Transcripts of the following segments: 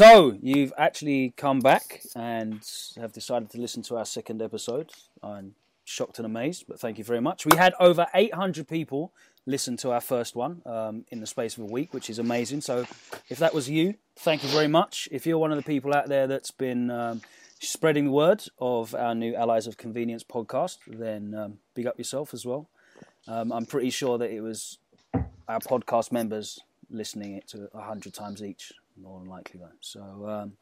so you've actually come back and have decided to listen to our second episode. I'm shocked and amazed, but thank you very much. We had over 800 people listen to our first one um, in the space of a week, which is amazing. So if that was you, thank you very much. If you're one of the people out there that's been um, spreading the word of our new Allies of Convenience podcast, then um, big up yourself as well. Um, I'm pretty sure that it was our podcast members listening it to a hundred times each, more than likely though. So um,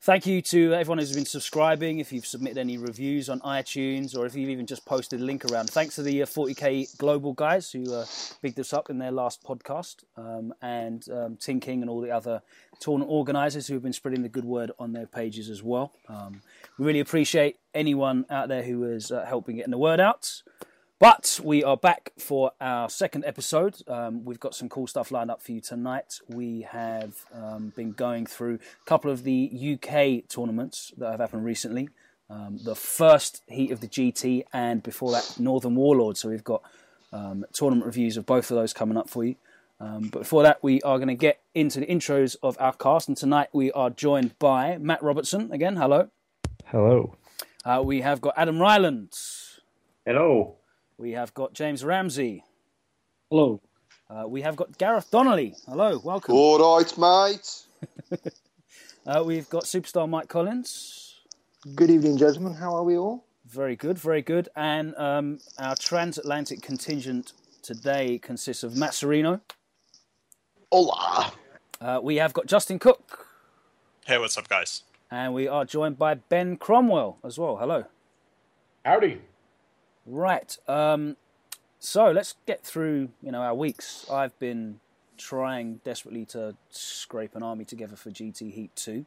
thank you to everyone who's been subscribing. If you've submitted any reviews on iTunes or if you've even just posted a link around, thanks to the uh, 40k global guys who uh, bigged us up in their last podcast, um, and um, King and all the other tournament organisers who have been spreading the good word on their pages as well. Um, we really appreciate anyone out there who is uh, helping getting the word out. But we are back for our second episode. Um, we've got some cool stuff lined up for you tonight. We have um, been going through a couple of the UK tournaments that have happened recently. Um, the first heat of the GT, and before that, Northern Warlord. So we've got um, tournament reviews of both of those coming up for you. Um, but before that, we are going to get into the intros of our cast. And tonight we are joined by Matt Robertson. Again, hello. Hello. Uh, we have got Adam Ryland. Hello. We have got James Ramsey. Hello. Uh, we have got Gareth Donnelly. Hello, welcome. All right, mate. uh, we've got superstar Mike Collins. Good evening, gentlemen. How are we all? Very good, very good. And um, our transatlantic contingent today consists of Matt Serino. Hola. Uh, we have got Justin Cook. Hey, what's up, guys? And we are joined by Ben Cromwell as well. Hello. Howdy. Right. Um, so let's get through, you know, our weeks. I've been trying desperately to scrape an army together for GT Heat 2.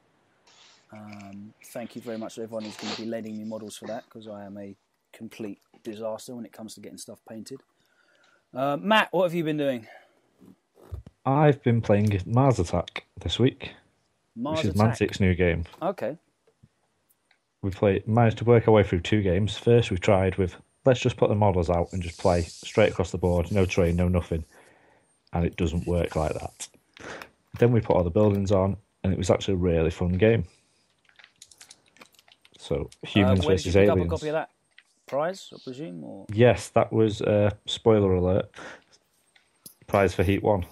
Um, thank you very much to everyone who's going to be lending me models for that because I am a complete disaster when it comes to getting stuff painted. Uh, Matt, what have you been doing? I've been playing Mars Attack this week, Mars which is Attack. Mantic's new game. Okay. We played, managed to work our way through two games. First, we tried with let's just put the models out and just play straight across the board, no train, no nothing, and it doesn't work like that. Then we put all the buildings on, and it was actually a really fun game. So humans uh, where did versus you pick aliens. up a copy of that? Prize, I presume? Or Yes, that was uh, spoiler alert. Prize for Heat One.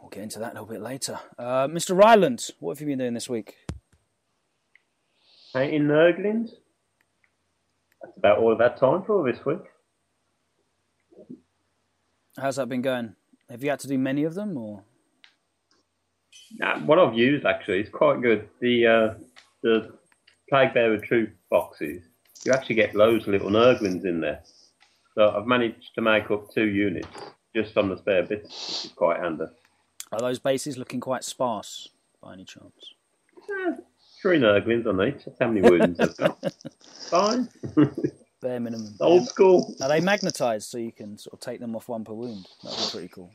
We'll get into that a little bit later. Uh, Mr. Ryland, what have you been doing this week? Painting Nurglings. That's about all I've had time for this week. How's that been going? Have you had to do many of them, or Now, what I've used actually is quite good. The uh, the Plague Bearer Troop boxes, you actually get loads of little Nurglings in there. So I've managed to make up two units just on the spare bits, which is quite handy. are those bases looking quite sparse by any chance? Three Nurglings on each. That's how many wounds I've got. Fine. Bare minimum. Old school. Are they magnetized so you can sort of take them off one per wound? That'd be pretty cool.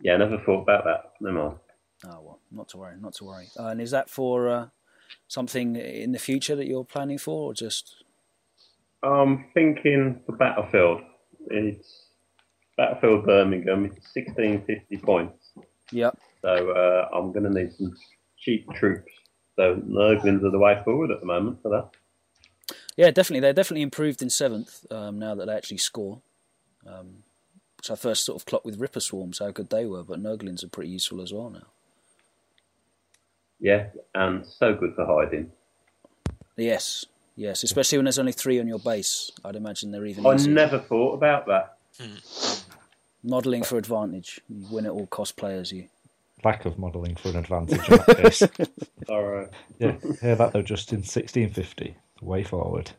Yeah, I never thought about that. No more. Oh well, not to worry, not to worry. Uh, and is that for uh, something in the future that you're planning for, or just I'm thinking for Battlefield. It's Battlefield Birmingham. It's 1650 points. Yep. So uh, I'm going to need some cheap troops. So Nurglings are the way forward at the moment for that. Yeah, definitely. They're definitely improved in seventh um, now that they actually score. Um, which I first sort of clocked with Ripper Swarms how good they were, but Nurglings are pretty useful as well now. Yeah, and so good for hiding. Yes, yes, especially when there's only three on your base. I'd imagine they're even I easier. never thought about that. Modelling for advantage. You win at all cost players, you. Lack of modelling for an advantage in that case. All right. Yeah, hear that though, just in 1650, way forward.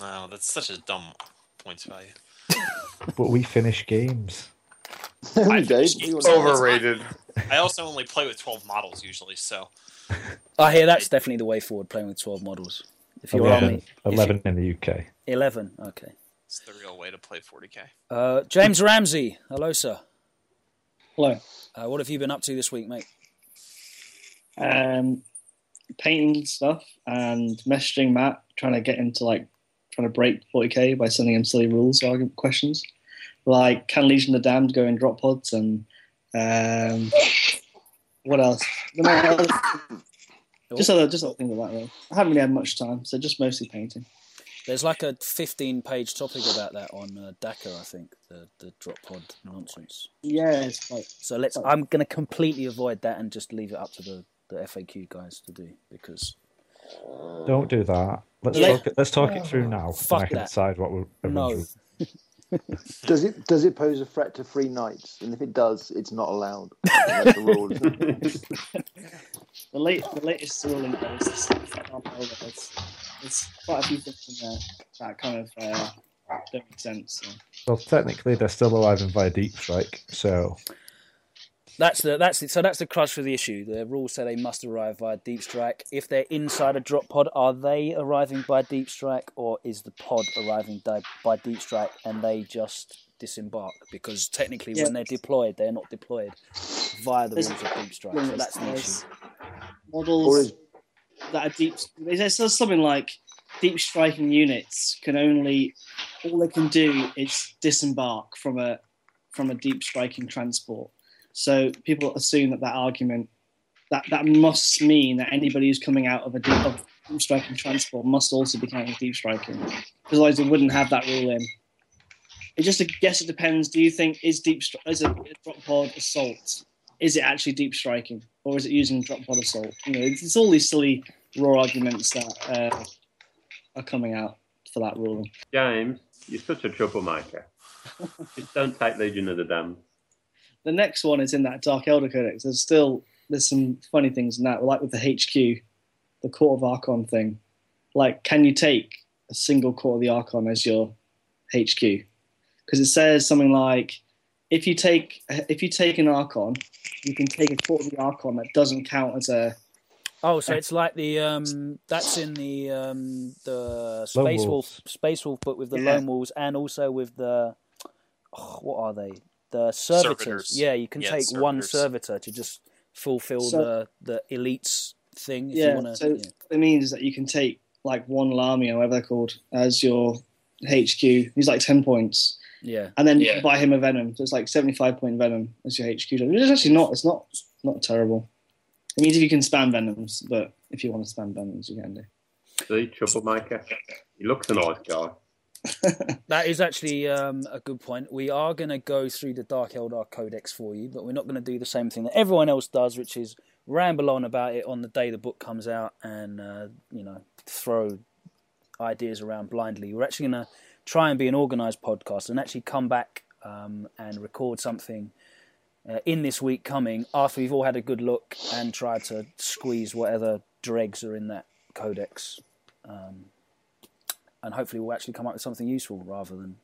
Wow, that's such a dumb points value. But we finish games. we I did. finished games were- all the time. Overrated. I also only play with 12 models usually, so I hear that's definitely the way forward, playing with 12 models. If you're 11, army. if 11 in the UK. 11, okay. it's the real way to play 40k. Uh, James Ramsey, hello, sir. Hello. Uh, what have you been up to this week, mate? Um, painting stuff and messaging Matt, trying to get him to like trying to break 40k by sending him silly rules argument questions, like can Legion of the Damned go in drop pods and um, what else? Just other, just other things like that. Really. I haven't really had much time, so just mostly painting. There's like a 15 page topic about that on uh, Dakka, I think, the, the drop pod nonsense. Yeah, it's like So let's. I'm going to completely avoid that and just leave it up to the, the FAQ guys to do because Don't do that. Let's Yeah. talk. It, let's talk it through now. Fuck and I can that. decide what we're. no. everyone's- Does it does it pose a threat to free nights? And if it does, it's not allowed. That's the rule. the late, the latest ruling is the sixth example. There's, there's quite a few things in there that kind of uh, don't make sense. So. Well, technically, they're still alive in via deep strike. So That's the that's the, so that's the crux of the issue. The rules say they must arrive via deep strike. If they're inside a drop pod, are they arriving by deep strike, or is the pod arriving di- by deep strike and they just disembark? Because technically, Yeah. when they're deployed, they're not deployed via the There's- rules of deep strike. So that's the issue. Models is that are deep. It says something like deep striking units can only all they can do is disembark from a from a deep striking transport. So people assume that that argument that that must mean that anybody who's coming out of a deep, of deep striking transport must also be counting as deep striking. Because otherwise they wouldn't have that rule in. It just I guess it depends. Do you think is deep stri- is a drop pod assault? Is it actually deep striking, or is it using drop pod assault? You know, it's, it's all these silly raw arguments that uh, are coming out for that ruling. James, you're such a troublemaker. Just don't take Legion of the Damned. The next one is in that Dark Eldar Codex. There's still there's some funny things in that, like with the HQ, the Court of Archon thing. Like, can you take a single Court of the Archon as your HQ? Because it says something like, if you take if you take an Archon, you can take a Court of the Archon that doesn't count as a Oh, so it's like the um that's in the um the Space Wolf Space Wolf book with the Yeah. Lone Wolves and also with the oh, what are they? The servitors. Servitors. Yeah, you can Yeah, take one servitor to just fulfill So- the the elites thing if you yeah. want to so what it means that you can take like one Lamy or whatever they're called as your HQ. He's like ten points. yeah. and then you Yeah. can buy him a venom. So it's like seventy-five point venom as your HQ. It's actually not. It's not not terrible. It means if you can spam venoms, but if you want to spam venoms, you can do. See, troublemaker. He looks a nice guy. That is actually um, a good point. We are going to go through the Dark Eldar Codex for you, but we're not going to do the same thing that everyone else does, which is ramble on about it on the day the book comes out and uh, you know throw ideas around blindly. We're actually going to try and be an organised podcast and actually come back um, and record something uh, in this week coming after we've all had a good look and tried to squeeze whatever dregs are in that codex. Um, and hopefully we'll actually come up with something useful rather than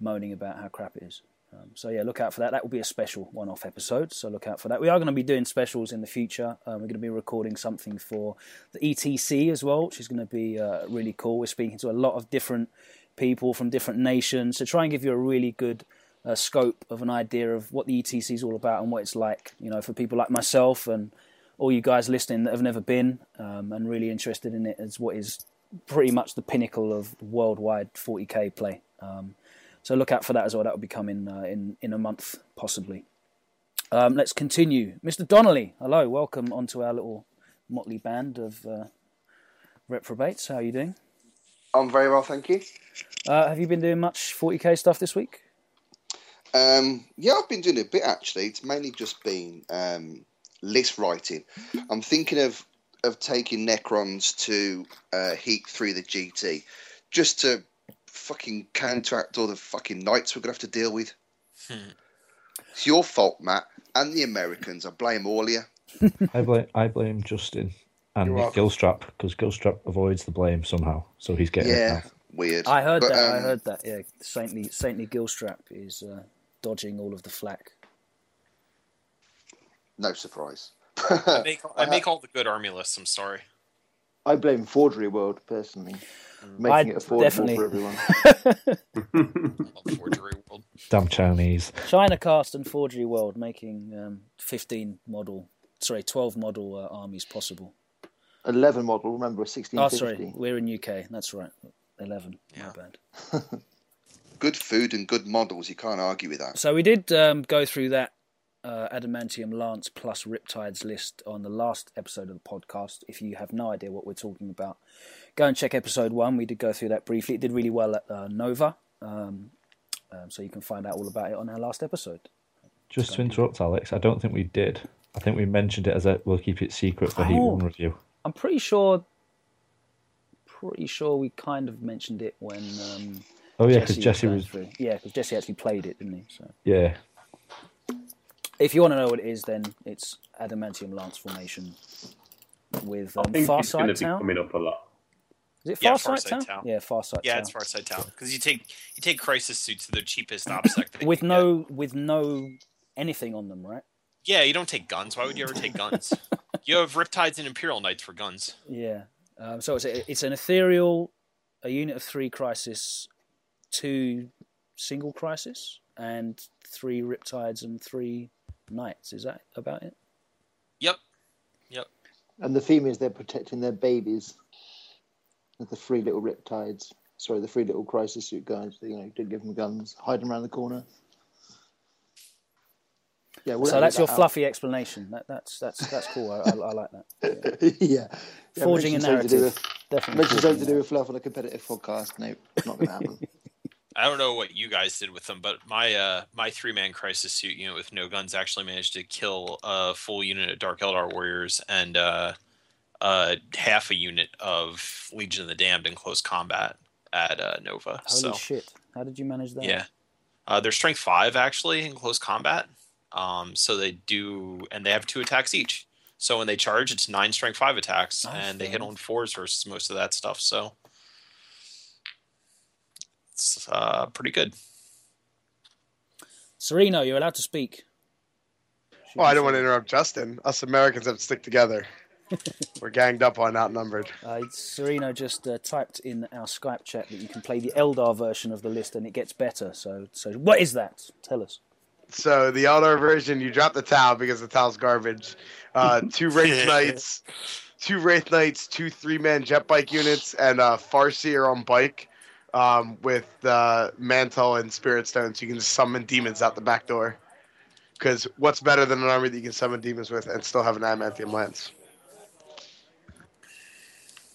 moaning about how crap it is. Um, so yeah, look out for that. That will be a special one-off episode. So look out for that. We are going to be doing specials in the future. Um, we're going to be recording something for the ETC as well, which is going to be uh, really cool. We're speaking to a lot of different people from different nations to try and give you a really good uh, scope of an idea of what the ETC is all about and what it's like. You know, for people like myself and all you guys listening that have never been um, and really interested in it as what is pretty much the pinnacle of worldwide 40k play. Um, so look out for that as well. That will be coming uh, in in a month, possibly. Um, let's continue, Mr. Donnelly. Hello, welcome onto our little motley band of uh, reprobates. How are you doing? I'm very well, thank you. Uh, have you been doing much 40k stuff this week? Um, yeah, I've been doing a bit actually. It's mainly just been um, list writing. I'm thinking of of taking Necrons to uh, heat through the GT, just to fucking counteract all the fucking knights we're gonna have to deal with. Hmm. It's your fault, Matt, and the Americans. I blame all of you. I blame I blame Justin and You're Nick. Gilstrap because Gilstrap avoids the blame somehow, so he's getting it Yeah, now. weird. I heard But, that. I um, heard that. Yeah, saintly saintly Gilstrap is uh, dodging all of the flack. No surprise. I make I make all the good army lists. I'm sorry. I blame Forgery World personally, making I it affordable definitely- for everyone. I Forgery World. Damn Chinese. Chinacast and Forgery World making um, 15 model, sorry, 12 model uh, armies possible. Eleven model. Remember, sixteen Oh, fifty. sorry, we're in UK. That's right. 11. Yeah. My bad. good food and good models. You can't argue with that. So we did um, go through that uh, Adamantium Lance plus Riptides list on the last episode of the podcast. If you have no idea what we're talking about, go and check episode one. We did go through that briefly. It did really well at uh, Nova, um, um, so you can find out all about it on our last episode. Just to interrupt, Alex, I don't think we did. I think we mentioned it as a we'll keep it secret for Heat Oh. One review. I'm pretty sure, pretty sure we kind of mentioned it when um, Oh yeah, because Jesse, Jesse was through. Yeah, because Jesse actually played it, didn't he? So yeah. If you want to know what it is, then it's Adamantium Lance formation with I um, think it's going to be Tau. coming up a lot. Is it Yeah, Farsight Farsight Tau? Tau. Yeah, Farsight Yeah, Tau. Yeah, it's Farsight Tau because you take you take crisis suits to their cheapest obstacle with can no with no anything on them, right? Yeah, you don't take guns. Why would you ever take guns? you have Riptides and Imperial Knights for guns. Yeah. Um, so it's a, it's an ethereal, a unit of three crisis, two single crisis, and three riptides and three knights. Is that about it? Yep. Yep. And the theme is they're protecting their babies. With the three little riptides. Sorry, the three little crisis suit guys. You know, didn't give them guns. Hide them around the corner. Yeah, we'll so edit that's your out. fluffy explanation. That, that's that's that's cool. I, I, I like that. Yeah. yeah. yeah. Forging a mention to do narrative. with- Definitely. Mention something to do with fluff on a competitive podcast. No, not going to happen. I don't know what you guys did with them, but my uh, my three man crisis suit unit with no guns actually managed to kill a full unit of Dark Eldar warriors and uh, uh, half a unit of Legion of the Damned in close combat at uh, Nova. Holy so shit! How did you manage that? yeah, uh, they're strength five actually in close combat. Um, so they do, and they have two attacks each. So when they charge, it's nine strength five attacks, Oh, and they hit on fours versus most of that stuff. So it's uh, pretty good. Sereno, you're allowed to speak. Well, I don't want to interrupt Justin. Us Americans have to stick together. We're ganged up on outnumbered. Uh, Sereno just uh, typed in our Skype chat that you can play the Eldar version of the list and it gets better. So, so what is that? Tell us. So the Eldar version, you drop the Tau because the Tau's garbage. Uh, two Wraith Knights, two Wraith Knights, two three-man jet bike units, and uh, Farseer on bike um, with uh, Mantle and Spirit Stones. You can summon demons out the back door. Because what's better than an army that you can summon demons with and still have an adamantium lance?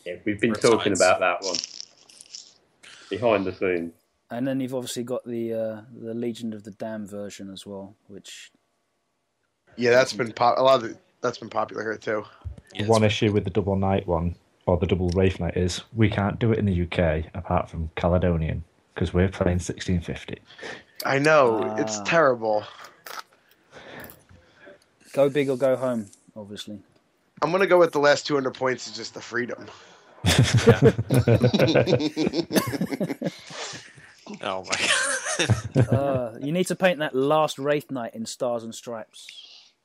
Yeah, we've been talking science. about that one behind the scenes. And then you've obviously got the uh, the Legion of the Dam version as well, which Yeah, that's been pop- a lot of the, that's been popular here too. Yeah, one issue with the double knight one or the double Wraith Knight is we can't do it in the UK apart from Caledonian because we're playing 1650. I know it's Ah. terrible. go big or go home, obviously. I'm gonna go with the last 200 points is just the freedom. Oh my god. Uh, you need to paint that last Wraith Knight in stars and stripes,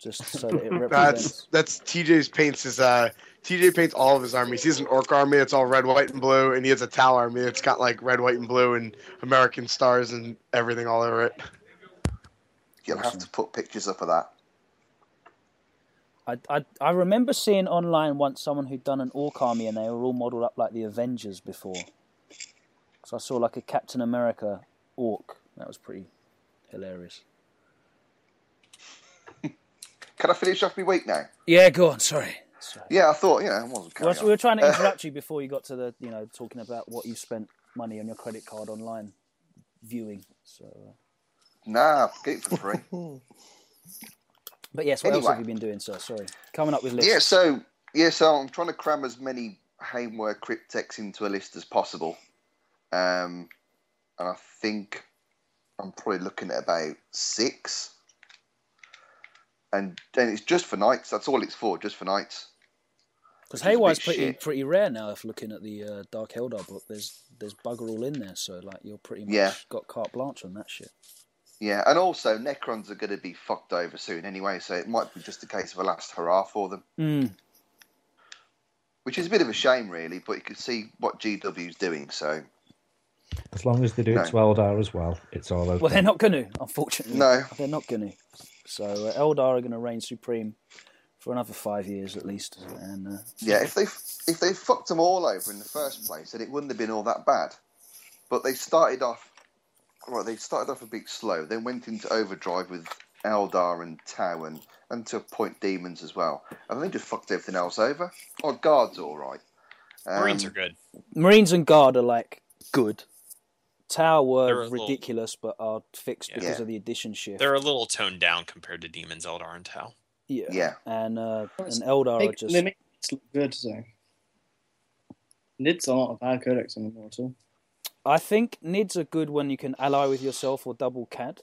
just so that it That's represents. that's TJ's paints his uh TJ paints all of his armies. He has an orc army that's all red, white, and blue, and he has a Tau army that's got like red, white, and blue and American stars and everything all over it. You'll have to put pictures up of that. I, I I remember seeing online once someone who'd done an orc army and they were all modelled up like the Avengers before. So I saw like a Captain America orc. That was pretty hilarious. Can I finish off my week now? Yeah, go on. Sorry. Sorry. Yeah, I thought, you know, I wasn't Well, we were trying to interrupt you before you got to the, you know, talking about what you spent money on your credit card online viewing. So, uh, Nah, get it for free. but yes, what else have you been doing, sir? Sorry, coming up with lists. yeah, so yeah, so I'm trying to cram as many Haywire Crypteks into a list as possible. Um, and I think I'm probably looking at about six. And then it's just for knights. That's all it's for, just for knights. Because which is Haywire's pretty shit. pretty rare now. If looking at the uh, Dark Eldar book, there's there's bugger all in there. So like you're pretty much Yeah. got carte blanche on that shit. Yeah, and also Necrons are going to be fucked over soon anyway, so it might be just a case of a last hurrah for them, Mm. which is a bit of a shame, really. But you can see what GW's doing, so As long as they do No. it to Eldar as well, it's all okay. Well, they're not going to, unfortunately. No. they're not going to. So uh, Eldar are going to reign supreme for another five years at least. And uh, yeah, if they if they fucked them all over in the first place, then it wouldn't have been all that bad. But they started off, well, they started off a bit slow, then went into overdrive with Eldar and Tau and, and to point demons as well. And they just fucked everything else over. Oh, guards all right. Um, Marines are good. Marines and Guard are like good. Tau were They're little- ridiculous, but are fixed Yeah. because Yeah. of the addition shift. They're a little toned down compared to Demons, Eldar, and Tau. Yeah. Yeah. and uh, and Eldar are just They make it look good, so. Nids are not a bad codex anymore at all. I think NIDs are good when you can ally with yourself or double CAD,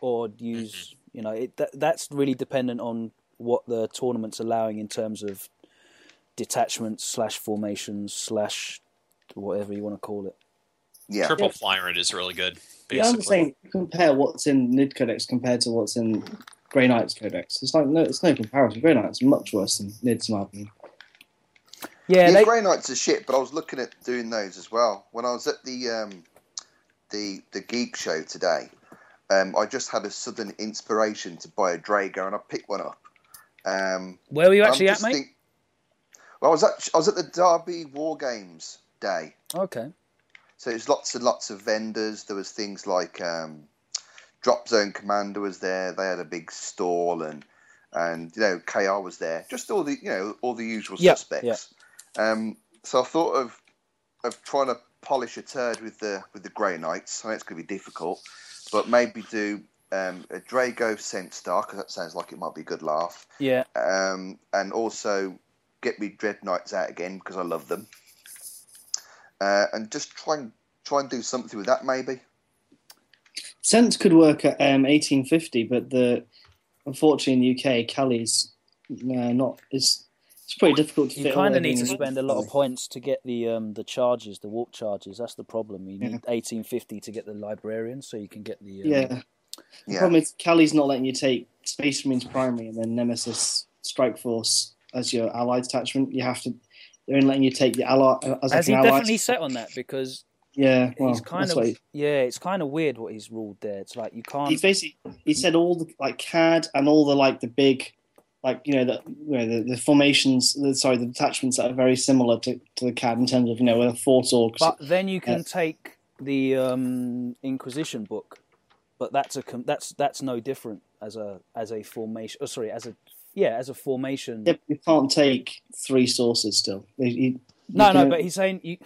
or use Mm-hmm. you know it, that, that's really dependent on what the tournament's allowing in terms of detachments slash formations slash whatever you want to call it. Yeah. Triple Flyrant is really good. Yeah, I'm Basically, saying compare what's in Nid Codex compared to what's in Grey Knights Codex. It's like no, it's no comparison. Grey Knights are much worse than Nids, in my opinion. Yeah, Yeah, they, Grey Knights are shit, but I was looking at doing those as well. When I was at the um, the the geek show today, um, I just had a sudden inspiration to buy a Draigo, and I picked one up. Um, where were you actually at, mate? think- well, I was at I was at the Derby War Games day, Okay, so there's lots and lots of vendors. There was things like um, Drop Zone Commander was there. They had a big stall, and and you know KR was there. Just all the you know all the usual Yeah, suspects. Um, so I thought of of trying to polish a turd with the with the Grey Knights. I know it's going to be difficult, but maybe do um, a Draigo Centstar because that sounds like it might be a good laugh. yeah, Um, and also get me Dread Knights out again because I love them. Uh, and just try and try and do something with that maybe. Sense could work at um, 1850, but the unfortunately in the UK, Cali's uh, not. It's it's pretty difficult to you fit. kind of need to spend a lot of points to get the um the charges, the warp charges. That's the problem. You need Yeah. eighteen fifty to get the librarian, so you can get the um, Yeah. The Yeah. problem is Cali's not letting you take Space Marines primary and then Nemesis Strike Force as your allied detachment. You have to. They're only letting you take the ally as, Has he an definitely set on that? Because Yeah, well, he's kind of he- yeah, it's kind of weird what he's ruled there. It's like you can't. He basically he said all the like CAD and all the like the big, like you know the you know the, the formations. The, sorry, the detachments that are very similar to, to the CAD in terms of you know with a force orcs. But then you can Yeah. take the um, Inquisition book, but that's a com- that's that's no different as a as a formation. Oh, sorry, as a yeah, as a formation. Yeah, you can't take three sources still. You- you- no, no, but he's saying you.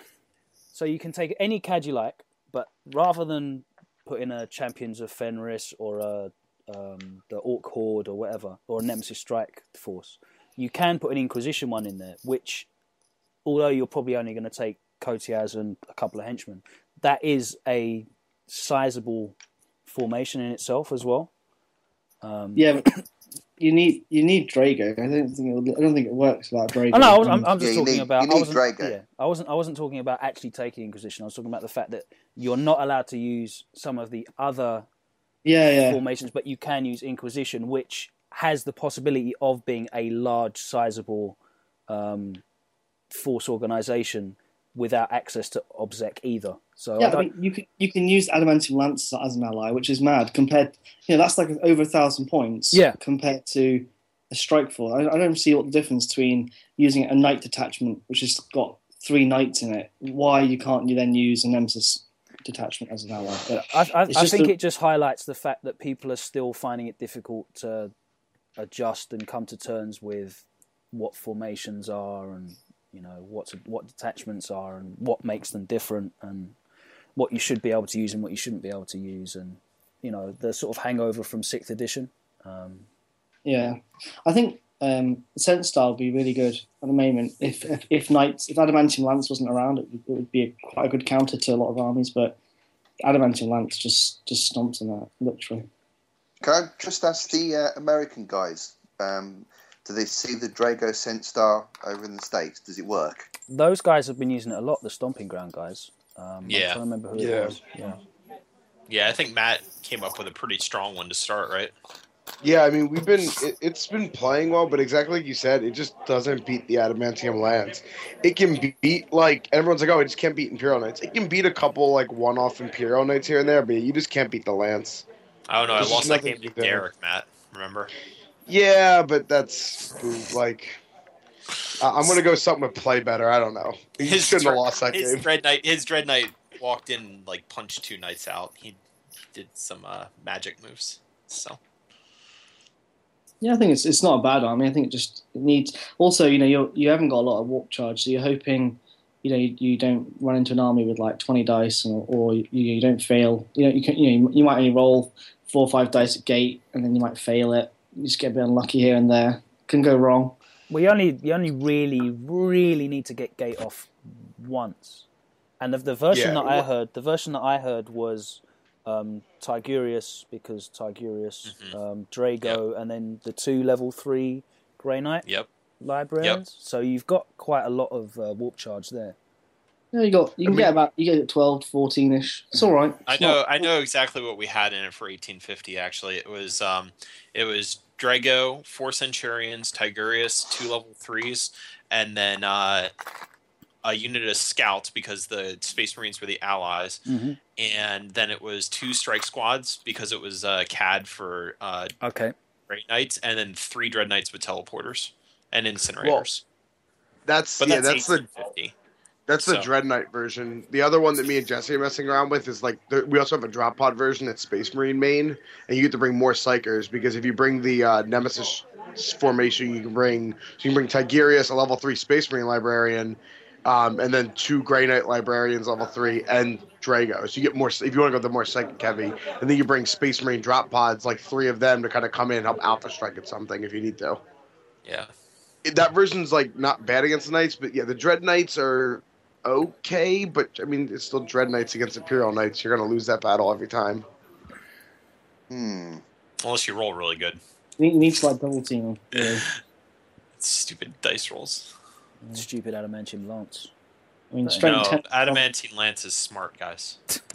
So you can take any CAD you like, but rather than put in a Champions of Fenris or a um, the Orc Horde or whatever, or a Nemesis Strike Force, you can put an Inquisition one in there, which, although you're probably only going to take Coteaz and a couple of henchmen, that is a sizable formation in itself as well. Um, yeah, you need you need Draigo. I don't think it I don't think it works without Draigo. Oh, no, I was, I'm, I'm just Yeah, you talking need- about. you I need wasn't, Draigo. Yeah, I wasn't. I wasn't talking about actually taking Inquisition. I was talking about the fact that you're not allowed to use some of the other yeah, yeah. formations, but you can use Inquisition, which has the possibility of being a large, sizable um, force organization without access to OBSEC either. So Yeah, I mean, you can you can use adamantium lance as an ally, which is mad. Compared, you know, that's like over a thousand points. Yeah. Compared to a strike force, I, I don't see what the difference between using a knight detachment, which has got three knights in it. Why you can't you then use a nemesis detachment as an ally? But I, I, I think a- it just highlights the fact that people are still finding it difficult to adjust and come to terms with what formations are and you know what what detachments are and what makes them different and what you should be able to use and what you shouldn't be able to use and you know the sort of hangover from sixth edition. Um, Yeah, I think um, Centstar would be really good at the moment. If if, if Knights, if Adamantium Lance wasn't around, it would, it would be a, quite a good counter to a lot of armies. But Adamantium Lance just just stomps on that literally. Can I just ask the uh, American guys? Um, do they see the Draigo Centstar over in the states? Does it work? those guys have been using it a lot. The stomping ground guys. Um, I'm Yeah. trying to remember who Yeah. it was. Yeah. Yeah, I think Matt came up with a pretty strong one to start, right? Yeah, I mean, we've been it, it's been playing well, but exactly like you said, it just doesn't beat the adamantium lance. It can beat like everyone's like, oh, it just can't beat imperial knights. It can beat a couple like one-off imperial knights here and there, but you just can't beat the lance. I don't know. I There's lost that game to to. Derek, Matt. Remember? Yeah, but that's like I- I'm gonna go something with play better. I don't know. He His shouldn't have lost that his game. dread knight, his dread knight walked in like punched two knights out. He did some uh, magic moves. So Yeah, I think it's it's not a bad army. I think it just it needs. Also, you know, you you haven't got a lot of warp charge, so you're hoping, you know, you, you don't run into an army with like 20 dice, or, or you, you don't fail. You know, you can you know you might only roll four or five dice at gate, and then you might fail it. You just get a bit unlucky here and there. Can go wrong. Well, you only you only really really need to get gate off once, and the, the version Yeah, that I heard, the version that I heard was um, Tigurius because Tigurius, Mhm. um, Draigo, and then the two level three Grey Knight Yep. librarians. So you've got quite a lot of uh, warp charge there. Yeah, you got you can I get about you get 12, 14 ish. It's all right. I know not- I know exactly what we had in it for 1850. Actually, it was um, it was Draigo, four Centurions, Tigurius, two level threes, and then uh, a unit of scouts because the Space Marines were the allies, Mm-hmm. and then it was two strike squads because it was uh, CAD for uh, Okay. Grey Knights, and then three Dread Knights with teleporters and incinerators. That's but yeah, that's, that's the 1850. That's the So- Dread Knight version. The other one that me and Jesse are messing around with is like the, we also have a drop pod version that's Space Marine main, and you get to bring more psykers because if you bring the uh, Nemesis formation, you can bring so you can bring Tigurius, a level three Space Marine librarian, um, and then two Grey Knight librarians level three, and Draigo. So you get more if you want to go the more psychic heavy, and then you bring Space Marine drop pods, like three of them to kind of come in and help Alpha Strike at something if you need to Yeah. that version's like not bad against the knights, but yeah, the dread knights are okay, but I mean it's still dread knights against imperial knights. You're gonna lose that battle every time. Hmm. Unless you roll really good. You need, to like double team. them, really. Stupid dice rolls. Stupid adamantium lance. I mean, No, strength No, 10. adamantine lance is smart, guys.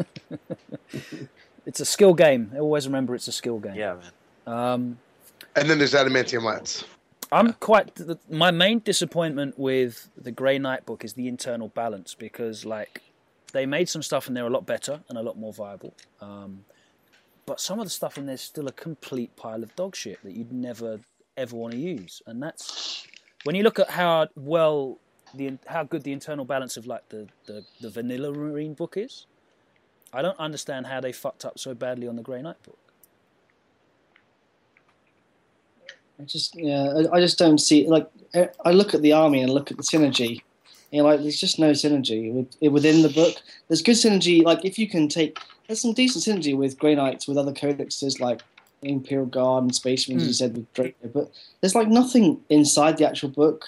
It's a skill game. Always remember it's a skill game. Yeah, man. Um, And then there's adamantium lance. I'm quite. th- My main disappointment with the Grey Knight book is the internal balance because, like, they made some stuff in there a lot better and a lot more viable. Um, but some of the stuff in there's still a complete pile of dog shit that you'd never ever want to use. And that's when you look at how well the how good the internal balance of like the the, the vanilla marine book is. I don't understand how they fucked up so badly on the Grey Knight book. I just yeah, I, I just don't see like I- look at the army and look at the synergy. You know, like there's just no synergy with, within the book. There's good synergy, like if you can take there's some decent synergy with Grey Knights with other codexes like Imperial Guard and Space Marines. Hmm. You said with Draco, but there's like nothing inside the actual book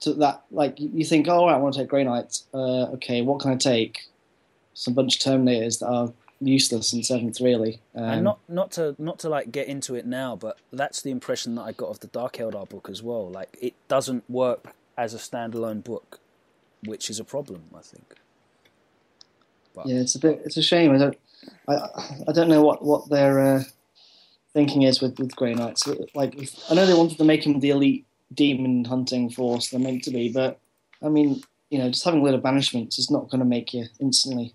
to that like you think, oh, all right, I want to take Grey Knights. Uh, okay, what can I take? Some bunch of Terminators that are useless in seventh, really. Um, and not not to not to like get into it now, but that's the impression that I got of the Dark Eldar book as well. Like it doesn't work as a standalone book, which is a problem, I think. But Yeah, it's a bit. It's a shame. I don't. I I don't know what what their uh, thinking is with with Grey Knights. Like, if, I know they wanted to make him the elite demon hunting force they're meant to be, but I mean, you know, just having a little banishments is not going to make you instantly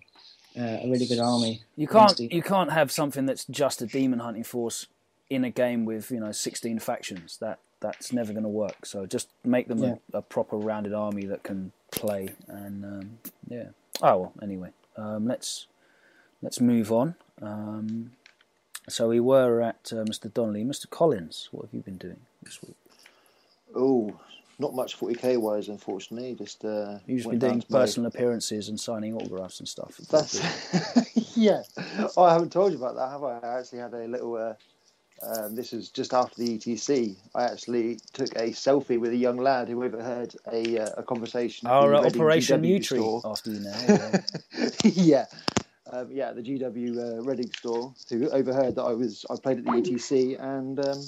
uh, a really good army. you can't you can't have something that's just a demon hunting force in a game with you know sixteen factions. That that's never going to work. So just make them Yeah. a, a proper rounded army that can play. And um, yeah. Oh well. Anyway, um, let's let's move on. Um, so we were at uh, Mr. Donnelly, Mr. Collins. What have you been doing this week? Oh, not much 40k wise, unfortunately. Just uh, You've just been doing personal appearances and signing autographs and stuff. That's yeah. Oh, I haven't told you about that, have I? I actually had a little. Uh, um, this is just after the ETC. I actually took a selfie with a young lad who overheard a uh, a conversation. at Our uh, Operation Nutri after you now. yeah. yeah. Um, yeah, the GW uh, Reading store, who overheard that I was I played at the ETC and um,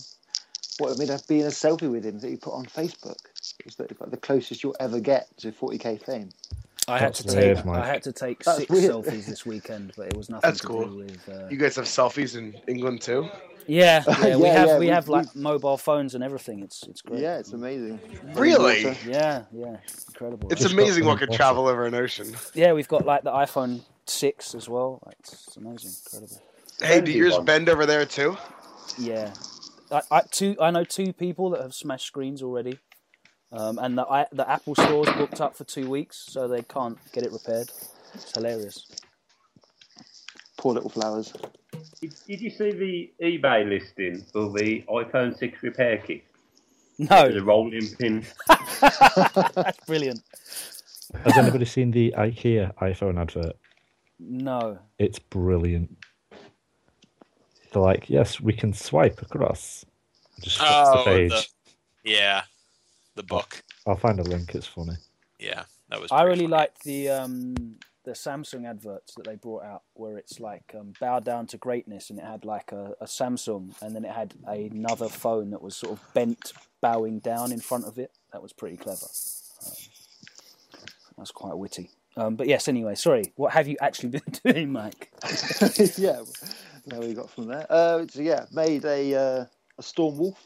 what ended up being a selfie with him that he put on Facebook. It's the, like the closest you'll ever get to 40k fame. I had to take Mike. I had to take That's six weird. selfies this weekend, but it was nothing That's to cool. do with. Uh, You guys have selfies in England too. yeah, yeah, we have yeah, we we- have like we- mobile phones and everything. It's it's great. Yeah, it's amazing. Really? Water. Yeah, yeah, incredible. It's Just amazing got what could travel over an ocean. yeah, we've got like the iPhone six as well. It's, it's amazing, incredible. Hey, do Bendy yours one. bend over there too? Yeah, I, I two I know two people that have smashed screens already, um, and the I, the Apple store's booked up for two weeks, so they can't get it repaired. It's hilarious. Poor little flowers. Did, did you see the eBay listing for the iPhone 6 repair kit? No, The rolling pin. that's brilliant. Has anybody seen the IKEA iPhone advert? No, It's brilliant. They're like, yes, we can swipe across. Just flips Oh, the page. the- Yeah, the book. I'll find a link. It's funny. Yeah, that was. I really funny. liked the um, the Samsung adverts that they brought out, where it's like um, bow down to greatness, and it had like a, a Samsung, and then it had another phone that was sort of bent, bowing down in front of it. That was pretty clever. Um, that's quite witty. Um, but yes, anyway, sorry. What have you actually been doing, Mike? yeah, now we got from there. Uh, so yeah, made a uh, a Storm Wolf.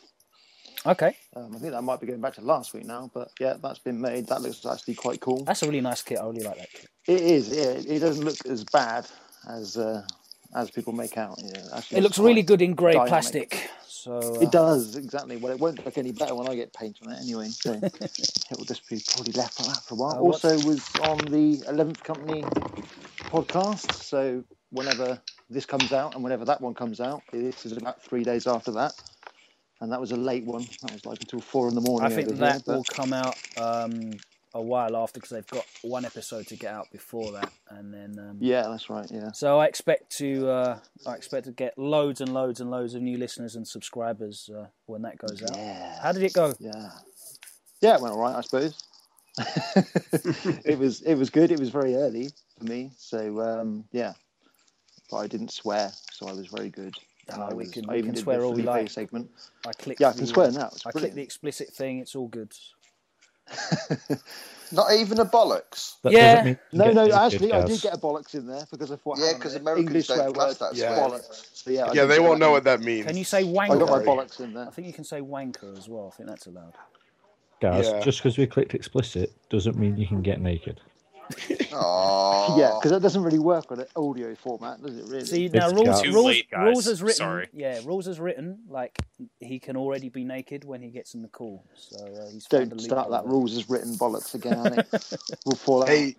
Okay, Um, I think that might be going back to last week now, but yeah, that's been made. That looks actually quite cool. that's a really nice kit. I really like that kit. It is. Yeah, it doesn't look as bad as uh, as people make out. Yeah, actually It looks really good in grey dynamic. plastic. So uh, It does exactly. Well, it won't look any better when I get paint on it anyway. So it will just be probably left like that for a while. Uh, also, was on the Eleventh Company podcast. So whenever this comes out and whenever that one comes out, this is about three days after that. And that was a late one. That was like until four in the morning. I think that but- will come out um, a while after because they've got one episode to get out before that, and then um, Yeah, that's right. Yeah. So I expect to uh, I expect to get loads and loads and loads of new listeners and subscribers uh, when that goes out. Yeah. How did it go? Yeah. Yeah, it went all right, I suppose. it was it was good. It was very early for me, so um, yeah. But I didn't swear, so I was very good. And Oh, I we can- I we can swear all we Felipe like. segment. I clicked. Yeah, I can the, swear uh, now. It's I clicked brilliant. the explicit thing. It's all good. Not even a bollocks. That Yeah. doesn't mean you No, no, actually, I did get a bollocks in there because I thought. Yeah, because on a 'cause minute, Americans English don't swear class word, that swear. bollocks. So, yeah, Yeah, they won't know what that means. Can you say wanker? I got my bollocks in there. I think you can say wanker as well. I think that's allowed. Guys, Yeah. just because we clicked explicit doesn't mean you can get naked. Aww. Yeah, because that doesn't really work on an audio format, does it? Really? See now It's rules got- Too rules, late, guys. rules as written. Sorry. Yeah, rules as written. Like he can already be naked when he gets in the call. So uh, he's found a Don't start that rules as written bollocks again. on it. we'll fall out. Hey,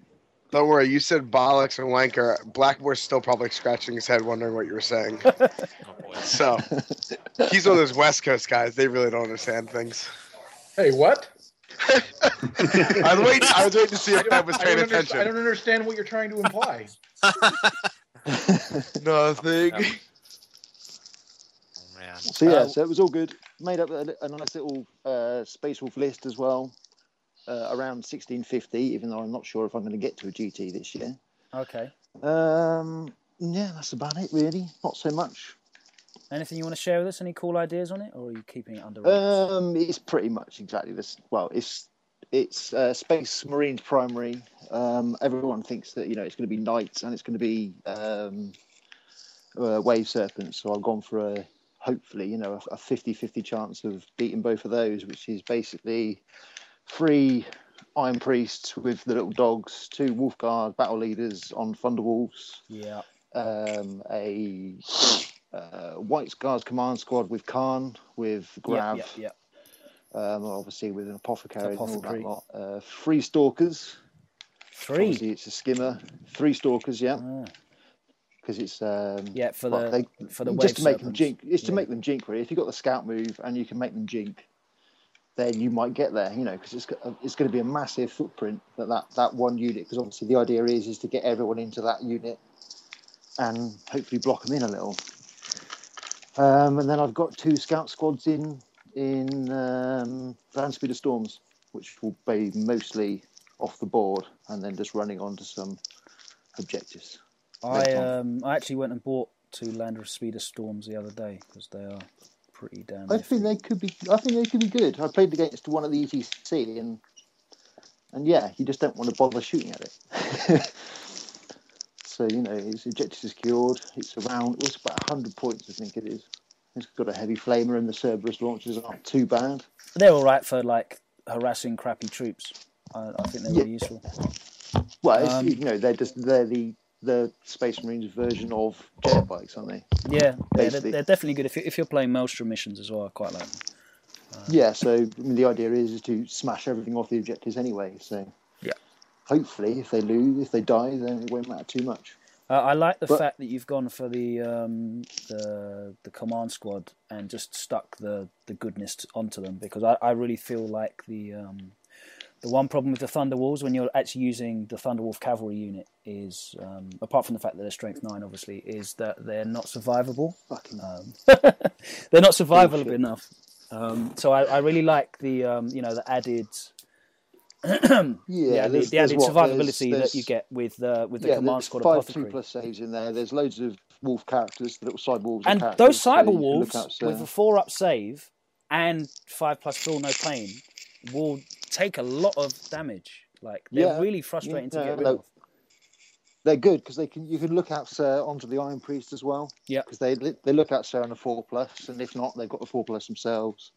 don't worry. You said bollocks and wanker. Blackmore's still probably scratching his head, wondering what you were saying. Oh. So he's one of those West Coast guys. They really don't understand things. Hey, what? I was waiting. I was waiting to see I if that was paying don't attention. I don't understand what you're trying to imply. Nothing. Oh, man. So yeah, Uh, so it was all good. Made up a, a nice little uh, Space Wolf list as well, uh, around 1650. Even though I'm not sure if I'm going to get to a GT this year. Okay. Um, yeah, that's about it really. Not so much. Anything you want to share with us? Any cool ideas on it, or are you keeping it under wraps? Um, it's pretty much exactly this. Well, it's it's uh, Space Marines primary. Um, everyone thinks that you know it's going to be knights and it's going to be um, uh, wave serpents. So I've gone for a hopefully you know a 50-50 chance of beating both of those, which is basically three Iron Priests with the little dogs, two Wolf Guard battle leaders on Thunderwolves, yeah. um, a uh, White Scars command squad with Khan, with Grav, Yeah, yeah, um, obviously with an apothecary, and all that lot. Uh, three stalkers. Three. Obviously, it's a skimmer. Three stalkers, yeah, Ah, because it's um, yeah, for the they- for the just to make them jink. It's to Yeah. make them jink. Really, if you've got the scout move and you can make them jink, then you might get there. You know, because it's it's going to be a massive footprint that that, that one unit. Because obviously the idea is is to get everyone into that unit and hopefully block them in a little. Um, and then I've got two scout squads in in um, Land Speeder Storms, which will be mostly off the board and then just running onto some objectives. I um I actually went and bought two Land of Speed of Storms the other day because they are pretty damn. I think they could be. I think they could be good. I played against one of the ETC, and and yeah, you just don't want to bother shooting at it. so you know, its objective is secured. It's around. It's about hundred points, I think it is. It's got a heavy flamer, and the Cerberus launchers aren't too bad. They're all right for like harassing crappy troops. I, I think they're Yeah. really useful. Well, it's, Um, you know, they're just they're the the Space Marines version of jet bikes, aren't they? Yeah, yeah they're, they're definitely good if, you, if you're playing Maelstrom missions as well. I quite like them. Yeah. So I mean, the idea is, is to smash everything off the objectives anyway. So. Hopefully, if they lose, if they die, then it won't matter too much. Uh, I like the But- fact that you've gone for the um, the the command squad and just stuck the, the goodness onto them because I, I really feel like the um, the one problem with the Thunderwolves when you're actually using the Thunderwolf cavalry unit is um, apart from the fact that they're strength nine obviously is that they're not survivable. Fucking Um, they're not survivable enough. Um, so I, I really like the um, you know the added yeah, yeah, the, the added what? survivability There's- that you get with uh, with the yeah, command there's squad five apothecary. two plus saves in there. There's loads of wolf characters, the little cyber wolves. and those cyber wolves out, so- with a four up save and five plus feel no pain will take a lot of damage. Like they're Yeah, really frustrating yeah, to get rid no. of. they're good because they can you can look out Sir onto the Iron Priest as well. Yeah. because they they look out Sir on the four plus, and if not, they've got the four plus themselves,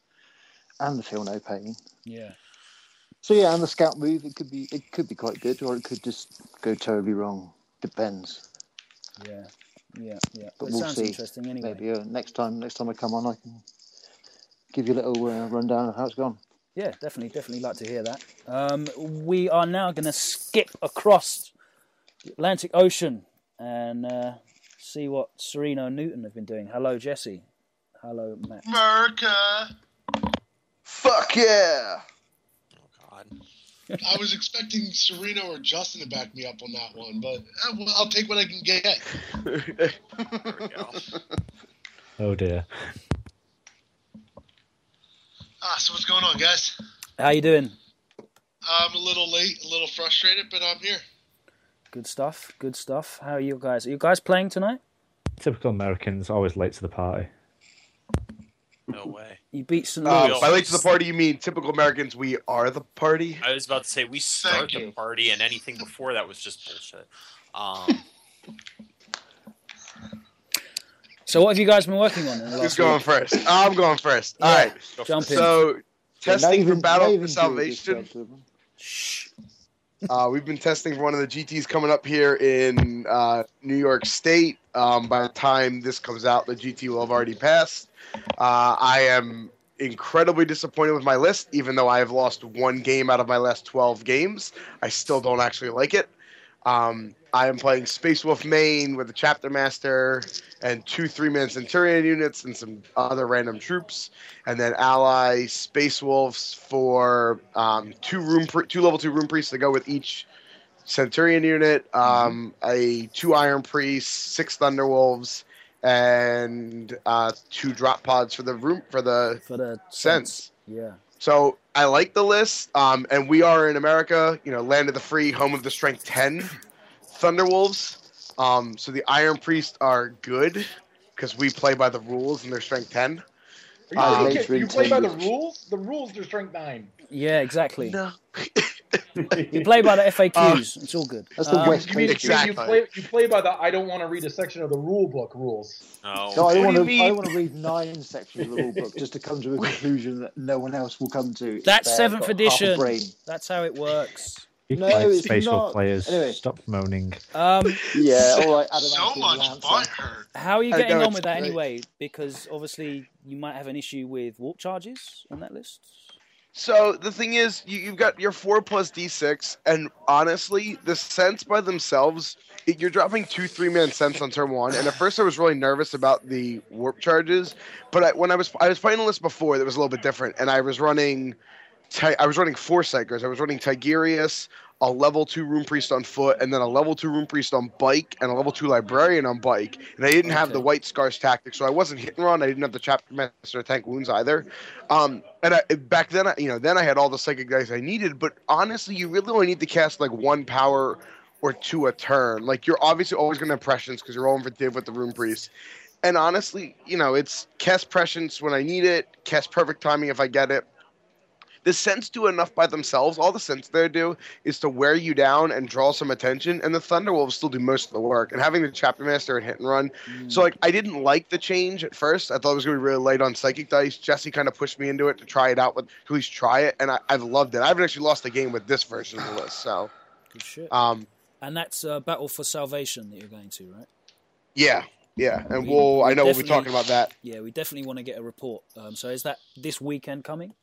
and the feel no pain. Yeah, So yeah, and the scout move it could be it could be quite good, or it could just go terribly wrong. Depends. yeah, yeah, yeah. But it we'll sounds see. interesting anyway. Maybe uh, next time next time I come on, I can give you a little uh, rundown of how it's gone. Yeah, definitely, definitely like to hear that. Um, we are now going to skip across the Atlantic Ocean and uh, see what Sereno and Newton have been doing. Hello, Jesse. Hello, Matt. America. Fuck yeah! God. I was expecting Sereno or Justin to back me up on that one, but uh, I'll take what I can get. There we go. Oh dear. Ah, so what's going on, guys? How you doing? I'm a little late, a little frustrated, but I'm here. Good stuff. Good stuff. How are you guys? Are you guys playing tonight? Typical Americans, always late to the party. No way. You beat St. Uh, Louis. by late to the party, you mean typical Americans? We are the party. I was about to say we start Thank the you. party, and anything before that was just bullshit. Um, so, what have you guys been working on in Who's going week? first? I'm going first. All Yeah. right. Jump first. in. So, Not testing for even- Battle for Salvation. said to them. Shh. Uh, we've been testing for one of the GTs coming up here in uh, New York State. Um, by the time this comes out, the GT will have already passed. Uh, I am incredibly disappointed with my list, even though I have lost one game out of my last 12 games. I still don't actually like it. Um, I am playing Space Wolf Main with a Chapter Master and two three man Centurion units and some other random troops, and then ally Space Wolves for um, two room two level two Rune Priests to go with each Centurion unit, um, a two Iron Priests, six Thunderwolves, and uh, two drop pods for the room for the For the sense. Yeah. So I like the list, um, and we are in America, you know, land of the free, home of the strength ten Thunderwolves. Um, so the Iron Priests are good because we play by the rules and they're strength ten. Are Uh, you, later kidding? you play by the rules? The rules are strength nine. Yeah, exactly. No. You play by the FAQs. it's all good. That's the Um, West You mean, Coast. you, mean you Exactly. play you play by the I don't want to read a section of the rule book rules. no, No, I don't want to. I don't want to read nine sections of the rule book just to come to a conclusion that no one else will come to. if That's seventh got half a edition. brain. That's how it works. You No, it's Space Wolf not. players, Anyway. stop moaning. Um, Yeah, all right. so much Lancer. butt hurt. how are you getting know, on with that great. anyway? Because obviously you might have an issue with warp charges on that list. So the thing is, you, you've got your four plus d6, and honestly, the sense by themselves, you're dropping two three man sense on turn one. And at first, I was really nervous about the warp charges, but I, when I was I was playing the list before, that was a little bit different, and I was running, I was running four psykers. I was running Tigurius, a level two Rune Priest on foot, and then a level two Rune Priest on bike, and a level two librarian on bike. And I didn't have the white scars tactic, so I wasn't hit and run. I didn't have the chapter master tank wounds either. Um, and I, back then, I, you know, then I had all the psychic guys I needed. But honestly, you really only need to cast like one power or two a turn. Like you're obviously always going to have prescience because you're rolling for div with the Rune Priest. And honestly, you know, it's cast prescience when I need it, cast perfect timing if I get it. The sense do enough by themselves. All the sense they do is to wear you down and draw some attention, and the Thunderwolves still do most of the work. And having the Chapter Master and hit and run, so like I didn't like the change at first. I thought it was gonna be really light on psychic dice. Jesse kind of pushed me into it to try it out with to at least try it, and I, I've loved it. I haven't actually lost a game with this version of the list. So Good shit. um, And that's uh, Battle for Salvation that you're going to, right? yeah, yeah, and We- we'll I know we'll be talking about that. Yeah, we definitely want to get a report. Um, so is that this weekend coming?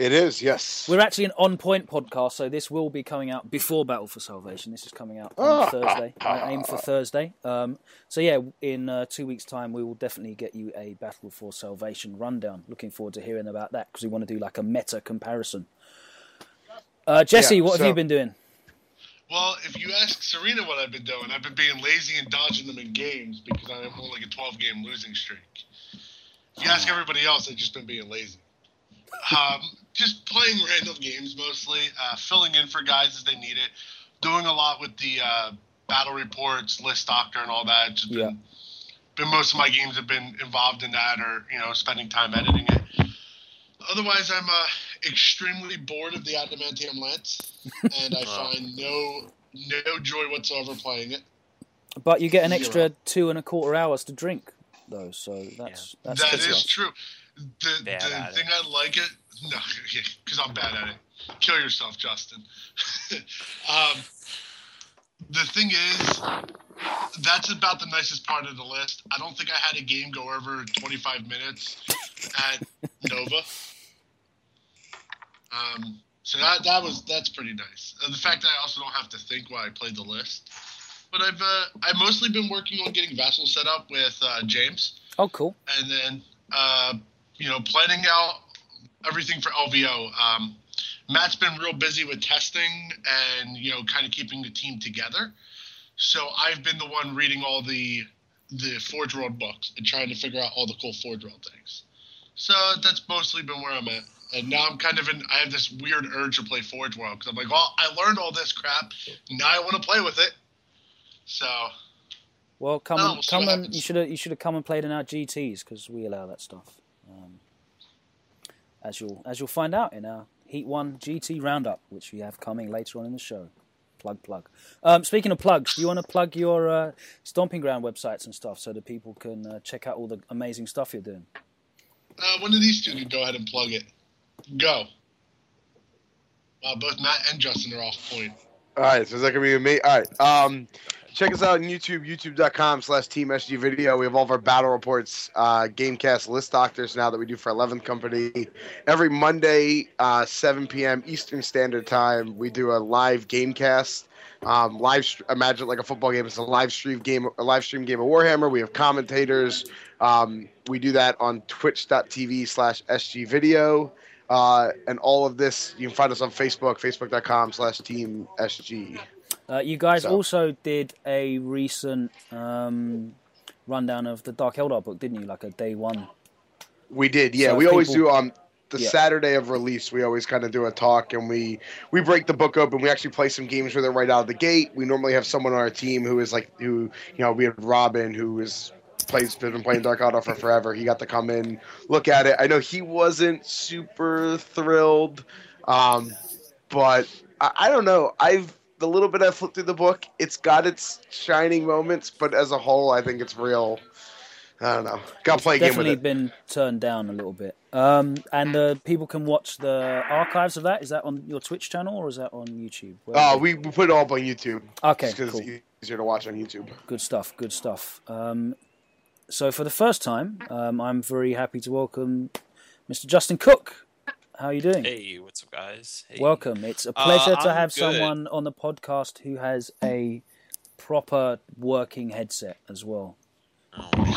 It is, yes. We're actually an on point podcast, so this will be coming out before Battle for Salvation. This is coming out on Ah. Thursday. I aim for Thursday. Um, so yeah, in uh, two weeks' time, we will definitely get you a Battle for Salvation rundown. Looking forward to hearing about that because we want to do like a meta comparison. Uh, Jesse, Yeah, what have you been doing? Well, if you ask Serena what I've been doing, I've been being lazy and dodging them in games because I'm on like a 12 game losing streak. If you ask everybody else, I've just been being lazy. Um, just playing random games mostly, uh, filling in for guys as they need it, doing a lot with the uh, battle reports, list doctor, and all that. Just Yeah. been, been most of my games have been involved in that, or you know, spending time editing it. Otherwise, I'm uh, extremely bored of the adamantium lance, and I find no no joy whatsoever playing it. But you get an Zero. extra two and a quarter hours to drink, though. So that's that's That good true. The, Bad the thing I like it, no, because I'm bad at it. Kill yourself, Justin. um, the thing is, that's about the nicest part of the list. I don't think I had a game go over 25 minutes at Nova. Um, so that that was that's pretty nice. Uh, the fact that I also don't have to think while I played the list. But I've uh, I've mostly been working on getting Vassal set up with uh, James Oh, cool. and then uh, you know planning out everything for LVO. Um, Matt's been real busy with testing and you know kind of keeping the team together. So I've been the one reading all the the Forge World books and trying to figure out all the cool Forge World things. So that's mostly been where I'm at. And now I'm kind of in. I have this weird urge to play Forge World because I'm like, well, I learned all this crap. Now I want to play with it. So Well, come and we'll come and you should have you should have come and played in our GTS because we allow that stuff. As you'll as you'll find out in our Heat One GT roundup, which we have coming later on in the show. Plug plug. Um, speaking of plugs, do you want to plug your uh, stomping ground websites and stuff so that people can uh, check out all the amazing stuff you're doing? Uh, one of these two can go ahead and plug it. Go. Wow, both Matt and Justin are off point. All right, so is that gonna be me? All right. Um, check us out on YouTube, youtube.com slash Team SG Video. We have all of our battle reports, uh, Gamecast list doctors now that we do for 11th Company. Every Monday, uh, 7 p.m. Eastern Standard Time, we do a live Gamecast. Um, live, imagine like a football game. It's a live stream game, a live stream game of Warhammer. We have commentators. Um, we do that on twitch.tv slash SG Video. Uh, and all of this, you can find us on Facebook, facebook.com slash Team SG. Uh, you guys So- also did a recent um, rundown of the Dark Eldar book, didn't you? Like a day one. We did, yeah. So we always people- do um the Yeah. Saturday of release. We always kind of do a talk, and we we break the book open. We actually play some games with it right out of the gate. We normally have someone on our team who is like who you know we have Robin who is plays been playing Dark Eldar for forever. He got to come in look at it. I know he wasn't super thrilled, um, but I, I don't know. I've the little bit I flipped through the book, it's got its shining moments, but as a whole, I think it's real. I don't know. Got to play a game with it. Definitely been turned down a little bit. Um, and uh, people can watch the archives of that. Is that on your Twitch channel or is that on YouTube? Where Oh, is we, we put it all up on YouTube. Okay, because cool. it's easier to watch on YouTube. Good stuff. Good stuff. Um, so for the first time, um, I'm very happy to welcome Mr. Justin Cook. How are you doing? Hey, what's up, guys? Hey. Welcome. It's a Uh, pleasure to have good. someone on the podcast who has a proper working headset as well.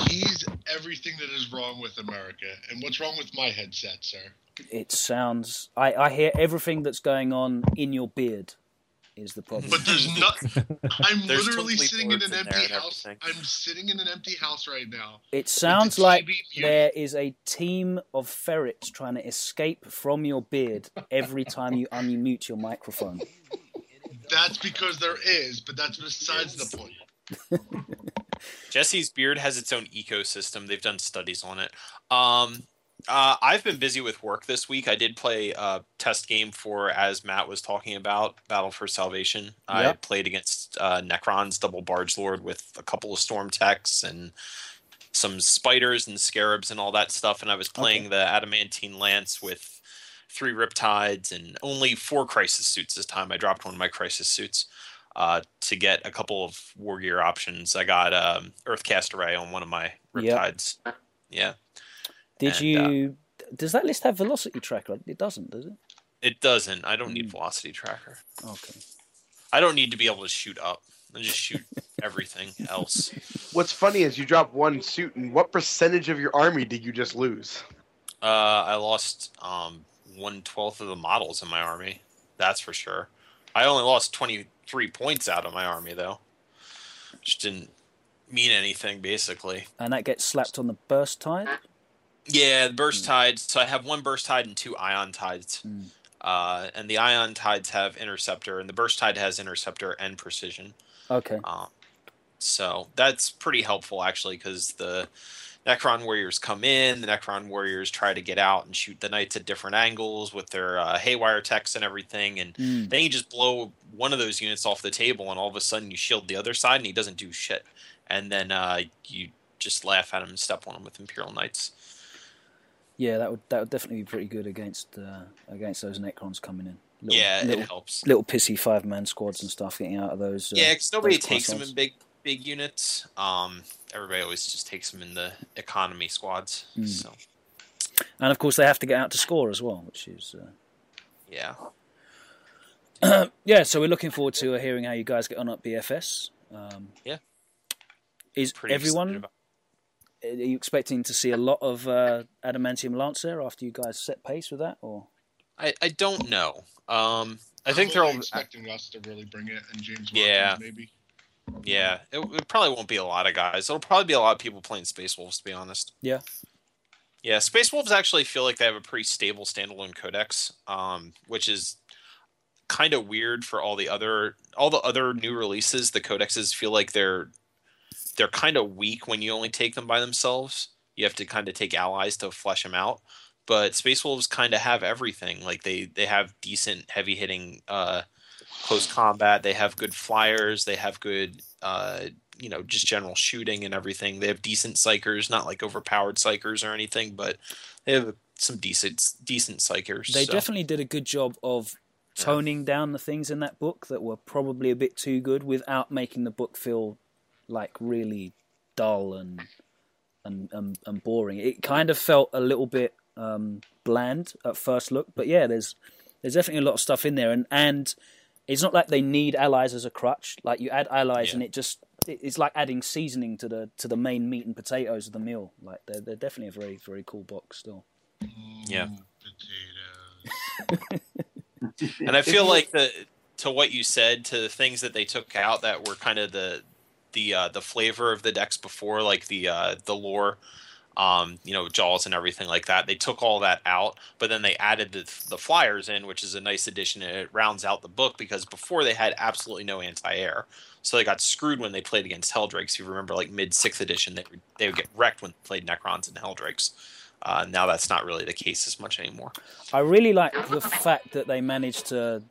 He's everything that is wrong with America. And what's wrong with my headset, sir? It sounds. I, I hear everything that's going on in your beard. Is the problem? But there's not. I'm There's literally totally sitting in an in empty and house. I'm sitting in an empty house right now. It sounds the like there is a team of ferrets trying to escape from your beard every time you unmute your microphone. That's because there is, but that's besides the point. Jesse's beard has its own ecosystem. They've done studies on it. Um, uh, I've been busy with work this week. I did play a test game for, as Matt was talking about, Battle for Salvation. I played against uh, Necron's Double Barge Lord with a couple of Stormteks and some spiders and scarabs and all that stuff. And I was playing the Adamantine Lance with three Riptides and only four Crisis suits this time. I dropped one of my Crisis suits uh, to get a couple of war gear options. I got um, Earthcast Array on one of my Yep. Riptides. Yeah. Did And, you does that list have velocity tracker? It doesn't, does it? It doesn't. I don't Mm. need velocity tracker. Okay. I don't need to be able to shoot up. I just shoot everything else. What's funny is you drop one suit, and what percentage of your army did you just lose? Uh, I lost um one twelfth of the models in my army. That's for sure. I only lost twenty three points out of my army though, which didn't mean anything basically. And that gets slapped on the burst tide. Yeah, the burst tides. So I have one burst tide and two ion tides. Mm. Uh, and the ion tides have interceptor, and the burst tide has interceptor and precision. Okay. Um, so that's pretty helpful actually, because the Necron warriors come in, the Necron warriors try to get out and shoot the knights at different angles with their uh, haywire techs and everything, and Mm. then you just blow one of those units off the table, and all of a sudden you shield the other side, and he doesn't do shit. And then uh, you just laugh at him and step on him with Imperial Knights. Yeah, that would that would definitely be pretty good against uh, against those Necrons coming in. Little, yeah, little, it helps. little pissy five man squads and stuff getting out of those. Uh, Yeah, because nobody takes them in big big units. Um, everybody always just takes them in the economy squads. Mm. So And of course, they have to get out to score as well, which is uh, yeah, yeah. So we're looking forward to uh, hearing how you guys get on at BFS. Um, Yeah. Is everyone? About- Are you expecting to see a lot of uh, adamantium lancer after you guys set pace with that, or I I don't know. Um, I think I'm they're all expecting us to really bring it, and James Yeah. Maybe. yeah. It, it probably won't be a lot of guys. It'll probably be a lot of people playing Space Wolves, to be honest. Yeah. Yeah, Space Wolves actually feel like they have a pretty stable standalone codex, um, which is kind of weird for all the other all the other new releases. The codexes feel like they're they're kind of weak when you only take them by themselves. You have to kind of take allies to flesh them out. But Space Wolves kind of have everything. Like they they have decent heavy hitting uh, close combat. They have good flyers. They have good uh, you know just general shooting and everything. They have decent psykers, not like overpowered psykers or anything, but they have some decent decent psykers. they so- definitely did a good job of toning down the things in that book that were probably a bit too good without making the book feel like really dull and and and, and boring. It kind of felt a little bit um, bland at first look, but yeah, there's there's definitely a lot of stuff in there, and and it's not like they need allies as a crutch. Like you add allies, Yeah. and it just it's like adding seasoning to the to the main meat and potatoes of the meal. Like they're they're definitely a very very cool box still. Yeah. Potatoes. and I feel like the to what you said to the things that they took out that were kind of the the uh, the flavor of the decks before, like the uh, the lore, um, you know, Jaws and everything like that. They took all that out, but then they added the the flyers in, which is a nice addition, and it rounds out the book because before they had absolutely no anti air. So they got screwed when they played against Heldrakes. If you remember, like mid sixth edition, they would, they would get wrecked when they played Necrons and Heldrakes. Uh, now that's not really the case as much anymore. I really like the fact that they managed to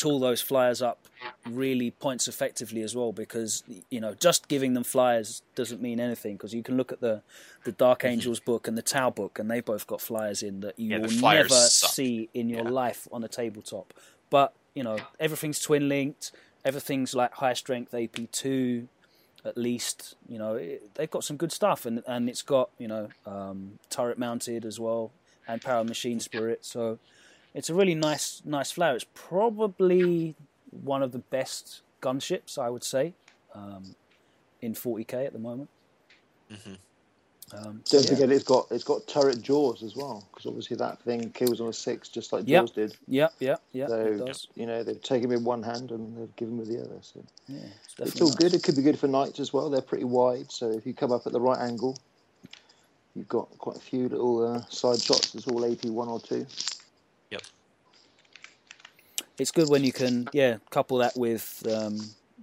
tool those flyers up really points effectively as well because you know just giving them flyers doesn't mean anything because you can look at the the Dark Angels book and the Tau book and they both got flyers in that you Yeah, will never suck. see in your Yeah. life on a tabletop. But you know everything's twin linked, everything's like high strength AP two at least you know it, they've got some good stuff and and it's got you know um, turret mounted as well and power machine spirit so it's a really nice nice flower it's probably one of the best gunships i would say um, in 40k at the moment hmm um, Don't yeah. forget, it's got it's got turret jaws as well, because obviously that thing kills on a six, just like Yep. jaws did. yeah yeah yeah so it does you know they've taken with one hand and they've given with the other. So yeah it's, it's all nice. good. It could be good for knights as well. They're pretty wide, so if you come up at the right angle, you've got quite a few little uh, side shots. It's all AP one or two. It's good when you can yeah couple that with um,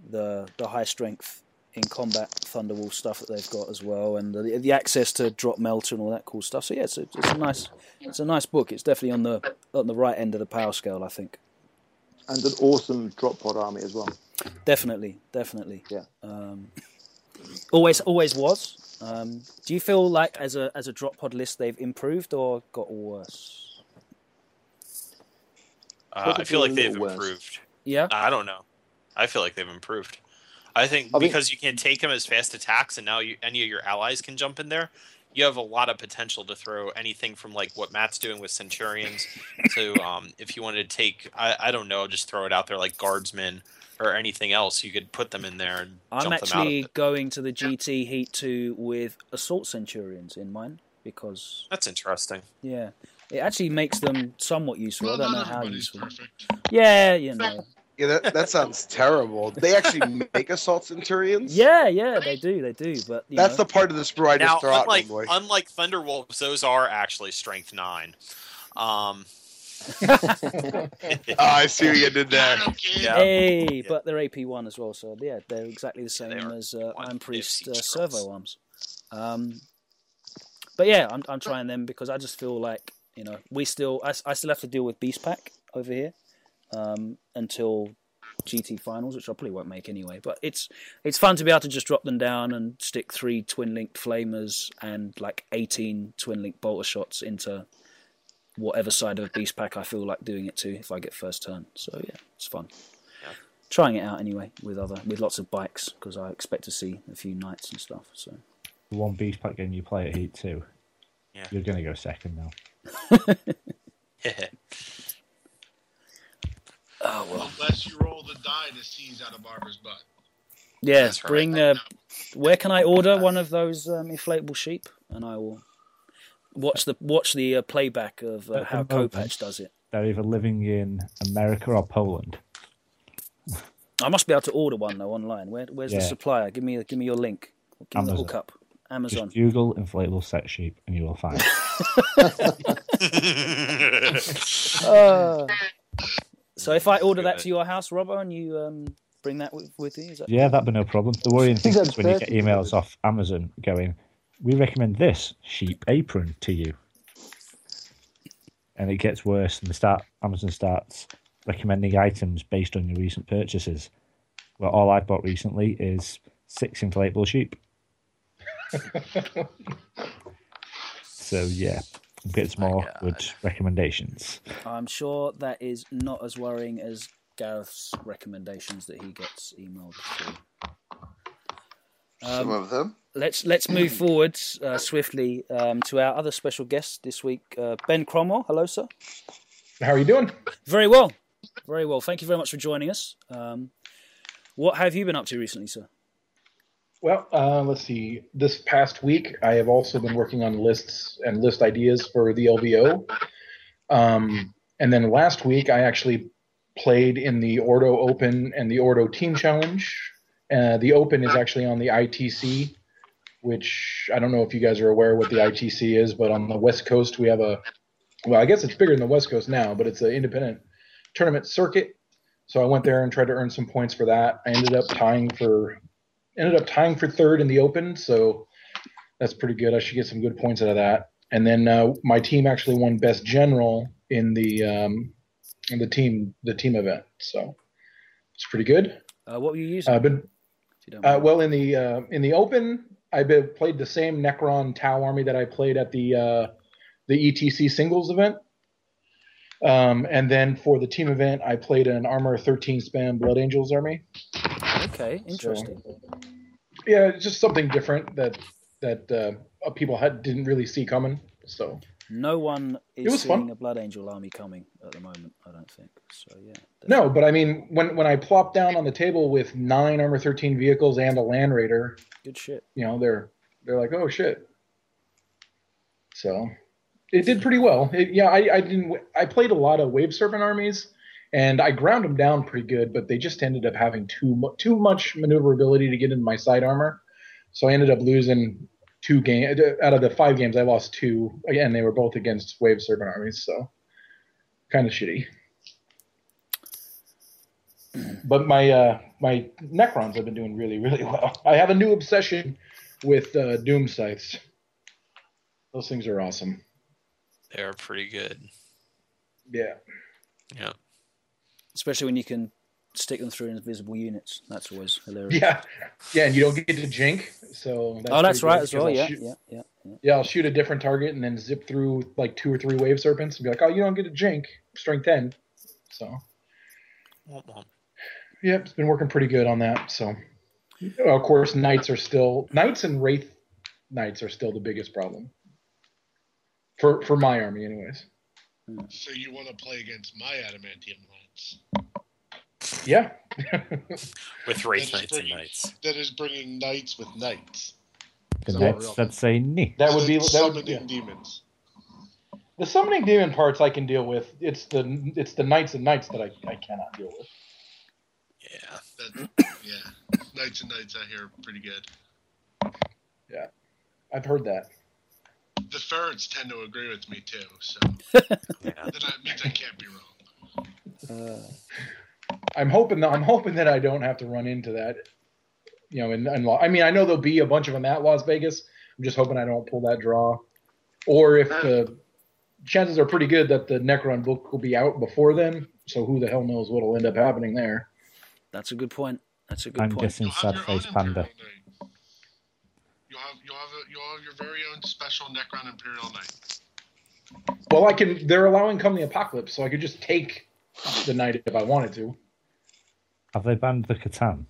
the the high strength in combat Thunderwolf stuff that they've got as well, and the, the access to drop melter and all that cool stuff. So yeah, it's a, it's a nice it's a nice book. It's definitely on the on the right end of the power scale, I think. And an awesome drop pod army as well. Definitely, definitely. Yeah. Um, always, always was. Um, do you feel like as a as a drop pod list they've improved or got worse? Uh, I feel like they've little worse. improved. Yeah. I don't know. I feel like they've improved. I think I think- because you can take them as fast attacks, and now you, any of your allies can jump in there. you have a lot of potential to throw anything from like what Matt's doing with Centurions to um, if you wanted to take I, I don't know just throw it out there like guardsmen or anything else you could put them in there and I'm jump them out of actually it. going to the GT Heat 2 with Assault Centurions in mind because, That's interesting. yeah, it actually makes them somewhat useful. Well, I don't know how useful. perfect. Yeah, you know. Yeah, that, that sounds terrible. They actually make assault centurions. Yeah, yeah, they do, they do. But you that's know, the part of the sprue I now, just throw unlike normally. unlike Thunderwolves, those are actually strength nine. Um, Oh, I see what you did there. Yeah. hey, Yeah. but they're AP one as well, so yeah, they're exactly the same they are. as uh, One Iron Priest uh, servo arms. Um, but yeah, I'm I'm trying them because I just feel like you know we still I, I still have to deal with Beast Pack over here um, until GT finals, which I probably won't make anyway. But it's it's fun to be able to just drop them down and stick three twin linked flamers and like 18 twin link bolter shots into whatever side of Beast Pack I feel like doing it to if I get first turn. So yeah, it's fun. Yeah. Trying it out anyway with other with lots of bikes because I expect to see a few knights and stuff. So The one beast pack game you play at Heat 2, Yeah. you're going to go second now. Oh well, Unless you roll the die to seize out of Barbara's butt. yeah. That's right. Bring. Uh, where can I order one of those um, inflatable sheep, and I will watch the watch the uh, playback of uh, how moment- Kopach does it. They're either living in America or Poland. I must be able to order one though online. Where, where's the supplier? Give me give me your link. Give me the hookup. Amazon. Just Google inflatable set sheep and you will find. Uh, so if I order that to your house, Robbo, and you um, bring that with, with you, is that yeah, that'd be no problem. The worrying thing is when you get emails off Amazon going, "We recommend this sheep apron to you," and it gets worse, and the start Amazon starts recommending items based on your recent purchases. Well, all I bought recently is six inflatable sheep. So yeah, get some more God. good recommendations. I'm sure that is not as worrying as Gareth's recommendations that he gets emailed through. Some Um, of them. let's let's move forward uh, swiftly um, to our other special guest this week, uh, Ben Cromwell. Hello, sir. How are you doing? Very well, very well. Thank you very much for joining us. Um, what have you been up to recently, sir? Well, uh, let's see. This past week, I have also been working on lists and list ideas for the LVO. Um, and then last week, I actually played in the Ordo Open and the Ordo Team Challenge. Uh, the Open is actually on the ITC, which I don't know if you guys are aware what the ITC is, but on the West Coast, we have a, well, I guess it's bigger than the West Coast now, but it's an independent tournament circuit. So I went there and tried to earn some points for that. I ended up tying for ended up tying for third in the open, so that's pretty good. I should get some good points out of that. And then uh, my team actually won best general in the um, in the team the team event, so it's pretty good. Uh, what were you using? Uh, but if you don't uh, well, in the uh, in the open, I played the same Necron Tau army that I played at the uh, the ETC singles event. Um, and then for the team event, I played an Armor 13 span Blood Angels army. Okay, interesting. yeah, it's just something different that that uh, people had didn't really see coming. So No one is seeing fun. a Blood Angel army coming at the moment. I don't think. So yeah. no, but I mean, when when I plopped down on the table with nine armor thirteen vehicles and a land raider, Good shit. you know, they're they're like, oh shit. So it did pretty well. It, yeah, I, I didn't. I played a lot of wave serpent armies, and I ground them down pretty good, but they just ended up having too mu- too much maneuverability to get into my side armor. So I ended up losing two games out of the five games. I lost two. Again, they were both against wave serpent armies, so kind of shitty. But my uh, my Necrons have been doing really really well. I have a new obsession with uh, Doom scythes. Those things are awesome. They're pretty good. Yeah. Yeah. Especially when you can stick them through invisible units. That's always hilarious. Yeah, yeah, and you don't get to jink. So oh, that's right as well. Yeah, shoot- yeah, yeah, yeah. Yeah, I'll shoot a different target and then zip through like two or three wave serpents and be like, oh, you don't get a jink, strength ten. So Womp womp. Yep, it's been working pretty good on that. So, of course, knights are still knights and wraith knights are still the biggest problem. For for my army, anyways. So you want to play against my adamantium knights? Yeah. With wraith That is knights and bringing- knights. That is bringing knights with knights. The So next, real- I'd say ni. That would be And that would summoning yeah. demons. The summoning demon parts I can deal with. It's the it's the knights and knights that I, I cannot deal with. Yeah. That, yeah, knights and knights I hear pretty good. Yeah. I've heard that. The ferrets tend to agree with me too, so Yeah. that means I can't be wrong. Uh, I'm hoping that I'm hoping that I don't have to run into that. You know, in, in I mean, I know there'll be a bunch of them at Las Vegas. I'm just hoping I don't pull that draw, or if the chances are pretty good that the Necron book will be out before then. So who the hell knows what'll end up happening there? that's a good point. That's a good point. I'm point. guessing You'll have sad face panda. You'll have you'll have a, you'll have your very own special Necron Imperial Knight. Well, I can. They're allowing come the apocalypse, so I could just take the night if I wanted to. Have they banned the C'tan?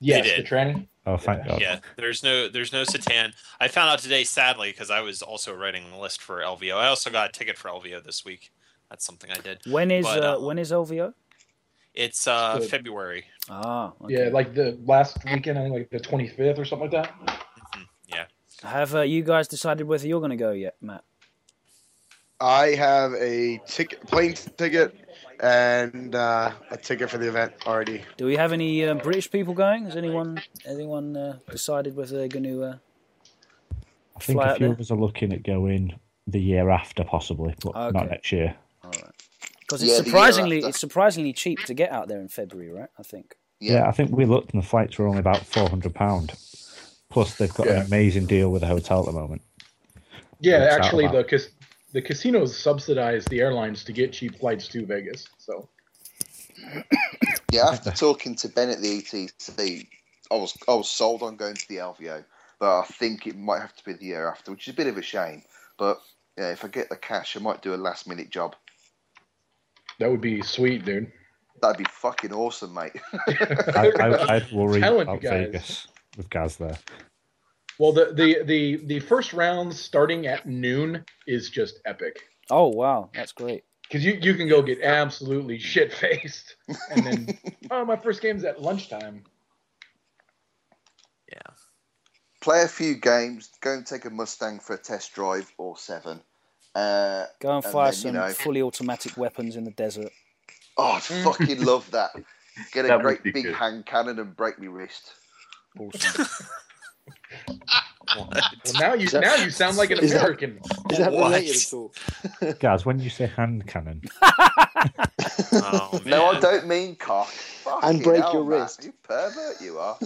Yes, the tranny. Oh, thank God. Yeah, there's no there's no Satan. I found out today, sadly, because I was also writing the list for LVO. I also got a ticket for LVO this week. That's something I did. When is But, uh, uh, when is LVO? It's uh, Good. February. Ah, okay. Yeah, like the last weekend, I think like the 25th or something like that. Mhm, Yeah. Have uh, you guys decided whether you're going to go yet, Matt? I have a ticket, plane ticket, and uh, a ticket for the event already. Do we have any uh, British people going? Has anyone anyone uh, decided whether they're going to? Uh... I think Fly a few there? of us are looking at going the year after, possibly, but not next year. Because Yeah, it's the year surprisingly it's surprisingly cheap to get out there in February, right? I think. Yeah. Yeah. I think we looked and the flights were only about four hundred pound. Plus, they've got Yeah. an amazing deal with the hotel at the moment. Yeah, actually, though, lot. The casinos subsidize the airlines to get cheap flights to Vegas. So Yeah, after talking to Ben at the ETC, I was I was sold on going to the LVO, but I think it might have to be the year after, which is a bit of a shame. But yeah, if I get the cash, I might do a last minute job. that would be sweet, dude. That'd be fucking awesome, mate. I, I, I'd worry telling you about guys. Vegas with Gaz there. Well, the, the the the first rounds starting at noon is just epic Oh wow, that's great. because you you can go get absolutely shit faced, and then oh my first game's at lunchtime. Yeah. Play a few games. Go and take a Mustang for a test drive or seven. Uh, Go and And fire then, you some know- fully automatic weapons in the desert. oh, I'd fucking love that. Get a That great big good. hand cannon and break me wrist. Awesome. Well, now you that- now you sound like an is American. Is that What? related at all? Gaz, when you say hand cannon, Oh, No, I don't mean cock. Fucking break hell, your Matt. wrist. You pervert, you are.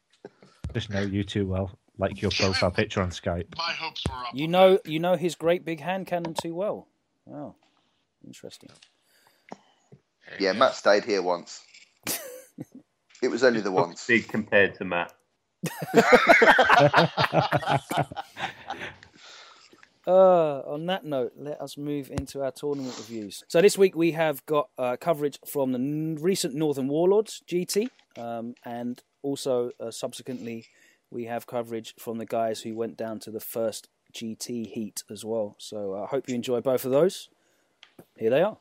just know you too well. Like your profile picture on Skype. My hopes were up. you know you know his great big hand cannon too well. Wow, interesting. Yeah, Matt stayed here once. It was only the once. Big compared to Matt. Uh, on that note, let us move into our tournament reviews. So this week we have got uh, coverage from the n- recent Northern Warlords GT, um, and also uh, subsequently we have coverage from the guys who went down to the first GT heat as well. So I hope you enjoy both of those. Here they are.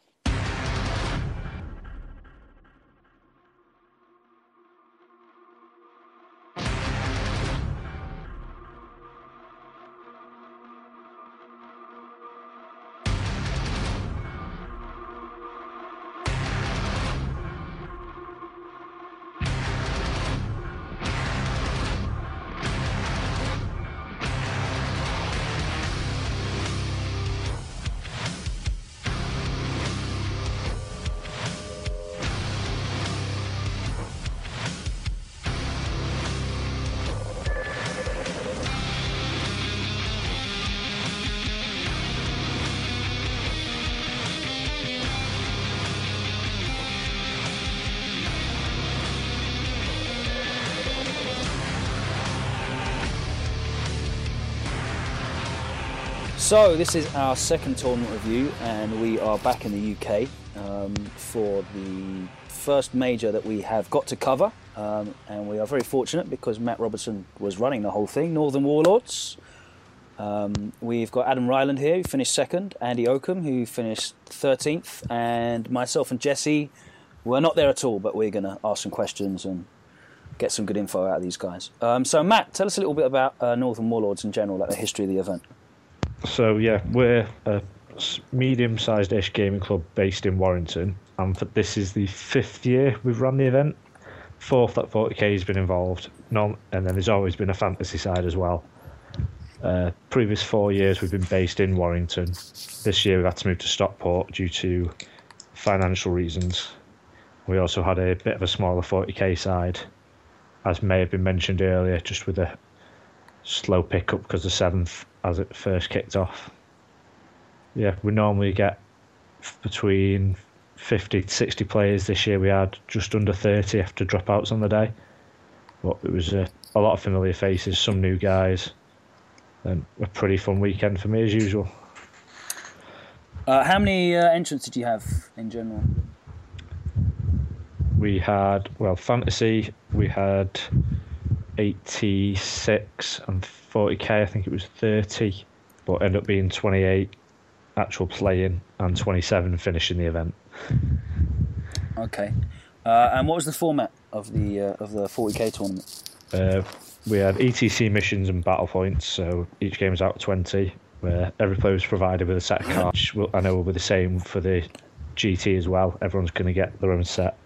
So this is our second tournament review, and we are back in the UK. um, for the first major that we have got to cover. Um, and we are very fortunate because Matt Robertson was running the whole thing, Northern Warlords. Um, we've got Adam Ryland here, who finished second, Andy Oakham, who finished 13th, and myself and Jesse were not there at all, but we're going to ask some questions and get some good info out of these guys. Um, so, Matt, tell us a little bit about uh, Northern Warlords in general, like the history of the event. So yeah, we're a medium-sized-ish gaming club based in Warrington, and for, this is the fifth year we've run the event. Fourth that 40k has been involved, non, and then there's always been a fantasy side as well. Uh, previous four years we've been based in Warrington. This year we've had to move to Stockport due to financial reasons. We also had a bit of a smaller 40k side, as may have been mentioned earlier, just with a slow pickup because the seventh as it first kicked off. Yeah, we normally get between 50 to 60 players. This year we had just under 30 after dropouts on the day. But it was a, a lot of familiar faces, some new guys, and a pretty fun weekend for me as usual. Uh, how many uh, entrants did you have in general? We had, well, fantasy, we had 86 and 40k, I think it was 30, but ended up being 28 actual playing and 27 finishing the event. Okay. Uh, and what was the format of the uh, of the 40k tournament? Uh, we had ETC missions and battle points, so each game was out of 20, where every player was provided with a set of cards. I know will be the same for the GT as well. Everyone's going to get their own set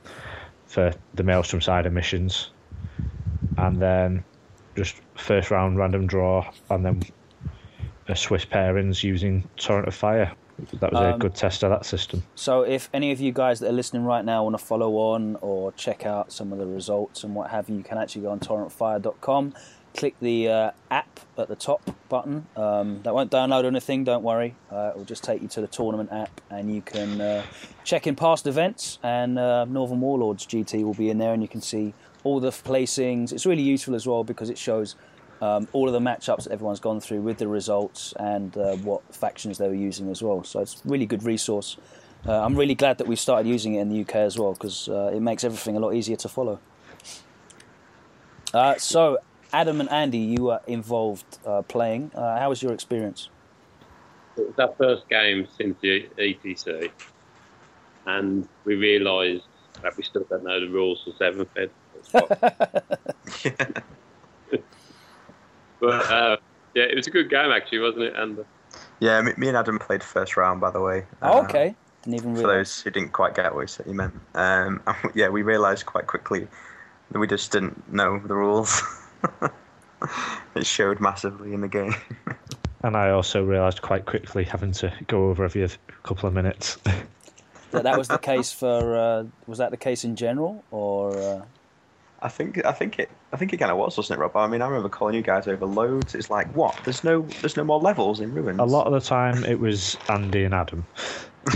for the Maelstrom side of missions. And then just first round random draw, and then a Swiss pairings using Torrent of Fire. That was a Um, good test of that system. So, if any of you guys that are listening right now want to follow on or check out some of the results and what have you, you can actually go on torrentfire.com, click the uh, app at the top button. Um, that won't download anything, don't worry. Uh, it will just take you to the tournament app and you can uh, check in past events. And uh, Northern Warlords GT will be in there and you can see all the placings. It's really useful as well because it shows um, all of the matchups that everyone's gone through with the results and uh, what factions they were using as well. So it's a really good resource. Uh, I'm really glad that we've started using it in the UK as well because uh, it makes everything a lot easier to follow. Uh, so, Adam and Andy, you were involved uh, playing. Uh, how was your experience? It was our first game since the ETC, and we realised that we still don't know the rules for Seventh Ed. but uh, yeah, it was a good game actually, wasn't it? And uh, Yeah, me, me and Adam played first round, by the way. Oh, Uh, okay. Didn't even For those who didn't quite get what you meant. Um, yeah, we realised quite quickly that we just didn't know the rules. it showed massively in the game. And I also realised quite quickly having to go over every oth- couple of minutes. That, that was the case for. Uh, was that the case in general, or? Uh... I think I think it I think it kind of was, wasn't it, Rob? I mean, I remember calling you guys over loads. It's like, what? There's no there's no more levels in ruins. A lot of the time it was Andy and Adam,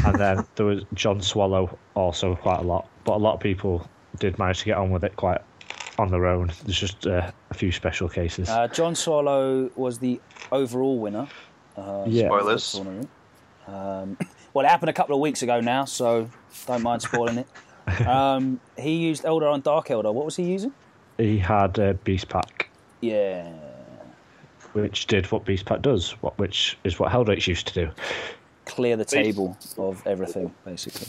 and then there was John Swallow also quite a lot. But a lot of people did manage to get on with it quite on their own. There's just uh, a few special cases. Uh, John Swallow was the overall winner. Uh, Yeah. Spoilers. Um, well, it happened a couple of weeks ago now, so don't mind spoiling it. Um, he used Eldar on Dark Eldar. What was he using? he had a Beast Pack, Yeah. which did what Beast Pack does, what which is what Heldrake's used to do. Clear the table of everything, basically.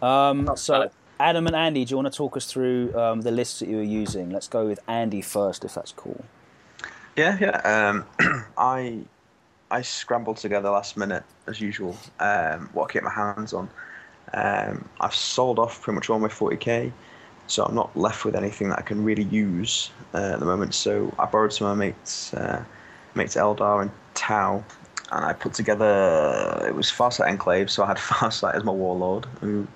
Um, so, Adam and Andy, do you want to talk us through um, the lists that you were using? Let's go with Andy first, if that's cool. Yeah, yeah. Um, I I scrambled together last minute as usual. Um, what I get my hands on. Um, I've sold off pretty much all my 40k, so I'm not left with anything that I can really use uh, at the moment. So I borrowed some of my mates, uh, mates Eldar and Tau, and I put together. It was Farsight Enclave, so I had Farsight as my warlord. Who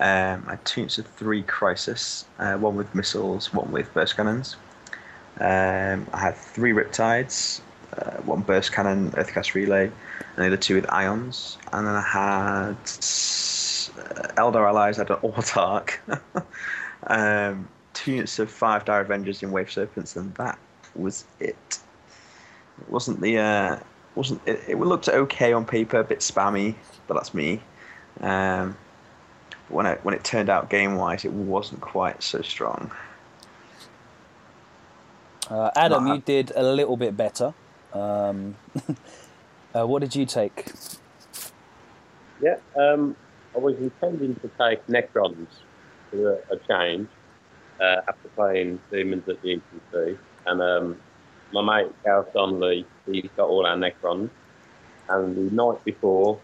um, I units of three Crisis, uh, one with missiles, one with burst cannons. Um, I had three Riptides, uh, one burst cannon, Earthcast relay, and the other two with ions. And then I had Eldar allies. I had an Autarch, um, two units of five Dire Avengers in Wave Serpents, and that was it. It wasn't the uh, wasn't it, it looked okay on paper, a bit spammy, but that's me. Um, but when it when it turned out game wise, it wasn't quite so strong. Uh, Adam, Not you did a little bit better. Um, uh, what did you take? Yeah, um, I was intending to take Necrons for a, change uh, after playing Demons at the ETC. And um, my mate Gareth Donnelly, he's got all our Necrons. And the night before,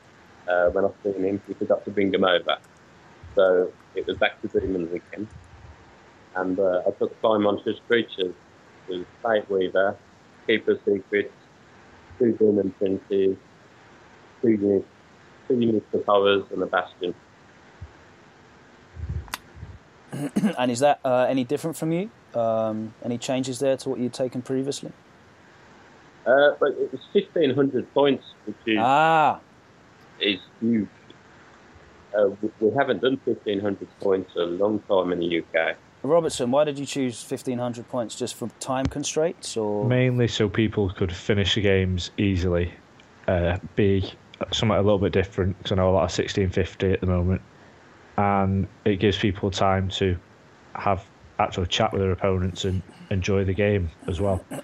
uh, when I seen him, he forgot to bring them over. So it was back to Demons again. And uh, I took five monstrous creatures with Fate Weaver, Keeper Secrets, two Demon Princes, two units two units of and a bastion. and is that uh, any different from you? Um, any changes there to what you'd taken previously? Uh, but it was fifteen hundred points, which is Ah, is huge. Uh, we- we haven't done fifteen hundred points a long time in the UK. Robertson, why did you choose 1500 points? Just from time constraints or? Mainly so people could finish the games easily. Uh, be somewhat a little bit different because I know a lot of 1650 at the moment, and it gives people time to have actual chat with their opponents and enjoy the game as well. and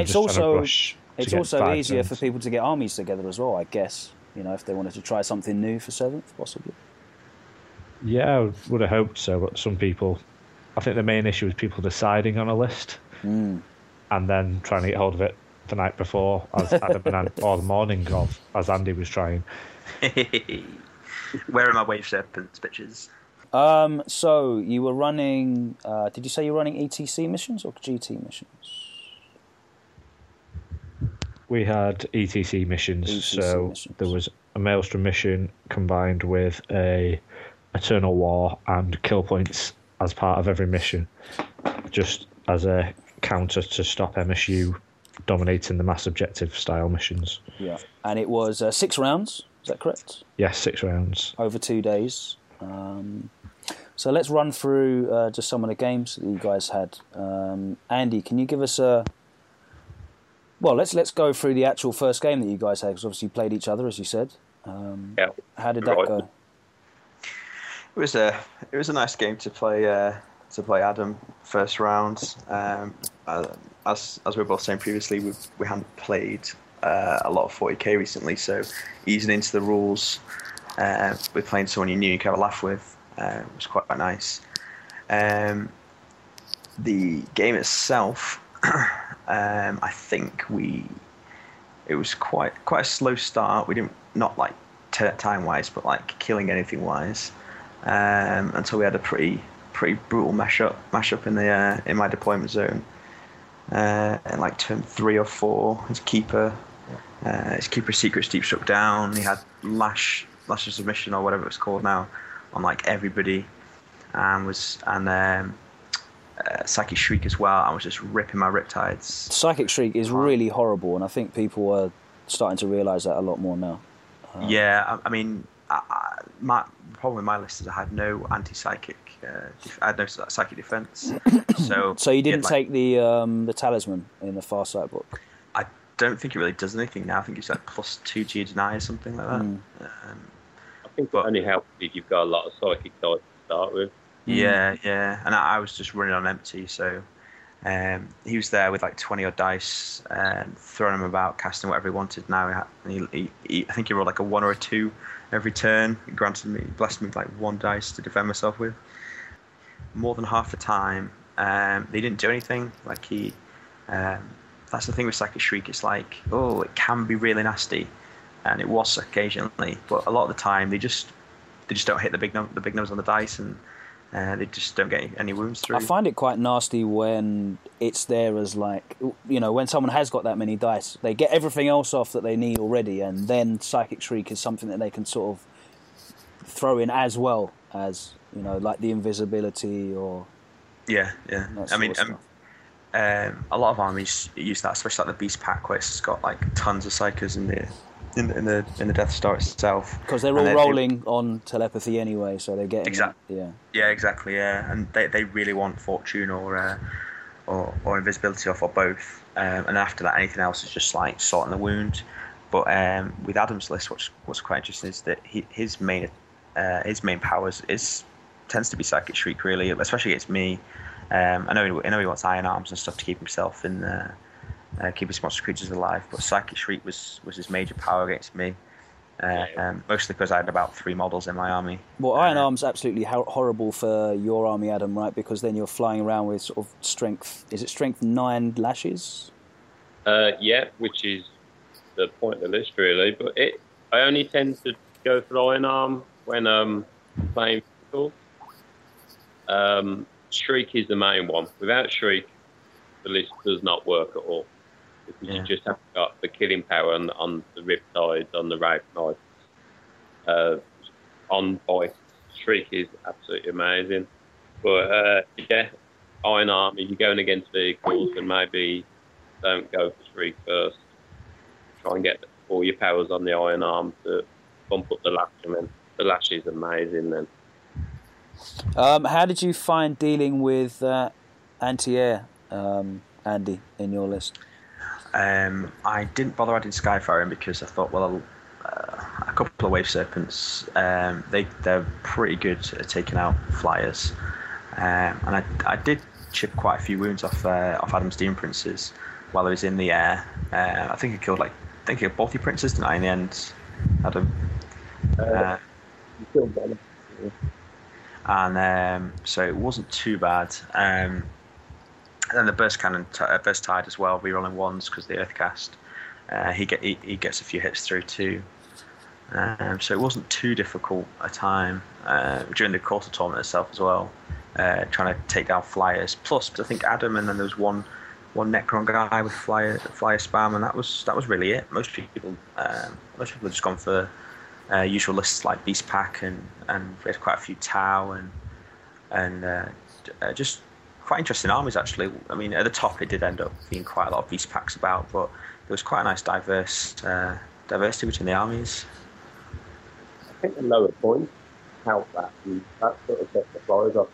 it's than just trying to also it's also easier for people to get armies together as well, I guess. You know, if they wanted to try something new for seventh, possibly. Yeah, I would have hoped so, but some people, I think the main issue is people deciding on a list Mm. and then trying to get hold of it the night before, as Adam and Andy, or the morning of, as Andy was trying. Where are my wave serpents, bitches? Um, so you were running. Uh, did you say you were running ETC missions or GT missions? We had ETC missions, ETC so missions. there was a Maelstrom mission combined with a Eternal War and kill points as part of every mission, just as a counter to stop MSU dominating the mass objective style missions. Yeah, and it was uh, six rounds. Is that correct? Yes, six rounds. Over two days. Um, so let's run through uh, just some of the games that you guys had. Um, Andy, can you give us a? Well, let's let's go through the actual first game that you guys had because obviously you played each other, as you said. Um, Yeah. how did that Right. go? It was a it was a nice game to play uh, to play Adam first round. Um, uh, as as we were both saying previously, we we hadn't played uh, a lot of 40k recently, so easing into the rules uh, with playing someone you knew you could have a laugh with uh, was quite nice. Um, the game itself, um, I think we it was quite quite a slow start. We didn't not like t- time wise, but like killing anything wise um, until we had a pretty pretty brutal mash up mash up in the uh, in my deployment zone. Uh, and like turn three or four, his keeper, uh, his keeper secret deep struck down. He had lash lash of submission or whatever it's called now on like everybody, and was and um, uh, Psychic Shriek as well. I was just ripping my riptides. Psychic Shriek is really horrible, and I think people are starting to realise that a lot more now. Yeah, I, I mean, I, I, my problem with my list is I had no anti-psychic. Uh, def- I had no psychic defense. So So you didn't like, take the um, the talisman in the Farsight book. I don't think it really does anything now. I think it's like plus two G deny or something like that. Mm. Um, I think it only helps if you've got a lot of psychic types to start with. Yeah, yeah, and I, I was just running on empty, so um, he was there with like twenty odd dice, um, throwing them about, casting whatever he wanted. Now he, he, he, he, I think he rolled like a one or a two every turn. He granted me, blessed me with like one dice to defend myself with. More than half the time, um, they didn't do anything. Like he, um, that's the thing with Psychic Shriek. It's like, oh, it can be really nasty, and it was occasionally, but a lot of the time they just they just don't hit the big num- the big numbers on the dice and. Uh, they just don't get any wounds through. I find it quite nasty when it's there as like you know when someone has got that many dice, they get everything else off that they need already, and then Psychic Shriek is something that they can sort of throw in as well as you know like the invisibility or yeah, yeah. I mean, um, um, a lot of armies use that, especially like the Beast Pack, where it's got like tons of psykers in the in the in the, in the Death Star itself. because they're all they- rolling on telepathy anyway, so they're getting Exact- that, yeah. Yeah, exactly. Yeah, and they, they really want fortune or uh, or, or invisibility off or both. Um, and after that, anything else is just like sorting the wound. But um, with Adam's list, what's what's quite interesting is that he, his main uh, his main powers is tends to be psychic shriek, really, especially against me. Um, I know he, I know he wants iron arms and stuff to keep himself in, uh, uh, keep his monster creatures alive. But psychic shriek was was his major power against me. Uh, um, mostly because I had about three models in my army. Well, Iron Arm's absolutely hor- horrible for your army, Adam, right? Because then you're flying around with sort of strength. Is it strength nine lashes? Uh, yeah, which is the point of the list really. But it, I only tend to go for Iron Arm when um playing physical. Um, Shriek is the main one. Without Shriek, the list does not work at all because you Yeah. just haven't got the killing power on, on the Riptide, on the Wraith Knight. Uh, on Bite, Shriek is absolutely amazing. But uh, yeah, Iron Arm, if you're going against vehicles, then maybe don't go for Shriek first. Try and get all your powers on the Iron Arm to bump up the lash, and then the lash is amazing then. Um, how did you find dealing with uh, anti-air, um, Andy, in your list? Um, I didn't bother adding Skyfire in because I thought, well, uh, a couple of Wave Serpents, um, they they're pretty good at taking out flyers, um, and I, I did chip quite a few wounds off uh, off Adam's Demon Princes while he was in the air. Uh, I think he killed like I think he killed both your princes, didn't I? In the end, Adam. Uh, You killed them. And um, so it wasn't too bad. Um, and then the burst cannon, t- uh, burst tide as well, rerolling ones because the Earth Caste. Uh, he get he, he gets a few hits through too. Um, so it wasn't too difficult a time uh, during the course of the tournament itself as well, uh, trying to take down flyers. Plus, I think Adam and then there was one one Necron guy with flyer flyer spam, and that was that was really it. Most people um, most people have just gone for uh, usual lists like Beast Pack and and we had quite a few Tau and and uh, uh, just quite interesting armies actually. I mean, at the top it did end up being quite a lot of Beast Packs about, but there was quite a nice diverse uh, diversity between the armies. I think the lower points help that. That sort of set the flyers up.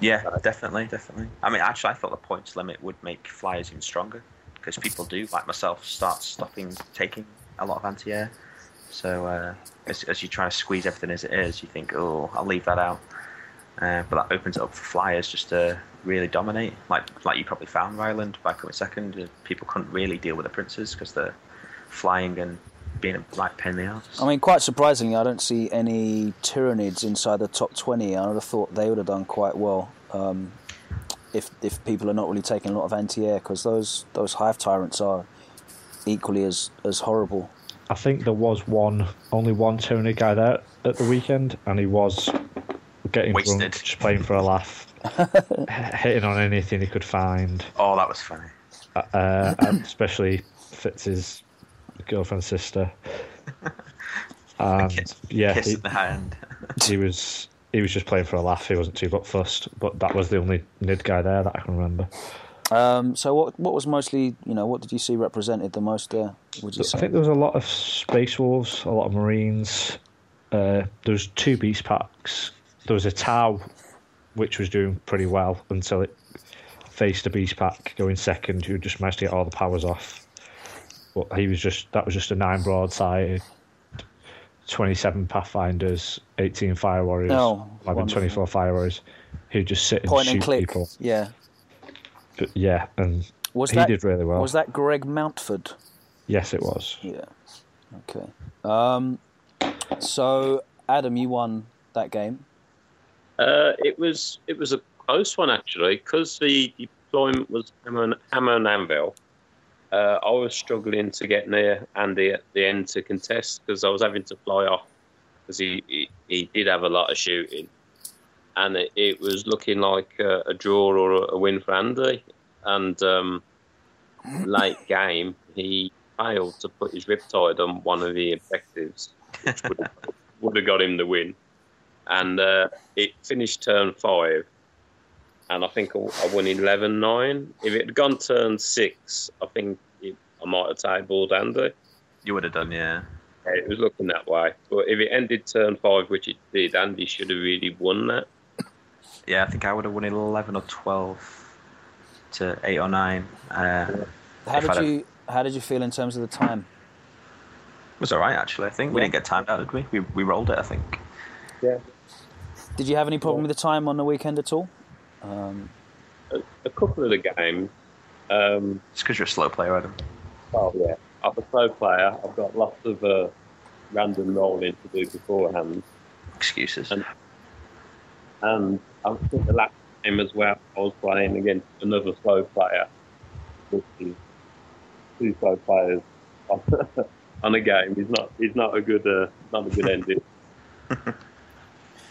Yeah, definitely, definitely. I mean, actually, I thought the points limit would make flyers even stronger because people do, like myself, start stopping taking a lot of anti-air. So uh, as, as you try to squeeze everything as it is, you think, oh, I'll leave that out. Uh, but that opens it up for flyers just to really dominate. Like like you probably found Ryland by coming second, uh, people couldn't really deal with the princes because they're flying and being a black ass. I mean, quite surprisingly, I don't see any Tyranids inside the top 20. I would have thought they would have done quite well um, if if people are not really taking a lot of anti-air because those those hive tyrants are equally as as horrible. I think there was one, only one Tony guy there at the weekend, and he was getting Wasted. drunk, just playing for a laugh, hitting on anything he could find. Oh, that was funny. Uh, especially Fitz's girlfriend's sister. And yeah, Kiss he, in the hand. he was he was just playing for a laugh. He wasn't too but fussed, but that was the only Nid guy there that I can remember. Um, so what what was mostly you know what did you see represented the most there? Would you I say? think there was a lot of Space Wolves, a lot of Marines. Uh, there was two Beast Packs. There was a Tau, which was doing pretty well until it faced a Beast Pack going second, who just managed to get all the powers off. But he was just that was just a nine broadside, twenty-seven Pathfinders, eighteen Fire Warriors, Oh, 11, wonderful. 24 Fire Warriors, who just sit and Point shoot and click. people. Yeah. But yeah, and Was he that did really well. Was that Greg Mountford? Yes, it was. Yeah. Okay. Um, so Adam, you won that game. Uh, it was it was a close one actually because the deployment was hammer and, hammer and anvil. Uh, I was struggling to get near Andy at the end to contest because I was having to fly off because he, he he did have a lot of shooting, and it, it was looking like a, a draw or a, a win for Andy. And um, late game, he failed to put his riptide on one of the objectives, which would have, would have got him the win and uh, it finished turn five, and I think I I won 11 9. If it had gone turn six, I think it, I might have tabled Andy. You would have done, yeah. Yeah, It was looking that way. But if it ended turn five, which it did, Andy should have really won that. Yeah, I think I would have won 11 or 12 to 8 or 9. Uh, How if I'd did have- you How did you feel in terms of the time? was all right actually. I think we Yeah. didn't get timed out, did we? We we rolled it. I think. Yeah. Did you have any problem with the time on the weekend at all? Um, A, a couple of the games. Um, It's because you're a slow player, Adam. oh yeah, I'm a pro player. I've got lots of uh, random rolling to do beforehand, Excuses. And- and I think the last game as well, I was playing against another slow player, which two slow players on, on a game. He's not. He's not a good. Uh, not a good ending.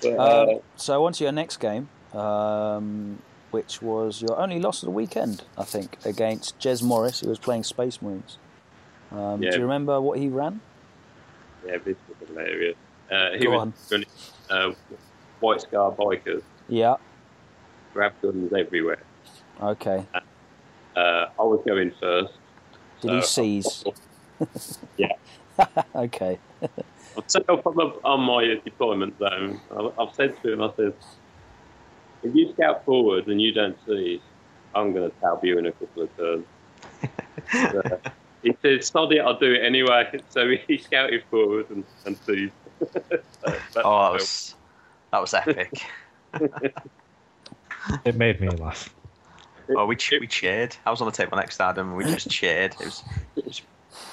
But, uh, um, so on to your next game, um, which was your only loss of the weekend, I think, against Jez Morris, who was playing Space Marines. Um, Yeah. Do you remember what he ran? Yeah, this was hilarious. Uh, he Go was on. running uh, White Scar bikers, Yeah. grav guns everywhere. Okay. Uh, I was going first. Did he so- seize? Yeah. okay. I've set up on, the, on my deployment zone. I've, I've said to him, I said, if you scout forward and you don't seize, I'm going to tab you in a couple of turns. Uh, he said, sod it, I'll do it anyway. So he scouted forward and, and seized. So Oh, that was that was epic. It made me laugh. oh, we che- we cheered. I was on the table next to Adam. and We just cheered. It was it was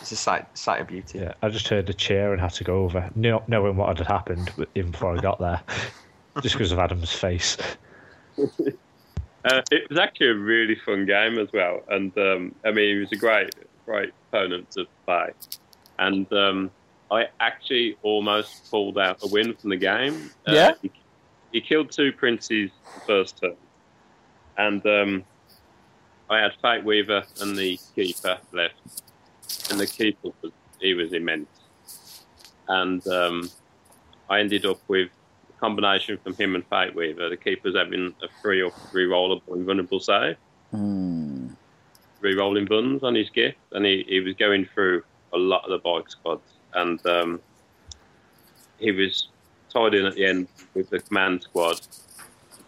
it's a sight sight of beauty. Yeah, I just heard a cheer and had to go over, not knowing what had happened even before I got there, just because of Adam's face. Uh, it was actually a really fun game as well, and um, I mean, he was a great, great opponent to play. And um, I actually almost pulled out a win from the game. Uh, Yeah? he, he killed two princes the first turn, and um, I had Fate Weaver and the keeper left, and the keeper was he was immense, and um, I ended up with a combination from him and Fate Weaver. The keeper's having a free or re-rollable invulnerable save, Hmm. re-rolling buns on his gift, and he, he was going through a lot of the bike squads, and um, he was tied in at the end with the command squad,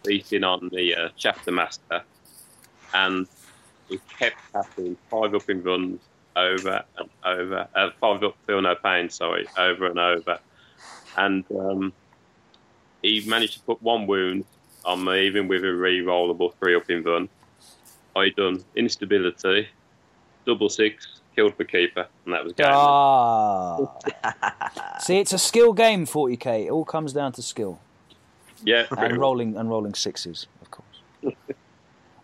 beating on the uh, chapter master, and he kept passing five up invulns over and over, uh, five up feel no pain, sorry, over and over, and um, he managed to put one wound on me, even with a re-rollable three up invuln. I done instability, double six, killed the keeper, and that was game. Ah. See, it's a skill game, 40k. It all comes down to skill yeah, and rolling and rolling sixes, of course.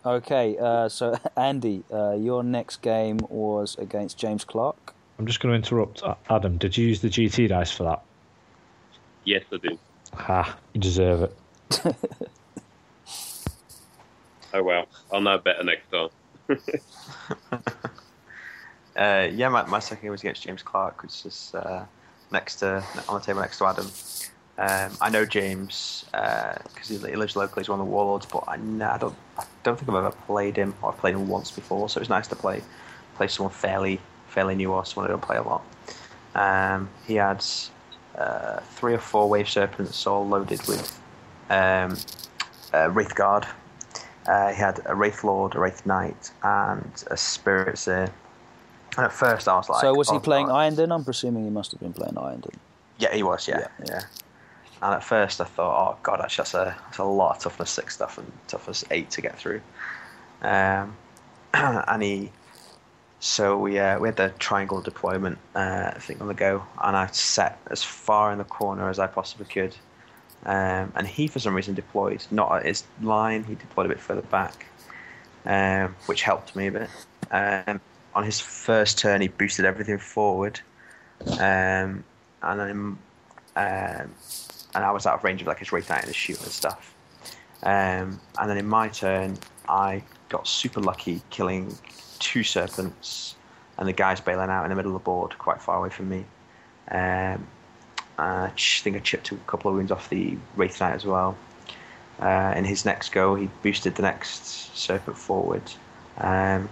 Okay, uh, so Andy, uh, your next game was against James Clark. I'm just going to interrupt. Adam, did you use the GT dice for that? Yes, I did. Ha, you deserve it. Oh well, I'll know better next time. Uh, yeah, my, my second game was against James Clark, which is uh, next to on the table next to Adam. Um, I know James because he, he lives locally. He's one of the warlords, but I, I don't I don't think I've ever played him. or played him once before, so it's nice to play play someone fairly fairly new or someone I don't play a lot. Um, he had uh, three or four wave serpents all loaded with um, uh, Wraith Guard. Uh, he had a Wraith Lord, a Wraith Knight, and a Spirit Seer. And at first I was like, so was he oh, playing God. Iyanden? I'm presuming he must have been playing Iyanden. Yeah, he was. Yeah, yeah. And at first I thought, oh god, actually that's a that's a lot of toughness six stuff and toughness eight to get through. Um, and he, so we uh, we had the triangle deployment uh, thing on the go, and I set as far in the corner as I possibly could. Um, and he, for some reason, deployed not at his line. He deployed a bit further back, um, which helped me a bit. Um, on his first turn, he boosted everything forward, um, and then um, and I was out of range of like his Wraith Knight and his shield and stuff. Um, and then in my turn, I got super lucky killing two serpents, and the guys bailing out in the middle of the board, quite far away from me. Um, I think I chipped a couple of wounds off the Wraith Knight as well. Uh, in his next go, he boosted the next serpent forward, um,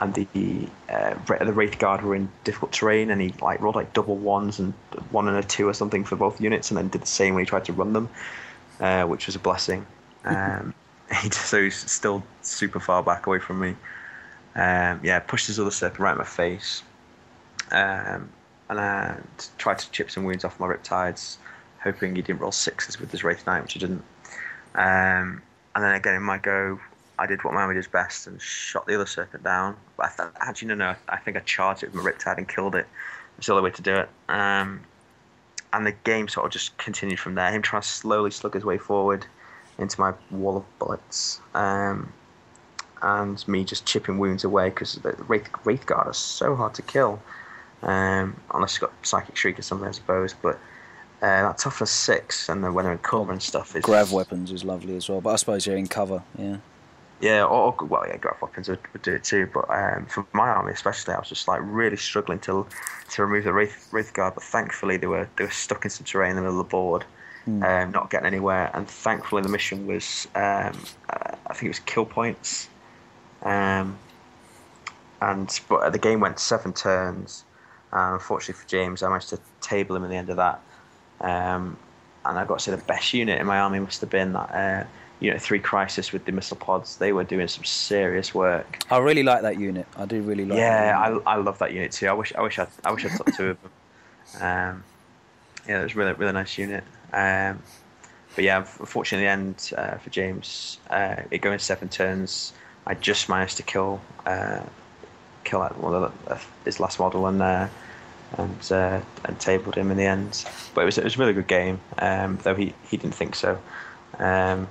and the uh, the Wraith Guard were in difficult terrain, and he like rolled like double ones and one and a two or something for both units, and then did the same when he tried to run them, uh, which was a blessing. Um, he so he's still super far back away from me. Um, yeah, pushed his other serpent right in my face. Um, and uh, tried to chip some wounds off my Riptides, hoping he didn't roll sixes with his Wraith Knight, which he didn't. Um, and then again in my go, I did what Miami does best and shot the other serpent down. But I actually, no, no, I think I charged it with my Riptide and killed it. It's the only way to do it. Um, and the game sort of just continued from there. Him trying to slowly slug his way forward into my wall of bullets. Um, and me just chipping wounds away because the Wraith, Wraith Guard are so hard to kill. Um, unless you've got Psychic Shriek or something, I suppose. But uh, that toughness six, and then when they're in cover and stuff, is Grav weapons is lovely as well, but I suppose you're in cover. Yeah. Yeah, or, or well, yeah, grav weapons would, would do it too. But um, for my army, especially, I was just like really struggling to to remove the wraith, wraith guard. But thankfully, they were they were stuck in some terrain in the middle of the board, Hmm. um, not getting anywhere. And thankfully, the mission was um, uh, I think it was kill points. Um, and but the game went seven turns. And unfortunately for James, I managed to table him at the end of that. Um, and I got to say the best unit in my army must have been that uh, unit three crisis with the missile pods. They were doing some serious work. I really like that unit. I do really like. yeah, that unit. I, I love that unit too. I wish I wish I I wish I took two of them. Um, yeah, it was really really nice unit. Um, but yeah, unfortunately, the end uh, for James, uh, it going seven turns. I just managed to kill uh, kill out one of the, uh, his last model and uh, and uh, and tabled him in the end. But it was it was a really good game, um, though he, he didn't think so um,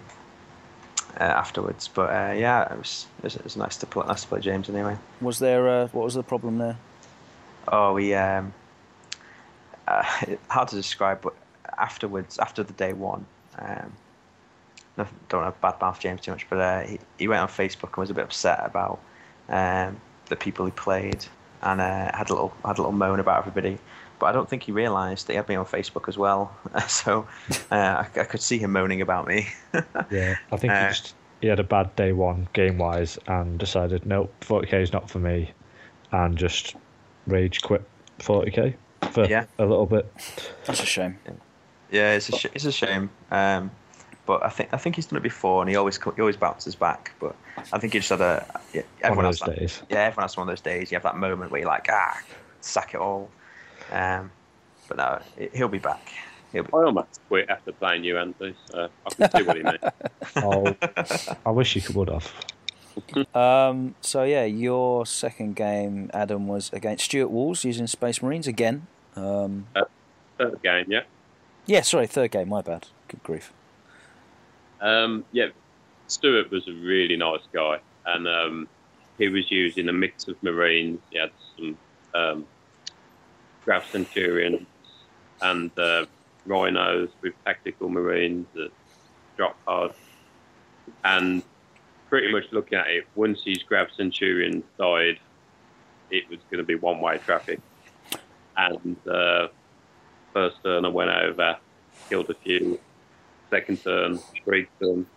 uh, afterwards. But uh, yeah, it was, it was it was nice to play nice to play James anyway. Was there? Uh, what was the problem there? Oh, we um, uh, hard to describe, but afterwards, after the day one, um, no- don't want to badmouth James too much, but uh, he, he went on Facebook and was a bit upset about um, the people he played and uh, had a little had a little moan about everybody. But I don't think he realised that he had me on Facebook as well, so uh, I, I could see him moaning about me. Yeah, I think he Uh, just he had a bad day one game wise and decided nope, 40k is not for me, and just rage quit 40k for Yeah. a little bit. That's a shame. Yeah, it's a sh- it's a shame. Um, but I think I think he's done it before, and he always he always bounces back. But I think he just had a yeah, everyone One of has that, days. Yeah, everyone has one of those days. You have that moment where you're like, ah, sack it all. Um, but no, he- he'll be back. He'll be. I almost quit after playing you, Andy, so I can see what he meant. Oh, I wish you could would have. Um, so yeah, your second game, Adam, was against Stuart Walls using Space Marines again. Um, Third game, yeah. yeah, sorry, third game. My bad. Good grief. Um, yeah, Stuart was a really nice guy, and um, he was using a mix of Marines. He had some Grav Centurions and uh, Rhinos with tactical Marines that drop hard. And pretty much looking at it, once his Grav Centurion died, it was going to be one way traffic. And uh, first turn, I went over, killed a few, second turn, shrieked them.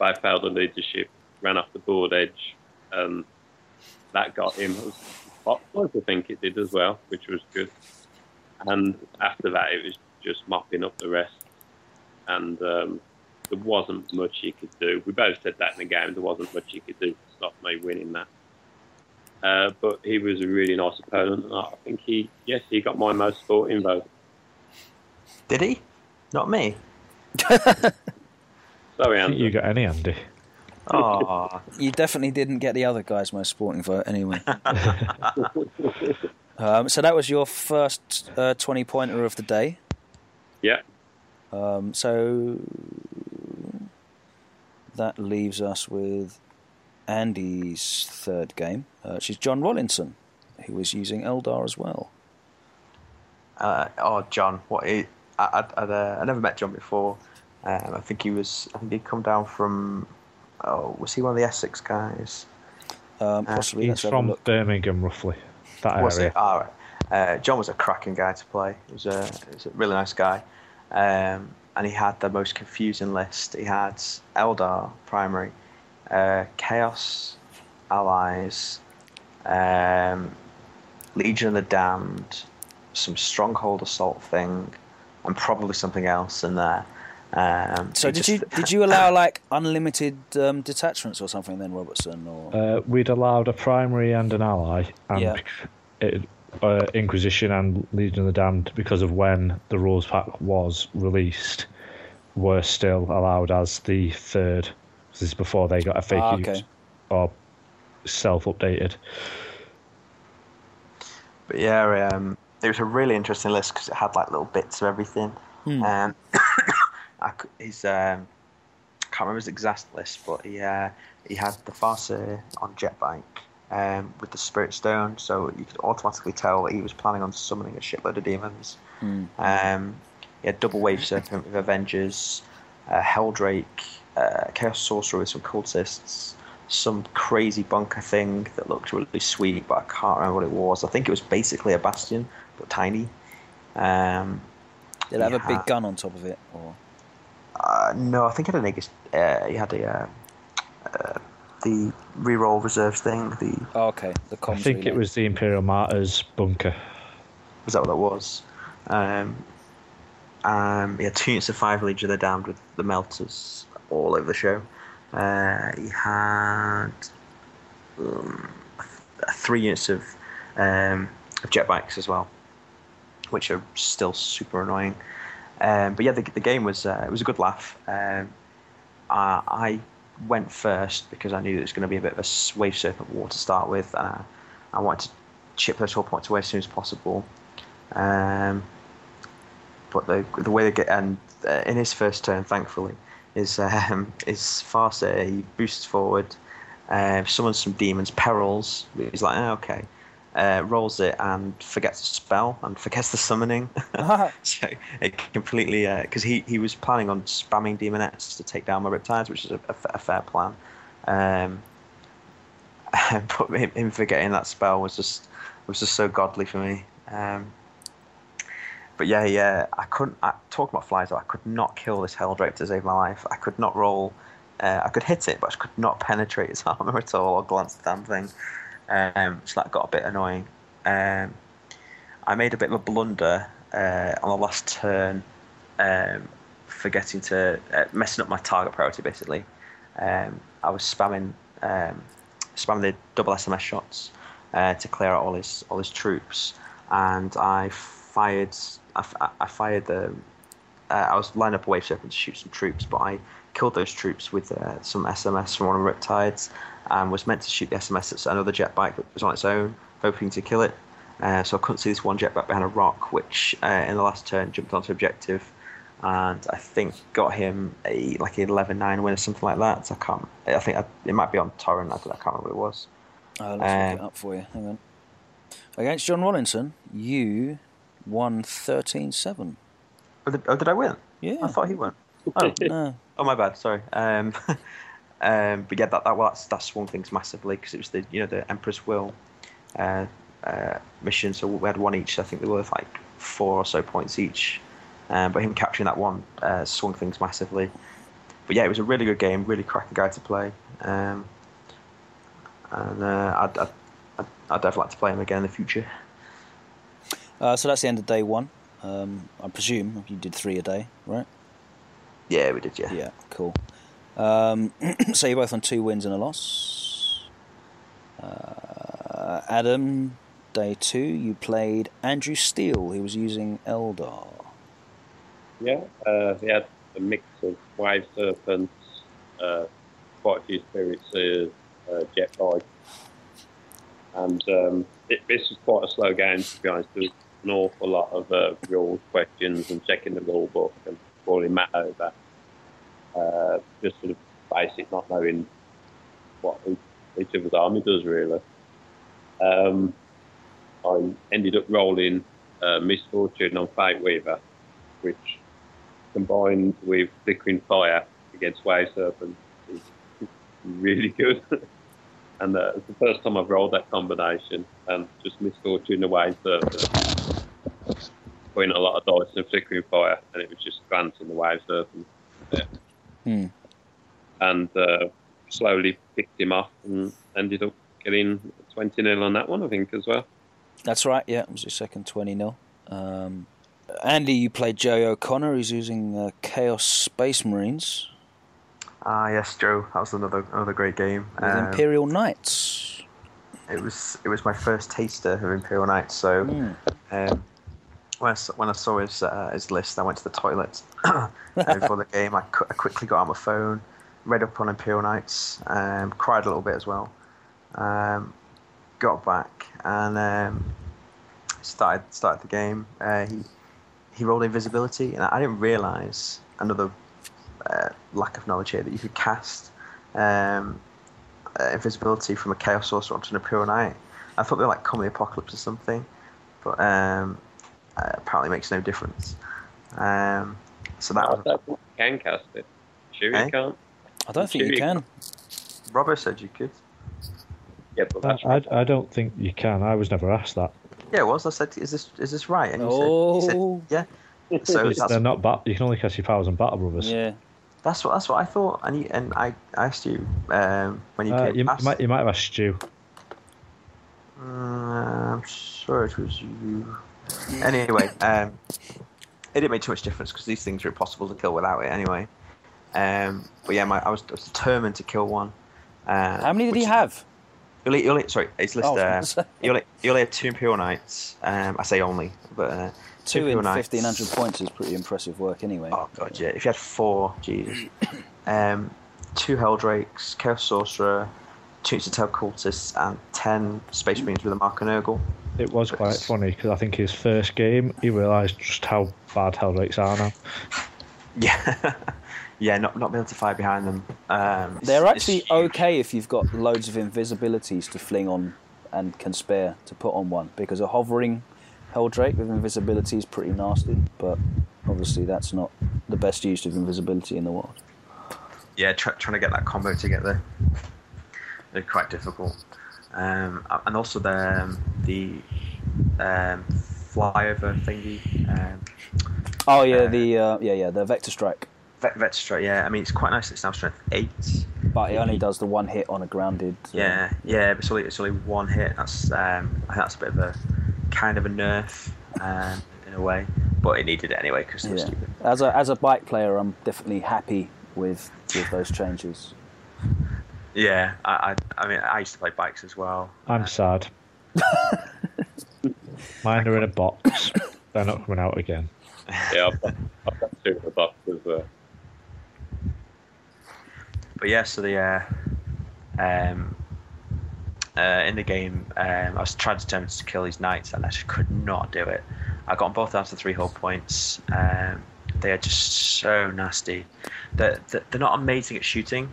I failed the leadership, ran off the board edge, and that got him. It was spot close, I think it did as well, which was good. And after that, it was just mopping up the rest, and um, there wasn't much he could do. We both said that in the game. There wasn't much he could do to stop me winning that. Uh, but he was a really nice opponent, and I think he, yes, he got my most sporting vote. Did he? Not me. Sorry, Andy. you got any Andy. Oh, You definitely didn't get the other guy's most sporting vote anyway. um, so that was your first uh, 20 pointer of the day. Yeah. Um, so that leaves us with Andy's third game, uh, which is John Rollinson, who was using Eldar as well. uh, oh, John. What? He, I, I, I'd, uh, I never met John before. Um, I think he was. I think he'd come down from. Oh, was he one of the Essex guys? Um, Uh, possibly. He's let's have a from. Birmingham, roughly. That Was area. it? All right. Uh, John was a cracking guy to play. He was a, he was a really nice guy. Um, and he had the most confusing list. He had Eldar primary, uh, Chaos allies, um, Legion of the Damned, some Stronghold assault thing, and probably something else in there. Um, So did just- you did you allow like unlimited um, detachments or something then, Robertson? Or Uh, we'd allowed a primary and an ally, and Yeah. it, uh, Inquisition and Legion of the Damned, because of when the rules pack was released, were still allowed as the third. This is before they got FAQs Ah, okay. or self-updated. But yeah, um, it was a really interesting list because it had like little bits of everything. Hmm. I his um, can't remember his exact list, but he uh, he had the Farseer on Jetbike um, with the Spirit Stone, so you could automatically tell he was planning on summoning a shitload of demons. Hmm. Um, he had Double Wave Serpent with Avengers, uh, Heldrake, uh, Chaos Sorcerer with some cultists, some crazy bunker thing that looked really sweet, but I can't remember what it was. I think it was basically a Bastion, but tiny. Um, Did it have a big gun on top of it? Or uh, no, I think it had a Negus. Uh, he had a uh, uh, the reroll reserves thing. The oh, okay, the. I think relay. it was the Imperial Martyrs bunker. was that what that was? Um, um, he had two units of five Legion of the Damned with the melters all over the show. Uh, he had um, three units of, um, of jet bikes as well, which are still super annoying. Um, but yeah, the, the game was uh, it was a good laugh. Um, I, I went first because I knew it was going to be a bit of a wave serpent war to start with, I, wanted to chip those four points away as soon as possible. Um, but the the way they get and uh, in his first turn, thankfully, is um, is Farseer. He boosts forward, uh, summons some demons, perils. He's like, oh, okay, uh, rolls it and forgets the spell and forgets the summoning. so it completely because he he was planning on spamming demonettes to take down my riptides, which is a, a a fair plan. Um, but him, him forgetting that spell was just was just so godly for me. Um, but yeah, yeah, I couldn't. I, talking about flies, though, I could not kill this Heldrake to save my life. I could not roll. Uh, I could hit it, but I could not penetrate its armor at all or glance at the damn thing. Um, so that got a bit annoying. Um, I made a bit of a blunder uh, on the last turn, um, forgetting to uh, messing up my target priority. Basically, um, I was spamming um, spamming the double SMS shots uh, to clear out all his all his troops, and I fired. I, fired the. Uh, I was lining up a wave serpent to shoot some troops, but I killed those troops with uh, some SMS from one of the Riptides, and was meant to shoot the SMS at another jet bike that was on its own, hoping to kill it. Uh, so I couldn't see this one jet bike behind a rock, which uh, in the last turn jumped onto objective, and I think got him a like an 11-9 win or something like that. So I can't. I think I, it might be on torrent. I, I can't remember what it was. Oh, let's look Um, it up for you. Hang on. Against John Rollinson, you won 13-7. Oh, did, oh, did I win? Yeah. I thought he won. Oh, no. oh my bad. Sorry. Um, um, but yeah, that that, well, that's, that swung things massively because it was the you know the Emperor's Will uh, uh, mission. So we had one each. I think they were worth like four or so points each. Um, but him capturing that one uh, swung things massively. But yeah, it was a really good game, really cracking guy to play. Um, and uh, I'd, I'd, I'd, I'd definitely like to play him again in the future. Uh, so that's the end of day one. Um, I presume you did three a day, right? Yeah, we did. Yeah. Yeah, cool. Um, so you're both on two wins and a loss. Uh, Adam, day two, you played Andrew Steele. He was using Eldar. Yeah, uh, he had a mix of wave serpents, uh, quite a few spirit uh, jet bike, and um, it, this was quite a slow game to be honest. There was an awful lot of uh, rules questions and checking the rule book and calling Matt over. Uh, just sort of basic not knowing what each, of his army does really. Um, I ended up rolling uh, Misfortune on Fate Weaver, which combined with Flickering Fire against Wave Serpent is really good. and uh, it's the first time I've rolled that combination, and just Misfortune and Wave Serpent. Putting a lot of dice and Flickering Fire, and it was just granting the Wave Serpent. Yeah. Hmm. And uh, slowly picked him up and ended up getting 20 0 on that one, I think, as well. That's right, yeah, it was your second 20 0. Um, Andy, you played Joe O'Connor, who's using uh, Chaos Space Marines Ah, yes, Joe. That was another another great game. with Um, Imperial Knights. it was it was my first taster of Imperial Knights. So Mm. um, when I, when I saw his uh, his list, I went to the toilet uh, before the game. I, qu- I quickly got on my phone, read up on Imperial Knights, um, cried a little bit as well. Um, got back and um, started started the game. Uh, he he rolled invisibility, and I didn't realise another uh, lack of knowledge here that you could cast um, uh, invisibility from a Chaos Sorcerer onto an Imperial Knight. I thought they were like Come the Apocalypse or something, but um, uh, apparently makes no difference. Um, so that I was don't think you can cast it. Sure, Eh? you can't. I don't think Sure you you can. Robert said you could. Yeah, but that's I, I don't think you can. I was never asked that. Yeah, it was. I said, "Is this is this right?" And you Oh, said, you said, "Yeah." So that's they're not bat- you can only cast your powers on Battle Brothers. yeah. that's what that's what I thought. And you, and I asked you um, when you Uh, came you, past. you might, you might have asked Stu. Uh, I'm sure it was you. Anyway, um, it didn't make too much difference because these things are impossible to kill without it anyway. Um, but yeah, my, I, was, I was determined to kill one. Uh, How many did he have? You only, you only, sorry, his list. Oh, uh, was gonna say. you, only, had two Imperial Knights. Um, I say only, but uh, Two in Imperial Knights. fifteen hundred points is pretty impressive work, anyway. Oh god, yeah. If you had four, Jesus. Um, two Heldrakes, Chaos Sorcerer, two Tail Cultists, and ten Space Marines with a Mark of Nurgle. It was quite funny because I think his first game he realised just how bad Heldrakes are now. Yeah, yeah. Not not being able to fight behind them. Um, They're actually okay if you've got loads of invisibilities to fling on and can spare to put on one because a hovering Heldrake with invisibility is pretty nasty, but obviously that's not the best use of invisibility in the world. Yeah, try, trying to get that combo together. They're quite difficult. Um, and also the um, the um, flyover thingy. Um, Oh yeah, Uh, the uh, yeah yeah the Vector Strike, Vet, Vet Strike, yeah. I mean, it's quite nice. It's now strength eight. but it only does the one hit on a grounded. uh, Yeah, yeah, but it's only, it's only one hit. That's um, I think that's a bit of a kind of a nerf um, in a way, but it needed it anyway because it was Yeah. stupid. As a as a bike player, I'm definitely happy with with those changes. Yeah, I, I I mean I used to play bikes as well. I'm sad. Mine are in a box. They're not coming out again. yeah. I've got, I've got two in the box as well. But yeah, so the uh, um, uh, in the game, um, I was trying to determine to kill these knights, and I just could not do it. I got them both down to three whole points. Um, they are just so nasty. They're, they're they're not amazing at shooting,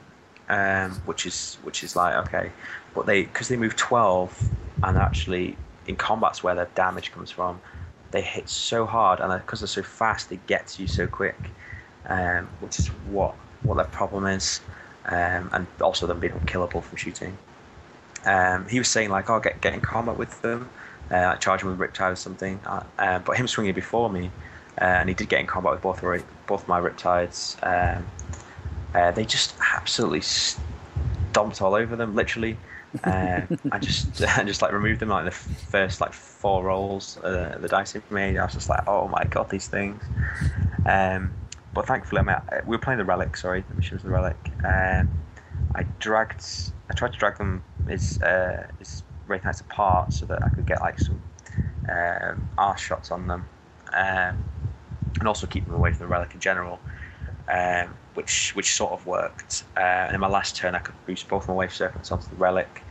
um, which is which is like okay, but they because they move twelve and actually in combats where their damage comes from, they hit so hard, and because they're so fast, they get to you so quick, um, which is what what their problem is um, and also them being unkillable from shooting. Um, he was saying like, "I'll "Oh, get get in combat with them, uh, like charge him with Riptide or something." Uh, uh, but him swinging before me, uh, and he did get in combat with both both my Riptides. Um, uh, they just absolutely stomped all over them, literally. uh, I just I just like removed them like the first like four rolls uh, the dice he made. I was just like, oh my god, these things. Um, but thankfully, I mean, we were playing the relic. Sorry, the mission was the relic. Um, I dragged, I tried to drag them his uh, his Wraith Knights apart so that I could get like some um, arse shots on them, um, and also keep them away from the relic in general. Um, which which sort of worked. Uh, and in my last turn, I could boost both my wave serpents onto the relic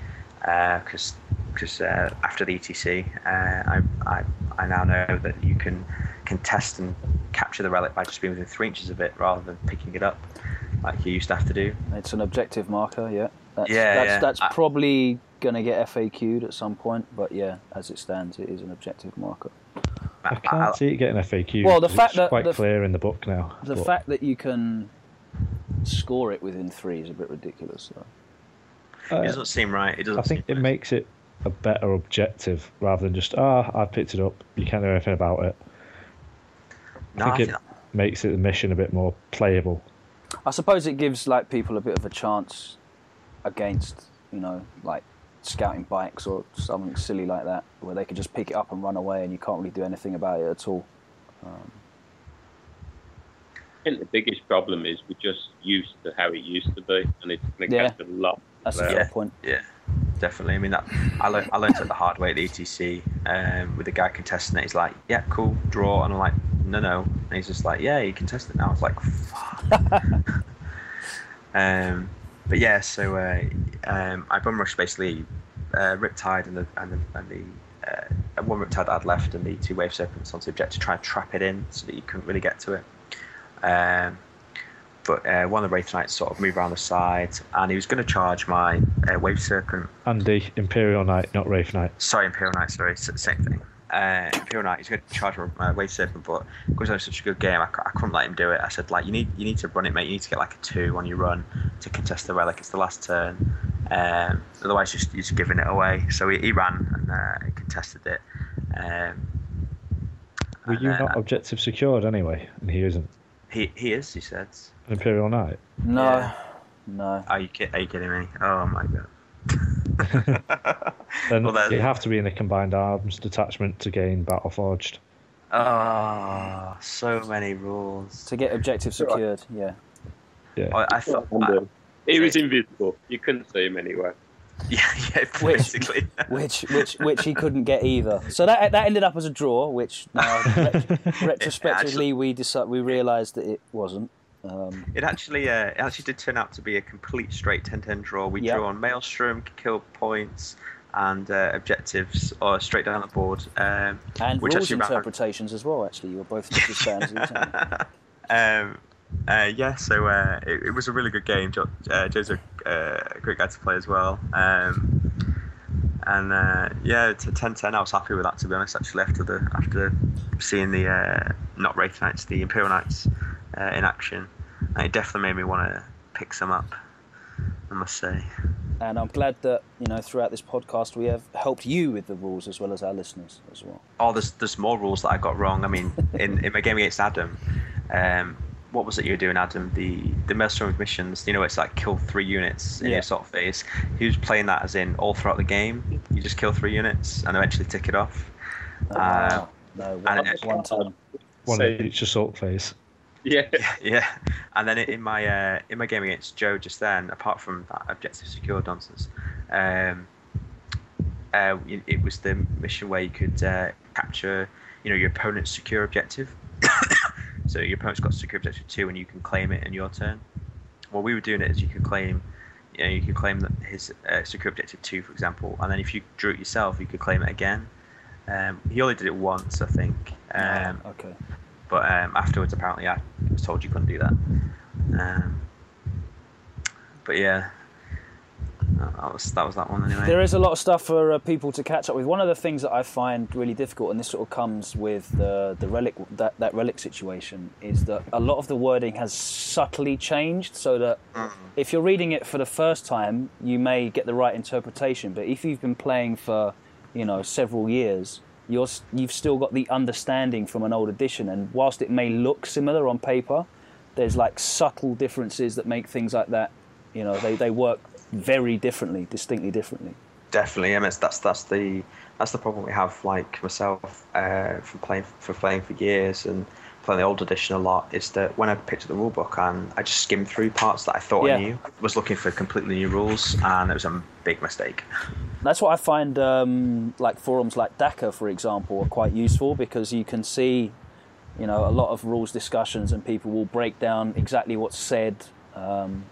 because because uh, after the ETC, uh, I, I I now know that you can contest and capture the relic by just being within three inches of it rather than picking it up like you used to have to do. It's an objective marker, yeah. That's, Yeah, that's, yeah. that's I- probably going to get FAQ'd at some point, but yeah, as it stands, it is an objective marker. I can't see it getting FAQ. Well, the fact it's that- quite the- clear in the book now. The but fact that you can score it within three is a bit ridiculous, though. uh, It doesn't seem right. It doesn't. I think seem it makes it a better objective rather than just ah, I picked it up. You can't do anything about it. No, I I think think it makes it the mission a bit more playable. I suppose it gives like people a bit of a chance against, you know, like scouting bikes or something silly like that, where they could just pick it up and run away, and you can't really do anything about it at all. Um, I think the biggest problem is we're just used to how it used to be, and it's going to Yeah. catch a lot. that's a Well, fair point. Yeah. definitely. I mean, that I learned, I learned it the hard way at the ETC um, with the guy contesting it. He's like, "Yeah, cool, draw," and I'm like, "No, no," and he's just like, "Yeah, you contest it now." I was like, "Fuck." um, but yeah, so uh, um, I bum rushed basically uh, Riptide and the and the, and the uh, one Riptide I'd left and the two Wave Serpents onto the object to try and trap it in so that you couldn't really get to it. Um, but uh, one of the Wraith Knights sort of moved around the side, and he was going to charge my uh, Wave Serpent. Andy, Imperial Knight, not Wraith Knight. Sorry, Imperial Knight. Sorry, same thing. Uh, Imperial Knight. He's going to charge my uh, Wave Serpent, but because it was such a good game, I couldn't let him do it. I said, like, you need you need to run it, mate. You need to get like a two on your run to contest the relic. It's the last turn. Um, otherwise, just you're just giving it away. So he, he ran and uh, contested it. Um, Were and, you uh, not objective secured anyway? And he isn't. He he is. He said. An Imperial Knight. No, Yeah. no. Are you are you kidding me? Oh my god. Then Well, then- you have to be in a combined arms detachment to gain Battle Forged. Oh, so many rules. To get objective secured, yeah. Yeah. I, I thought. He was invisible. You couldn't see him anywhere. yeah, yeah, Which- basically. Which which which he couldn't get either. So that that ended up as a draw, which now ret- retrospectively we decided we realised that it wasn't. Um, It actually, uh, it actually did turn out to be a complete straight 10-10 draw. We Yeah. drew on Maelstrom, kill points, and uh, objectives, or straight down the board. Um, and which rules actually ran- interpretations as well. Actually, you were both huge fans of the time. um, uh, yeah, so uh, it, it was a really good game. Jo- uh, Joe's a uh, great guy to play as well. Um, and uh, yeah, to 10-10, I was happy with that to be honest. Actually, after the after seeing the uh, not Wraith Knights, the Imperial Knights uh, in action, it definitely made me want to pick some up. I must say. And I'm glad that you know throughout this podcast we have helped you with the rules as well as our listeners as well. Oh, there's there's more rules that I got wrong. I mean, in, in my game against Adam, um, what was it you were doing, Adam? The the Maelstrom of missions. You know, it's like kill three units in Yeah. your assault phase. He was playing that as in all throughout the game. You just kill three units and eventually tick it off. Oh, Uh, wow. no, and one, it- one time. One So- in each assault phase. Yeah. yeah, and then in my uh, in my game against Joe just then, apart from that objective secure nonsense, um, uh, it, it was the mission where you could uh, capture, you know, your opponent's secure objective. so your opponent's got secure objective two, and you can claim it in your turn. What we were doing it is you could claim, you know, you could claim that his uh, secure objective two, for example, and then if you drew it yourself, you could claim it again. Um, he only did it once, I think. Um, Oh, okay. But um, afterwards, apparently, I was told you couldn't do that. Um, but yeah, that was that was that one anyway. There is a lot of stuff for uh, people to catch up with. One of the things that I find really difficult, and this sort of comes with the the relic that, that relic situation, is that a lot of the wording has subtly changed, so that if you're reading it for the first time, you may get the right interpretation. But if you've been playing for, you know, several years, you're you've still got the understanding from an old edition, and whilst it may look similar on paper, there's like subtle differences that make things like that. You know, they, they work very differently, distinctly differently. Definitely, I mean, that's that's the that's the problem we have. Like myself, uh, for playing for playing for years and playing the old edition a lot, is that when I picked up the rule book and I just skimmed through parts that I thought Yeah. I knew, was looking for completely new rules, and it was a big mistake. That's what I find um, like forums like Dakka, for example, are quite useful because you can see, you know, a lot of rules discussions and people will break down exactly what's said. Um,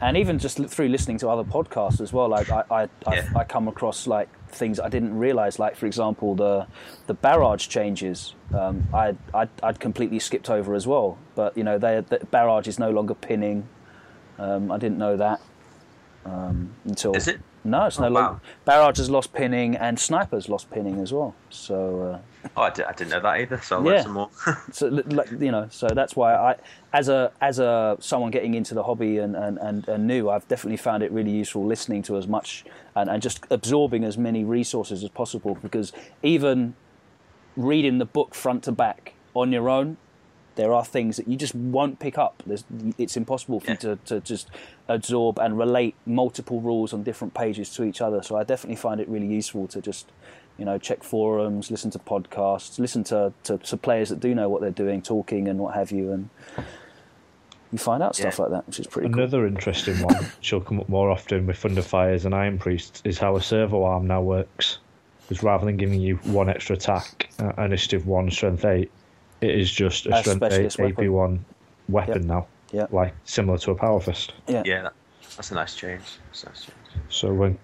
and even just through listening to other podcasts as well, like I, I, Yeah. I, I come across like things I didn't realize, like for example the the barrage changes. Um, I I'd, I'd completely skipped over as well, but you know, they the barrage is no longer pinning. Um, I didn't know that um, until Is it? no, it's no Oh, longer. wow. Barrage has lost pinning, and snipers lost pinning as well. So, Oh, I, didn't know that either. So I'll Yeah. learn some more. so like, you know, so that's why I, as a as a someone getting into the hobby and, and, and, and new, I've definitely found it really useful listening to as much and, and just absorbing as many resources as possible. Because even reading the book front to back on your own, there are things that you just won't pick up. There's, it's impossible for you to, to just absorb and relate multiple rules on different pages to each other. So I definitely find it really useful to just, you know, check forums, listen to podcasts, listen to, to, to players that do know what they're doing, talking and what have you. And you find out stuff Yeah. like that, which is pretty cool. Another interesting one, which will come up more often with Thunder Fires and Iron Priests, is how a servo arm now works. Because rather than giving you one extra attack, uh, initiative one, strength eight, it is just a A strength eight. AP one weapon Yep. now. Yep. Like similar to a power fist. Yeah. Yeah, that, that's a nice change. That's a nice change. So when,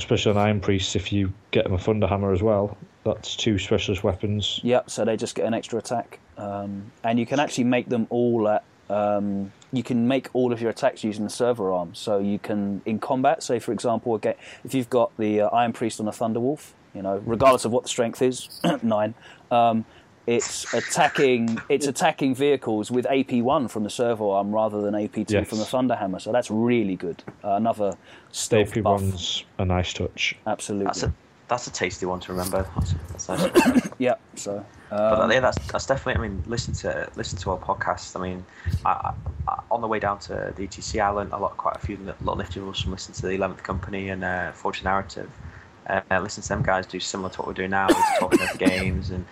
especially on Iron Priests, if you get them a Thunder Hammer as well, that's two specialist weapons. Yep, so they just get an extra attack. Um, and you can actually make them all at. Um, you can make all of your attacks using the servo arm. So you can, in combat, say for example, again, if you've got the uh, Iron Priest on a Thunder Wolf, you know, regardless of what the strength is, nine, um, it's attacking. It's attacking vehicles with AP one from the servo arm rather than AP two Yes. from the Thunderhammer. So that's really good. Uh, another stealth AP buff. one's a nice touch. Absolutely. That's a that's a tasty one to remember. That's, that's nice. Yeah. So. But Um, yeah, that's that's definitely. I mean, listen to listen to our podcast. I mean, I, I, on the way down to the ETC, I learned a lot, quite a few little nifty rules from listening to the Eleventh Company and uh, Forge the Narrative. Uh, listen to them guys do similar to what we're doing now, is talking over games and,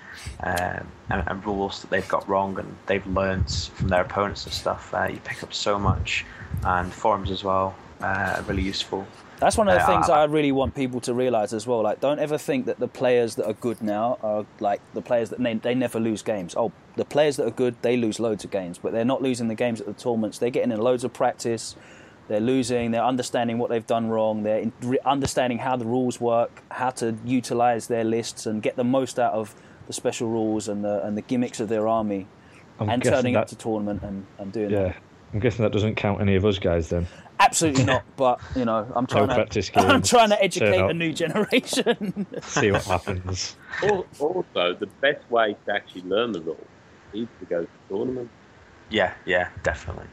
um, and and rules that they've got wrong and they've learnt from their opponents and stuff. Uh, you pick up so much, and forums as well uh, are really useful. That's one of the Uh, things I- I really want people to realize as well. Like, don't ever think that the players that are good now are like the players that they, they never lose games. Oh, the players that are good, they lose loads of games, but they're not losing the games at the tournaments. They're getting in loads of practice. They're losing. They're understanding what they've done wrong. They're understanding how the rules work, how to utilize their lists and get the most out of the special rules and the and the gimmicks of their army, I'm and guessing turning up that- to tournament and, and doing Yeah, that. I'm guessing that doesn't count any of us guys then. Absolutely not. But you know, I'm trying to I'm trying to educate a new generation. See what happens. Also, the best way to actually learn the rules is to go to tournaments. Yeah, yeah, definitely.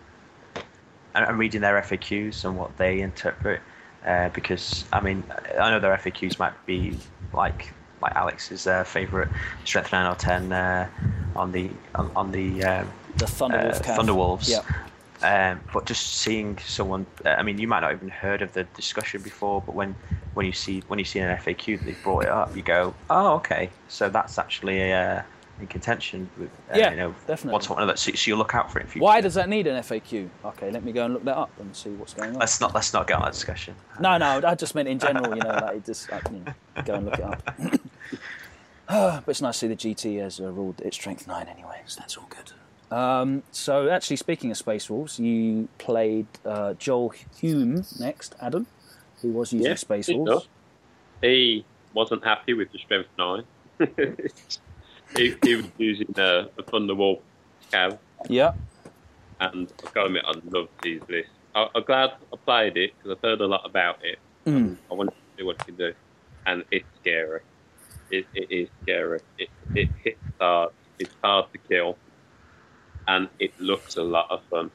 And, reading their FAQs and what they interpret, uh, because I mean, I know their FAQs might be like like Alex's uh, favorite strength nine or ten uh, on the on, on the um, the Thunderwolf uh. Thunderwolves. Yeah. Um, but just seeing someone, uh, I mean, you might not even heard of the discussion before, but when, when you see when you see an FAQ that they've brought it up, you go, oh, okay, so that's actually uh, in contention with, uh, Yeah, you know, definitely. what's one of that. So, so you look out for it in future. Why does that need an FAQ? Okay, let me go and look that up and see what's going on. Let's not let's not get on that discussion. No, no, I just meant in general. You know, like it just like, you know, go and look it up. but it's nice to see the GT has uh, ruled its strength nine anyway, so that's all good. Um, so actually, speaking of space wolves, you played uh, Joel Hume next, Adam, who was using Yeah, space he wolves. He wasn't happy with the strength nine. he, he was using uh, a Thunderwolf cav, Yeah, and I've got to admit, I loved his list. I, I'm glad I played it because I've heard a lot about it. Mm. I wanted to see what it can do, and it's scary. It, it is scary. It, it hits hard. It's hard to kill, and it looks a lot of fun.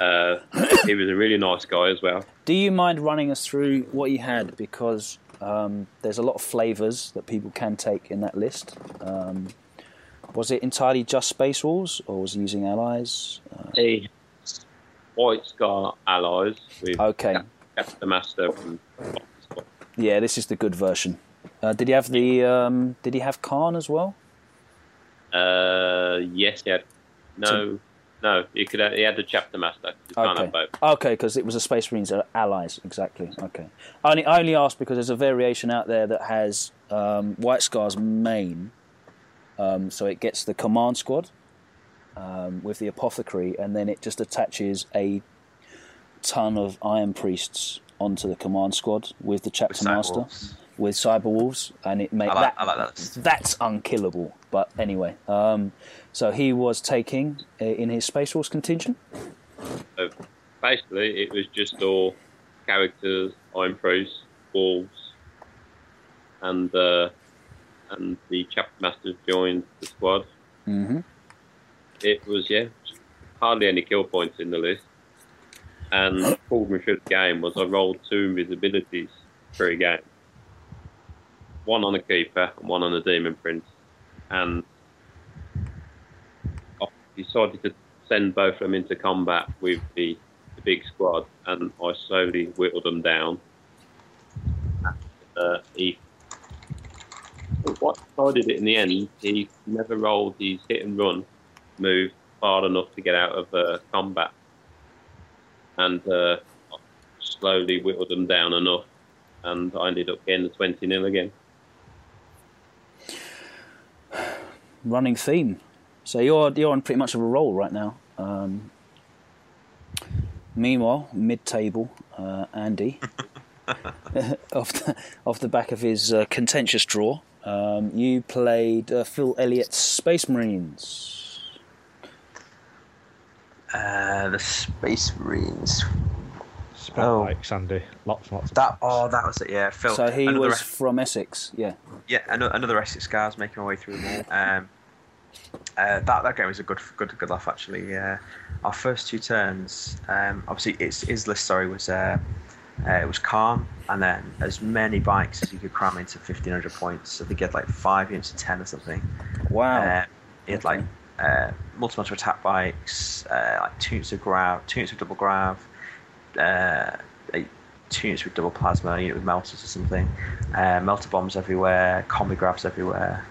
Uh, he was a really nice guy as well. Do you mind running us through what you had? Because um, there's a lot of flavours that people can take in that list. Um, was it entirely just Space Wolves, or was he using allies? Uh, He White Scar allies with okay, Captain Master yeah, this is the good version. Uh, did he have the? Um, did he have Khan as well? uh, yes, he had no, no. you could have, he had the Chapter Master. You can't Okay. have both. Okay, because it was a Space Marines uh, allies, exactly. Okay. I only, I only asked because there's a variation out there that has um, White Scar's main, um, so it gets the command squad um, with the apothecary, and then it just attaches a ton of Iron Priests onto the command squad with the Chapter Master Cyberwolves. With Cyber Wolves, and it makes I like- that, I like that. that's unkillable. But anyway, um, so he was taking uh, in his Space Force contingent. So basically, it was just all characters, Iron Priests, Wolves, and uh, and the Chapter Masters joined the squad. Mm-hmm. It was yeah, hardly any kill points in the list. And pulled me through the game was I rolled two invisibilities for a game. One on a keeper and one on a demon prince. And I decided to send both of them into combat with the, the big squad and I slowly whittled them down. Uh, he what decided it in the end, he never rolled his hit and run move far enough to get out of uh, combat, and uh, slowly whittled them down enough, and I ended up getting the twenty nil again. Running theme. So you're you're on pretty much of a roll right now. Um, meanwhile, mid-table, uh, Andy, off the off the back of his uh, contentious draw, um, you played uh, Phil Elliott's Space Marines. Uh, the Space Marines. Spotlight, Sandy. Lots and lots of That oh, that was it. Yeah, Phil. So he another was from Essex. Yeah. Yeah, another, another Essex guy making my way through them all. Um, uh, that that game was a good good good laugh actually. Uh, our first two turns, um, obviously, its his list sorry was uh, uh, it was calm, and then as many bikes as you could cram into fifteen hundred points. I think he had like five units of ten or something. Wow. Uh, he had like uh, multiple attack bikes, uh, like two units of grav, two units of double grav, uh, like two units with double plasma, a unit with melters or something, uh, melter bombs everywhere, combi gravs everywhere,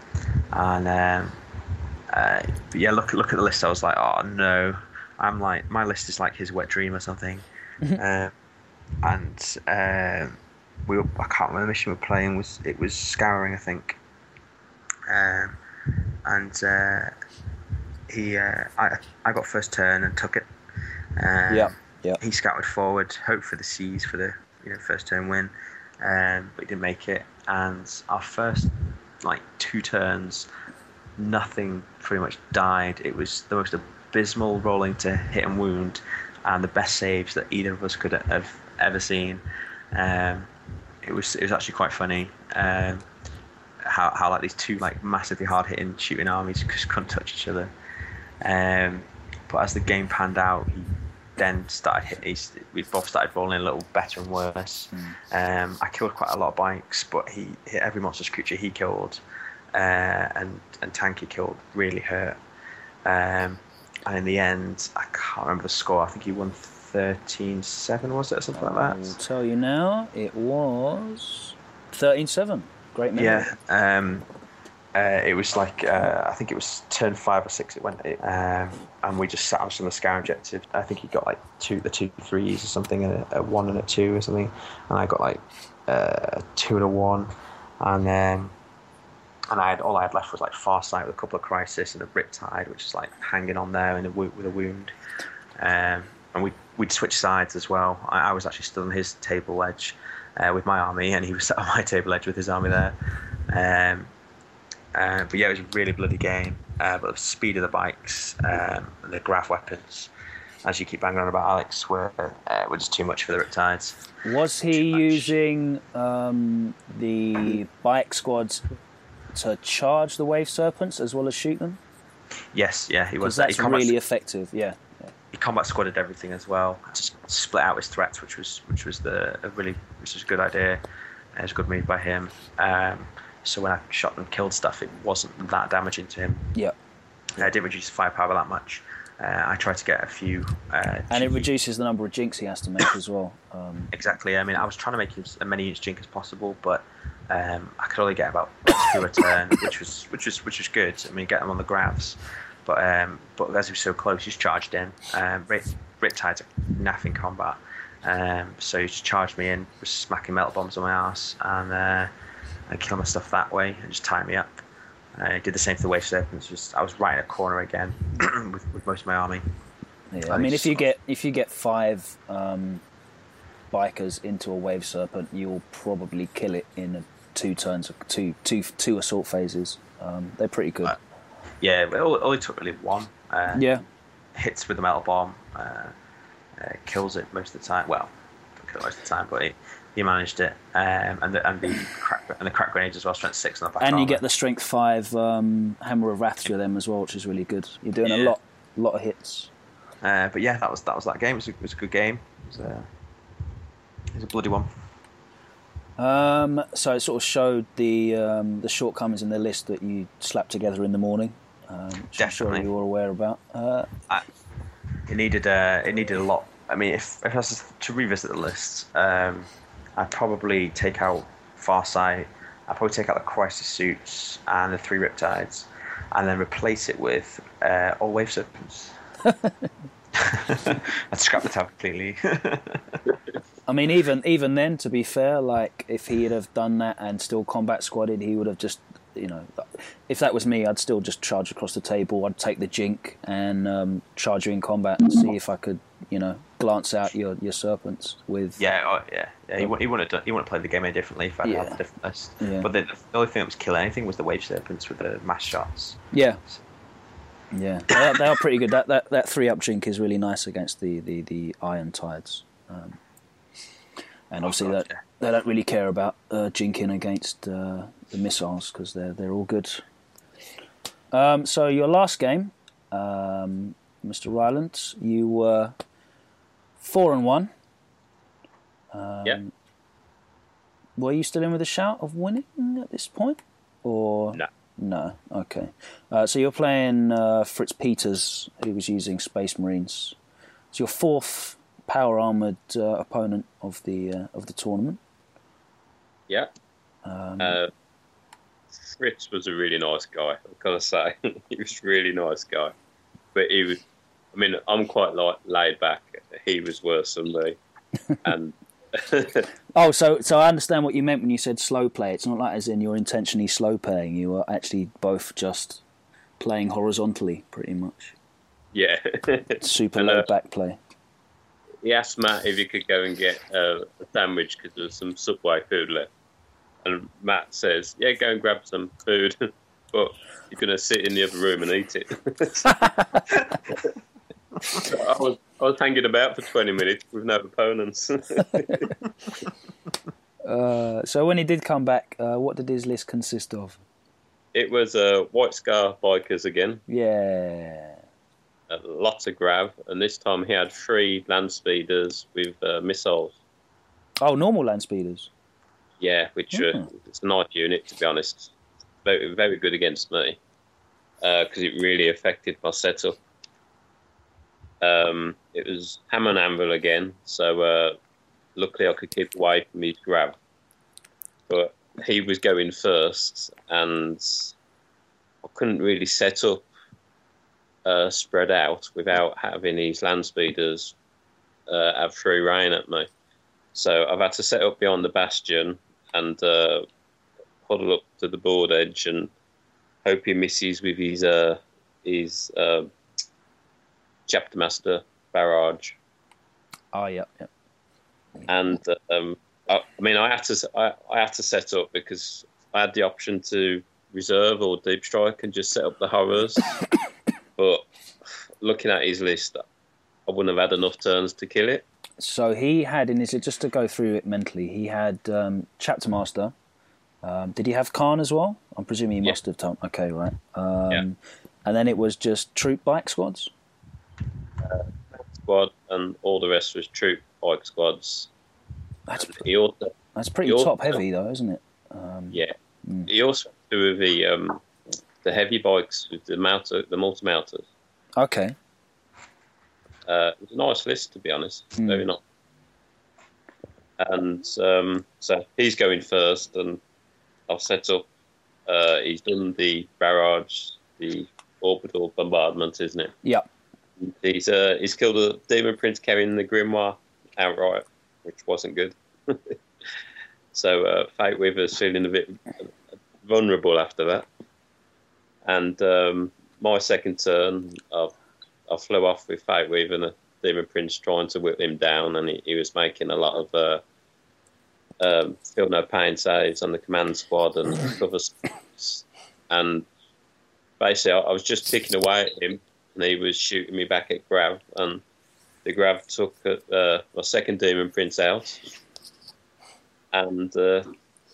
and um, uh, yeah, look look at the list. I was like, oh no, I'm like my list is like his wet dream or something, uh, and um we were, I can't remember the mission we were playing. Was it was scouring I think, um, and uh, he uh, I I got first turn and took it. Um, Yeah, yeah. He scouted forward, hoped for the seas for the you know first turn win, um, but he didn't make it. And our first like two turns, nothing pretty much died. It was the most abysmal rolling to hit and wound, and the best saves that either of us could have ever seen. Um, it was it was actually quite funny. Um, how, how like these two like massively hard hitting shooting armies just couldn't touch each other. Um, but as the game panned out, he then started hit. He's, we both started rolling a little better and worse. Um, I killed quite a lot of bikes, but he hit every monstrous creature he killed, uh, and and Tanky killed really hurt. Um, and in the end, I can't remember the score. I think he won 13-7, was it, or something like that? I'll tell you now. It was thirteen-seven. Great memory. Yeah. Um, uh, it was like uh, I think it was turn five or six. It went, um, and we just sat on some of objectives. I think he got like two, the two threes or something, and a, a one and a two or something, and I got like uh, a two and a one, and then and I had all I had left was like Farsight with a couple of crisis and a Riptide, which is like hanging on there in a wo- with a wound, um, and we we'd switch sides as well. I, I was actually still on his table edge uh, with my army, and he was sat on my table edge with his army there. Um, uh, but yeah, it was a really bloody game. Uh, but the speed of the bikes, um, and the grav weapons, as you keep banging on about Alex, were uh, were just too much for the Riptides. Was he using um, the bike squads to charge the wave serpents as well as shoot them? Yes, yeah, he was. That's he really effective. Yeah. he combat squadded everything as well. Just split out his threats, which was which was the a really which was a good idea. It was a good move by him. Um, so when I shot and killed stuff, it wasn't that damaging to him. Yeah. I didn't reduce firepower that much. Uh, I tried to get a few. Uh, And it reduces the number of jinks he has to make as well. Um, Exactly. I mean, I was trying to make as many units jink as possible, but um, I could only get about two a turn, which was which was which was good. I mean, get them on the graphs, but um, but as he was so close, he's charged in. Um, Rit Riptide's a naffing combat, um, so he just charged me in, was smacking melta bombs on my ass, and uh, and killing my stuff that way, and just tie me up. I did the same for the wave serpents. Just I was right in a corner again with, with most of my army. yeah. I mean, if you get if you get five um, bikers into a wave serpent, you'll probably kill it in two turns, two two two assault phases. Um, they're pretty good. Yeah, it only took really one. Uh, yeah. hits with the melta bomb, uh, uh, kills it most of the time. Well, kill it most of the time, but he, he managed it. Um, and the and the crack and the krak grenades as well. Strength six on the back. and you get the strength five um, hammer of wrath through them as well, which is really good. You're doing a lot, lot of hits. Uh, but yeah, that was that was that game. It was a, it was a good game. It was, a, it was a bloody one. Um, so it sort of showed the um, the shortcomings in the list that you slapped together in the morning. Um, which I'm sure Definitely. you were aware about. Uh, It needed uh, it needed a lot. I mean, if, if I was to revisit the list, um, I'd probably take out Farsight. I'd probably take out the Crisis suits and the three Riptides, and then replace it with uh, all Wave Serpents. I'd scrap the Tau completely. I mean, even even then, to be fair, like if he'd have done that and still combat squadded, he would have just, you know, if that was me, I'd still just charge across the table. I'd take the jink and um, charge you in combat and see if I could, you know, glance out your, your serpents with. yeah, oh, yeah, yeah. He, wou- he have done, he wouldn't have played the game any differently if I'd Yeah. had a different list. Yeah. But the, the only thing that was killing anything was the wave serpents with the mass shots. Yeah. Yeah, they are, they are pretty good. That that that three up jink is really nice against the the, the iron tides, um, and obviously God, that they don't really care about uh, jinking against uh, the missiles because they're they're all good. Um, so your last game, um, Mr. Ryland, you were four and one. Um, Yeah. Were you still in with a shout of winning at this point, or No. No. Okay. Uh, so you're playing uh, Fritz Peters, who was using Space Marines. It's your fourth power armored uh, opponent of the uh, of the tournament. Yeah. Um, Uh, Fritz was a really nice guy. I've got to say, he was a really nice guy. But he was, I mean, I'm quite like laid back. He was worse than me, and oh, so so I understand what you meant when you said slow play. It's not like as in you're intentionally slow playing. You are actually both just playing horizontally, pretty much. yeah. Super And, low uh, back play. he asked Matt if he could go and get uh, a sandwich because there was some Subway food left. And Matt says, "Yeah, go and grab some food, but you're going to sit in the other room and eat it." I was I was hanging about for 20 minutes with no opponents. Uh, so when he did come back, uh, what did his list consist of? it was uh, White Scar bikers again, Yeah. uh, lots of grav, and this time he had three land speeders with uh, missiles. Oh, normal land speeders. Yeah, which uh, Hmm. it's a nice unit to be honest. Very very good against me because it really affected my setup. Um, it was hammer and anvil again, so uh, luckily I could keep away from his grav. But he was going first, and I couldn't really set up uh, spread out without having his land speeders uh, have free reign at me. So I've had to set up beyond the bastion and uh, huddle up to the board edge and hope he misses with his uh, his uh, chapter master barrage. Oh, yeah, yeah. And um, I, I mean, I had to I, I had to set up because I had the option to reserve or deep strike and just set up the horrors. but looking at his list, I wouldn't have had enough turns to kill it. So he had in his just to go through it mentally. He had um, chapter master. Um, did he have Khan as well? I'm presuming he Yeah. must have done. Okay, right. Um, Yeah. And then it was just troop bike squads. Squad and all the rest was troop bike squads. That's he also that's pretty He also- top heavy though, isn't it? Um, Yeah. Mm. He also do the um, the heavy bikes with the mounter, the multi mounters. Okay. Uh, it was a nice list, to be honest. Mm. Very nice. And um, so he's going first, and I've set up. Uh, he's done the barrage, the orbital bombardment, isn't it? Yeah. He's uh, he's killed a demon prince carrying the grimoire outright, which wasn't good. so uh, Fate Weaver's feeling a bit vulnerable after that. And um, my second turn, I, I flew off with Fate Weaver and the demon prince trying to whip him down, and he, he was making a lot of uh, um, feel no pain saves on the command squad and cover. And basically, I, I was just picking away at him, and he was shooting me back at Grav, and the Grav took uh, my second demon prince out, and uh,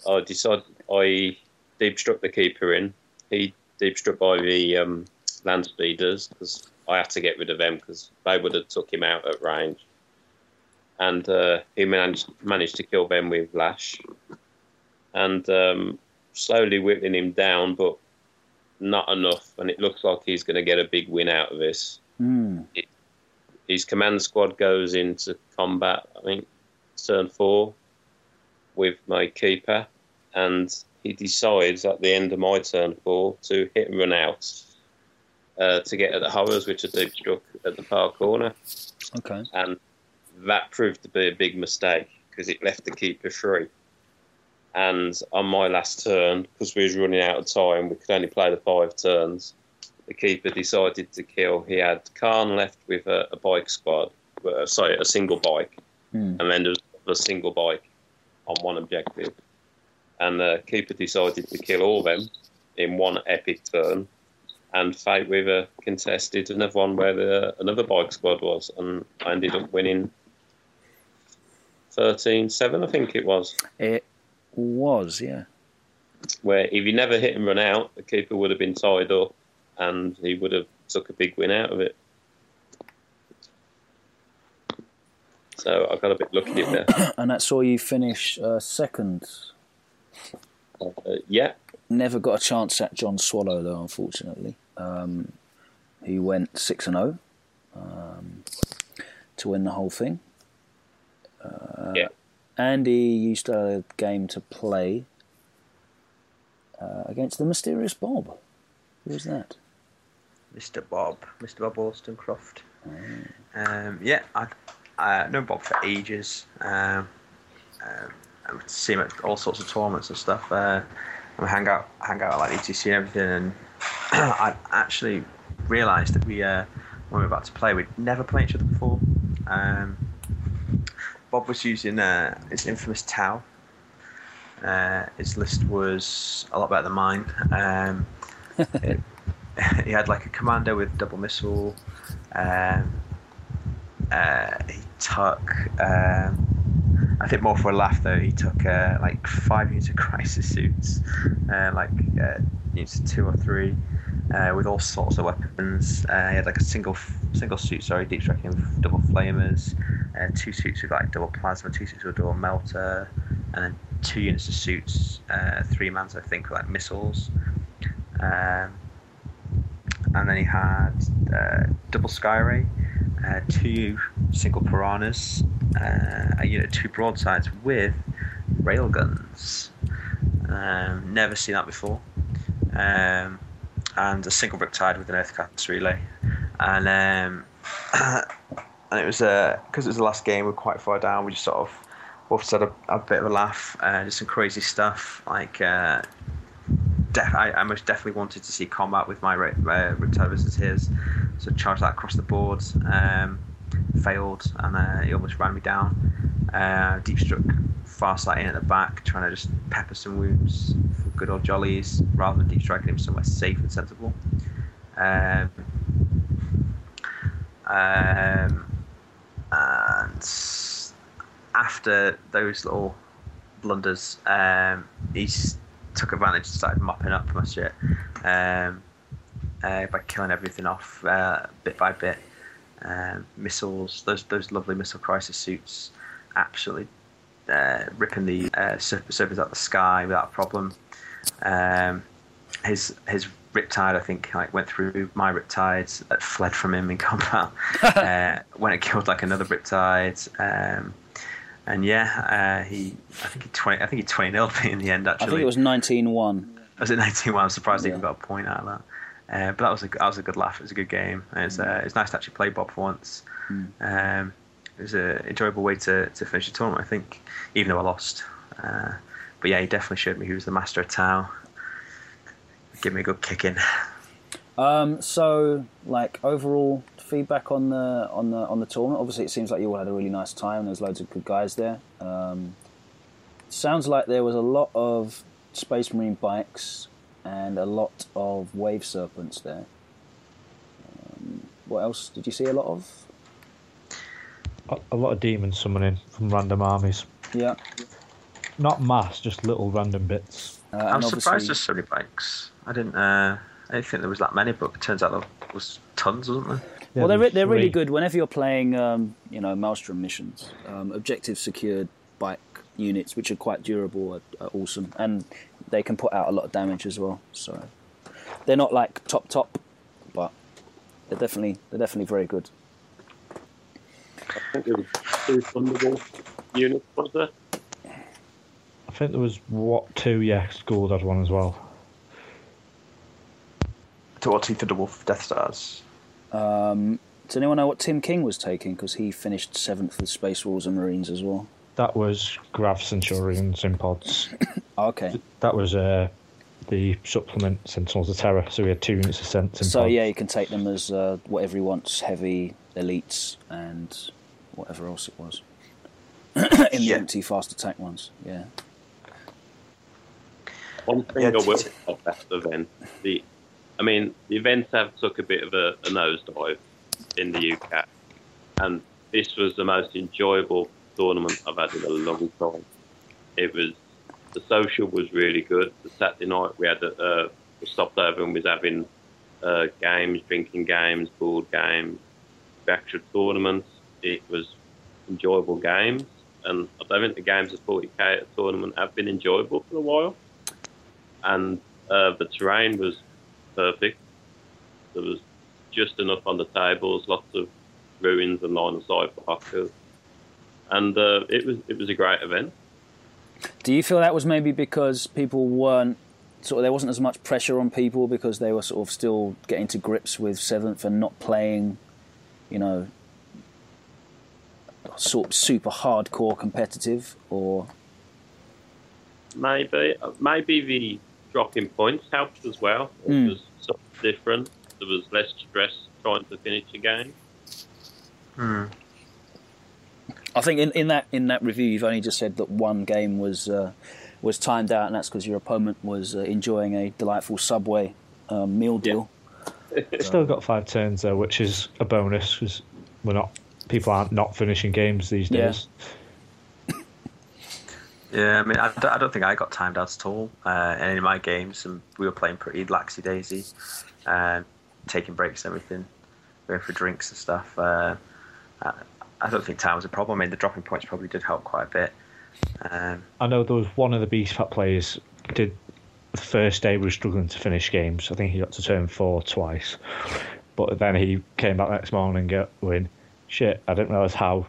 I decided I deep struck the keeper in. He deep struck by the um, land speeders because I had to get rid of them because they would have took him out at range. And uh, he managed managed to kill them with lash, and um, slowly whittling him down, but not enough. And it looks like he's going to get a big win out of this. Mm. His command squad goes into combat. I think turn four with my keeper, and he decides at the end of my turn four to hit and run out uh, to get at the horrors, which are deep struck at the far corner, Okay. and that proved to be a big mistake because it left the keeper free. And on my last turn, because we was running out of time, we could only play the five turns. The keeper decided to kill. He had Khan left with a, a bike squad, uh, sorry, a single bike, Hmm. and then there was a single bike on one objective. And the keeper decided to kill all of them in one epic turn, and Fate Weaver contested another one where the, another bike squad was, and I ended up winning 13-7, I think it was. It was, yeah. Where if he never hit and run out, the keeper would have been tied up, and he would have took a big win out of it. So I got a bit lucky there. and that saw you finish uh, second. Uh, yeah, Never got a chance at John Swallow though, unfortunately. Um, he went six and zero um, to win the whole thing. Uh, Yeah. Andy used a game to play uh, against the mysterious Bob. Who was that? Mr. Bob, Mr. Bob Wollstonecroft. Um, yeah, I I known Bob for ages. Um, um, I would see him at all sorts of tournaments and stuff. Uh, we hang out, hang out at like ETC and everything. And I actually realised that we, uh, when we were about to play, we'd never played each other before. Um, Bob was using uh, his infamous Tau. Uh, his list was a lot better than mine. Um, it- he had like a commando with double missile. Um, uh, he took, um, I think more for a laugh though. He took uh, like five units of crisis suits, uh, like uh, units two or three, uh, with all sorts of weapons. Uh, he had like a single single suit, sorry, deep striking double flamers, uh, two suits with like double plasma, two suits with double melter, and then two units of suits, uh, three mans I think with like missiles. Um, and then he had uh, double Skyray, uh, two single Piranhas, a unit of two broadsides with railguns. Um, never seen that before. Um, and a single Riptide with an Earth Caste relay. And um, and it was because it was the last game, we are quite far down. We just sort of both had a, a bit of a laugh, uh, just some crazy stuff like. Uh, def- I, I most definitely wanted to see combat with my uh, Riptide versus his, so charged that across the board. Um, failed, and uh, he almost ran me down. Uh, deep struck far in at the back, trying to just pepper some wounds good old jollies, rather than deep striking him somewhere safe and sensible. Um, um, and after those little blunders, um, he's took advantage and started mopping up my shit um, uh, by killing everything off uh, bit by bit. Um, missiles, those those lovely missile crisis suits, absolutely uh, ripping the uh, surface out of the sky without a problem. Um, his his riptide, I think, like went through my riptides that fled from him in combat. uh, when it killed like another riptide. Um, and yeah, uh, he I think he twenty I think he twenty 0 me in the end. Actually. I think it was 19-1. was it 19 1? I'm surprised he even got a point out of that. Uh, but that was a that was a good laugh. It was a good game. It's uh, it's nice to actually play Bob for once. Um, it was an enjoyable way to, to finish the tournament. I think, even though I lost. But yeah, he definitely showed me who was the master of Tau. Give me a good kicking. Um, so, like overall feedback on the on the on the tournament. Obviously, it seems like you all had a really nice time. There's loads of good guys there. Um, sounds like there was a lot of Space Marine bikes and a lot of Wave Serpents there. Um, what else did you see a lot of? A, a lot of demons summoning from random armies. Yeah, Not mass, just little random bits. uh, I'm and surprised there's so many bikes. I didn't. Uh, I didn't think there was that many, but it turns out there was tons, wasn't there? Yeah, well, they're, there's they're really good whenever you're playing, um, you know, Maelstrom missions. Um, objective secured bike units, which are quite durable, are, are awesome, and they can put out a lot of damage as well. So they're not like top top, but they're definitely they're definitely very good. I think there was two Thunderwolf units, was there? I think there was what two? Yeah, Gould had one as well. I to Teeth of the Wolf Death Stars. Um, does anyone know what Tim King was taking? Because he finished seventh with Space Wolves and Marines as well. That was Grav Centurions in pods. Okay. That was uh, the supplement Sentinels of Terra. So we had two units of Sentinels So pods. yeah, you can take them as uh, whatever he wants: heavy, elites, and whatever else it was. In the empty fast attack ones, yeah. One thing Yeah, I will say about that event, the, I mean, the events have took a bit of a, a nosedive in the UK, and this was the most enjoyable tournament I've had in a long time. It was the social was really good. The Saturday night we had a, uh, we stopped over and was having uh, games, drinking games, board games, the actual tournaments. It was enjoyable games, and I don't think the games at 40k at a tournament have been enjoyable for a while and uh, the terrain was perfect. There was just enough on the tables, lots of ruins and line of sight markers, and uh, it was it was a great event. Do you feel that was maybe because people weren't sort of there wasn't as much pressure on people because they were sort of still getting to grips with seventh and not playing, you know, sort of super hardcore competitive or Maybe uh, maybe the drop in points helped as well. It Mm. was something different. There was less stress trying to finish a game. Hmm. I think in, in that in that review you've only just said that one game was uh, was timed out and that's because your opponent was uh, enjoying a delightful Subway um, meal deal. Still got five turns though, which is a bonus because we're not people aren't not finishing games these days. Yeah, I mean, I I don't think I got timed out at all uh, in my games, and we were playing pretty laxy daisy, uh, taking breaks and everything, going for drinks and stuff. Uh, I, I don't think time was a problem. I mean, the dropping points probably did help quite a bit. Um, I know there was one of the Beast Pack players did the first day was struggling to finish games. I think he got to turn four twice, but then he came back next morning and going, "Shit, I didn't realize how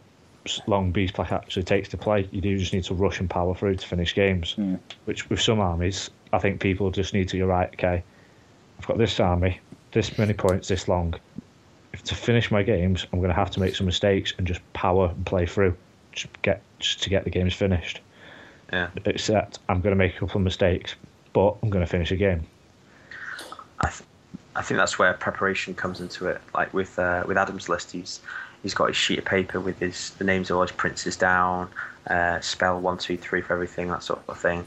long Beast Pack actually takes to play. You do just need to rush and power through to finish games." Mm. Which with some armies, I think people just need to go right. Okay, I've got this army, this many points, this long. If to finish my games, I'm going to have to make some mistakes and just power and play through, just get just to get the games finished yeah, except I'm going to make a couple of mistakes, but I'm going to finish a game. I, th- I think that's where preparation comes into it. Like with uh, with Adam's list, he's he's got his sheet of paper with his the names of all his princes down, uh, spell one two three for everything, that sort of thing,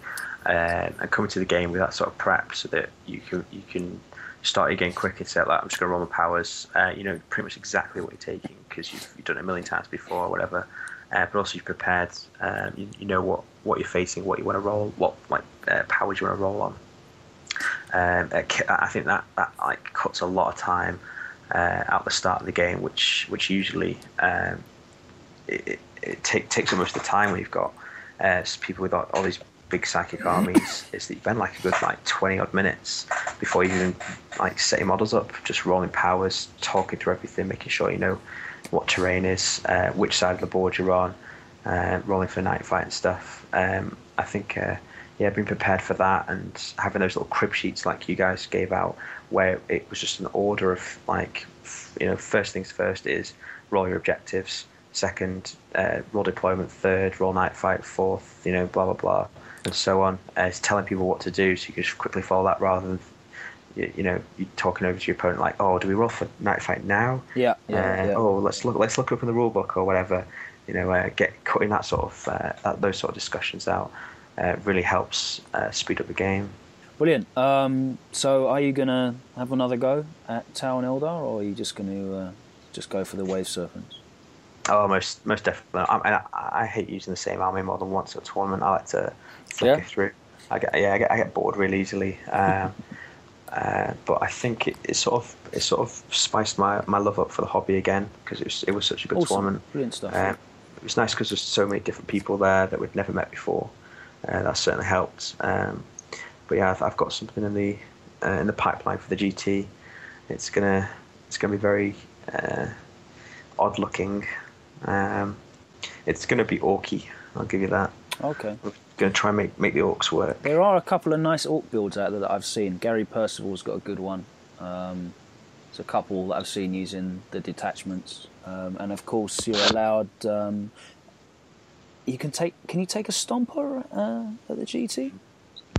um, and coming to the game with that sort of prep so that you can you can start your game quick and say like I'm just going to roll my powers. Uh, you know pretty much exactly what you're taking because you've, you've done it a million times before or whatever. Uh, but also you're prepared. Um, you, you know what, what you're facing, what you want to roll, what like uh, powers you want to roll on. Um, I think that, that like cuts a lot of time uh, out the start of the game, which which usually um, it, it, take, takes up most of the time when you've got uh, people with all, all these big psychic armies. is that you spend like a good like twenty odd minutes before you even like setting models up, just rolling powers, talking through everything, making sure you know what terrain is, uh, which side of the board you're on, uh, rolling for night fight and stuff. Um, I think, uh, yeah, being prepared for that and having those little crib sheets like you guys gave out, where it was just an order of like, you know, first things first is roll your objectives, second, uh, roll deployment, third, roll night fight, fourth, you know, blah blah blah, and so on. Uh, it's telling people what to do, so you can just quickly follow that rather than. You, you know, you talking over to your opponent like, "Oh, do we roll for night fight now?" Yeah, uh, yeah, yeah. oh let's look let's look up in the rule book or whatever you know uh, get cutting that sort of uh, that, those sort of discussions out uh, really helps uh, speed up the game Brilliant. Um, so, are you going to have another go at Tau and Eldar, or are you just going to uh, just go for the Wave Serpents? oh most most definitely I, I, I hate using the same army more than once at a tournament I like to flick Yeah? it through I get yeah I get, I get bored really easily um, uh, but I think it, it sort of it sort of spiced my, my love up for the hobby again because it was it was such a good Awesome. tournament Brilliant stuff. Um, it was nice because there's so many different people there that we'd never met before. Uh, that certainly helped. Um, but yeah, I've, I've got something in the uh, in the pipeline for the GT. It's gonna it's gonna be very uh, odd looking. Um, it's gonna be orky. I'll give you that. okay. We're gonna try and make make the orcs work. There are a couple of nice Orc builds out there that I've seen. Gary Percival's got a good one. Um, there's a couple that I've seen using the detachments, um, and of course you're allowed. Um, you can take. Can you take a stomper uh, at the GT?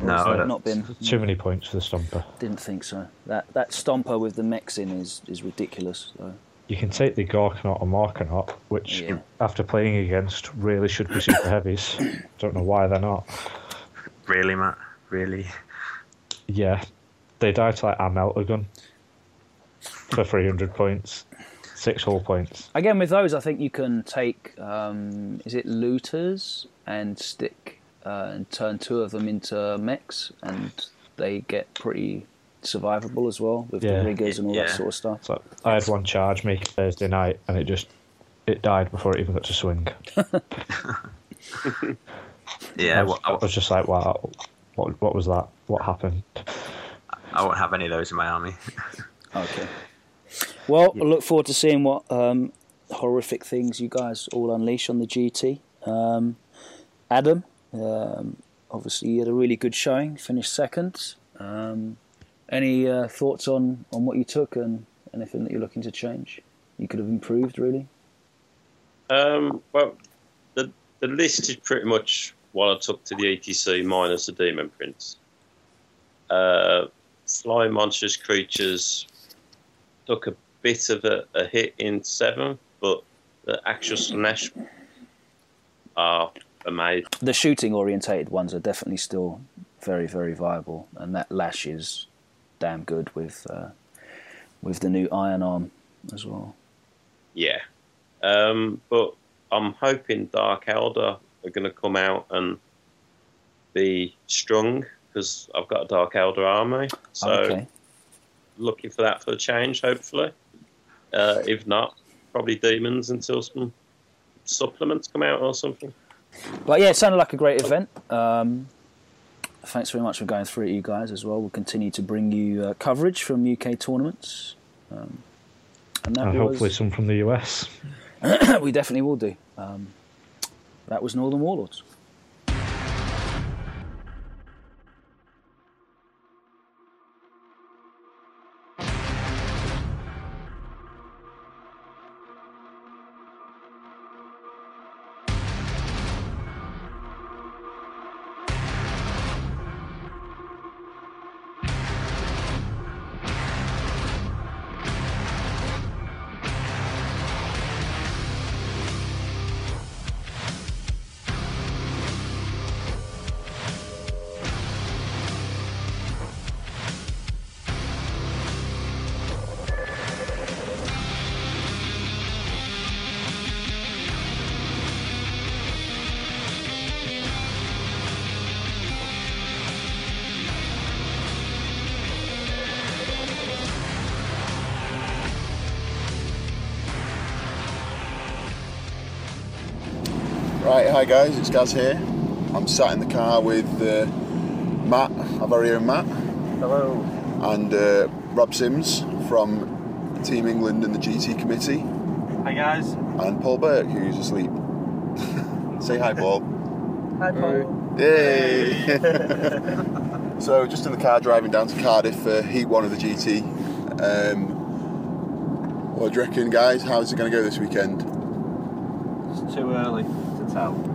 Or No, has that don't. been. Too many points for the stomper. Didn't think so. That that stomper with the mechs in is is ridiculous. Though. You can take the Gorkanaut or Morkanaut, which, Yeah. after playing against, really should be super heavies. Don't know why they're not. Really, Matt? Really? Yeah, they die to like a melter gun for 300 points, six hull points. Again, with those, I think you can take. Um, is it looters and stick uh, and turn two of them into mechs, and they get pretty survivable as well with Yeah. the riggers and all that sort of stuff. So I had one charge make Thursday night, and it just it died before it even got to swing. Yeah, I, well, was, I, I was just like, wow, what what was that? What happened? I won't have any of those in my army. Okay. Well, I look forward to seeing what um, horrific things you guys all unleash on the GT. Um, Adam, um, obviously you had a really good showing, finished second. Um, any uh, thoughts on, on what you took and anything that you're looking to change? You could have improved, really. Um, well, the the list is pretty much what I took to the ATC minus the Demon Prince. Uh, flying monstrous creatures took a bit of a, a hit in seven, but the actual slash are amazing. The shooting orientated ones are definitely still very, very viable, and that lash is damn good with uh, with the new iron arm as well. Yeah. Um, but I'm hoping Dark Eldar are going to come out and be strong because I've got a Dark Eldar army. So okay. looking for that for a change, hopefully. Uh, if not, probably demons until some supplements come out or something. But yeah, it sounded like a great event. Um, thanks very much for going through it, you guys, as well. We'll continue to bring you uh, coverage from UK tournaments. Um, and hopefully was, some from the US. we definitely will do. Um, that was Northern Warlords. Hi guys, it's Gaz here. I'm sat in the car with uh, Matt, our very own Matt, Hello. and uh, Rob Sims from Team England and the GT committee, Hi guys. and Paul Burke, who's asleep. Say hi, Paul. Hi, Paul. Yay! so, just in the car driving down to Cardiff for Heat 1 of the GT. Um, what do you reckon, guys? How's it going to go this weekend? It's too early to tell.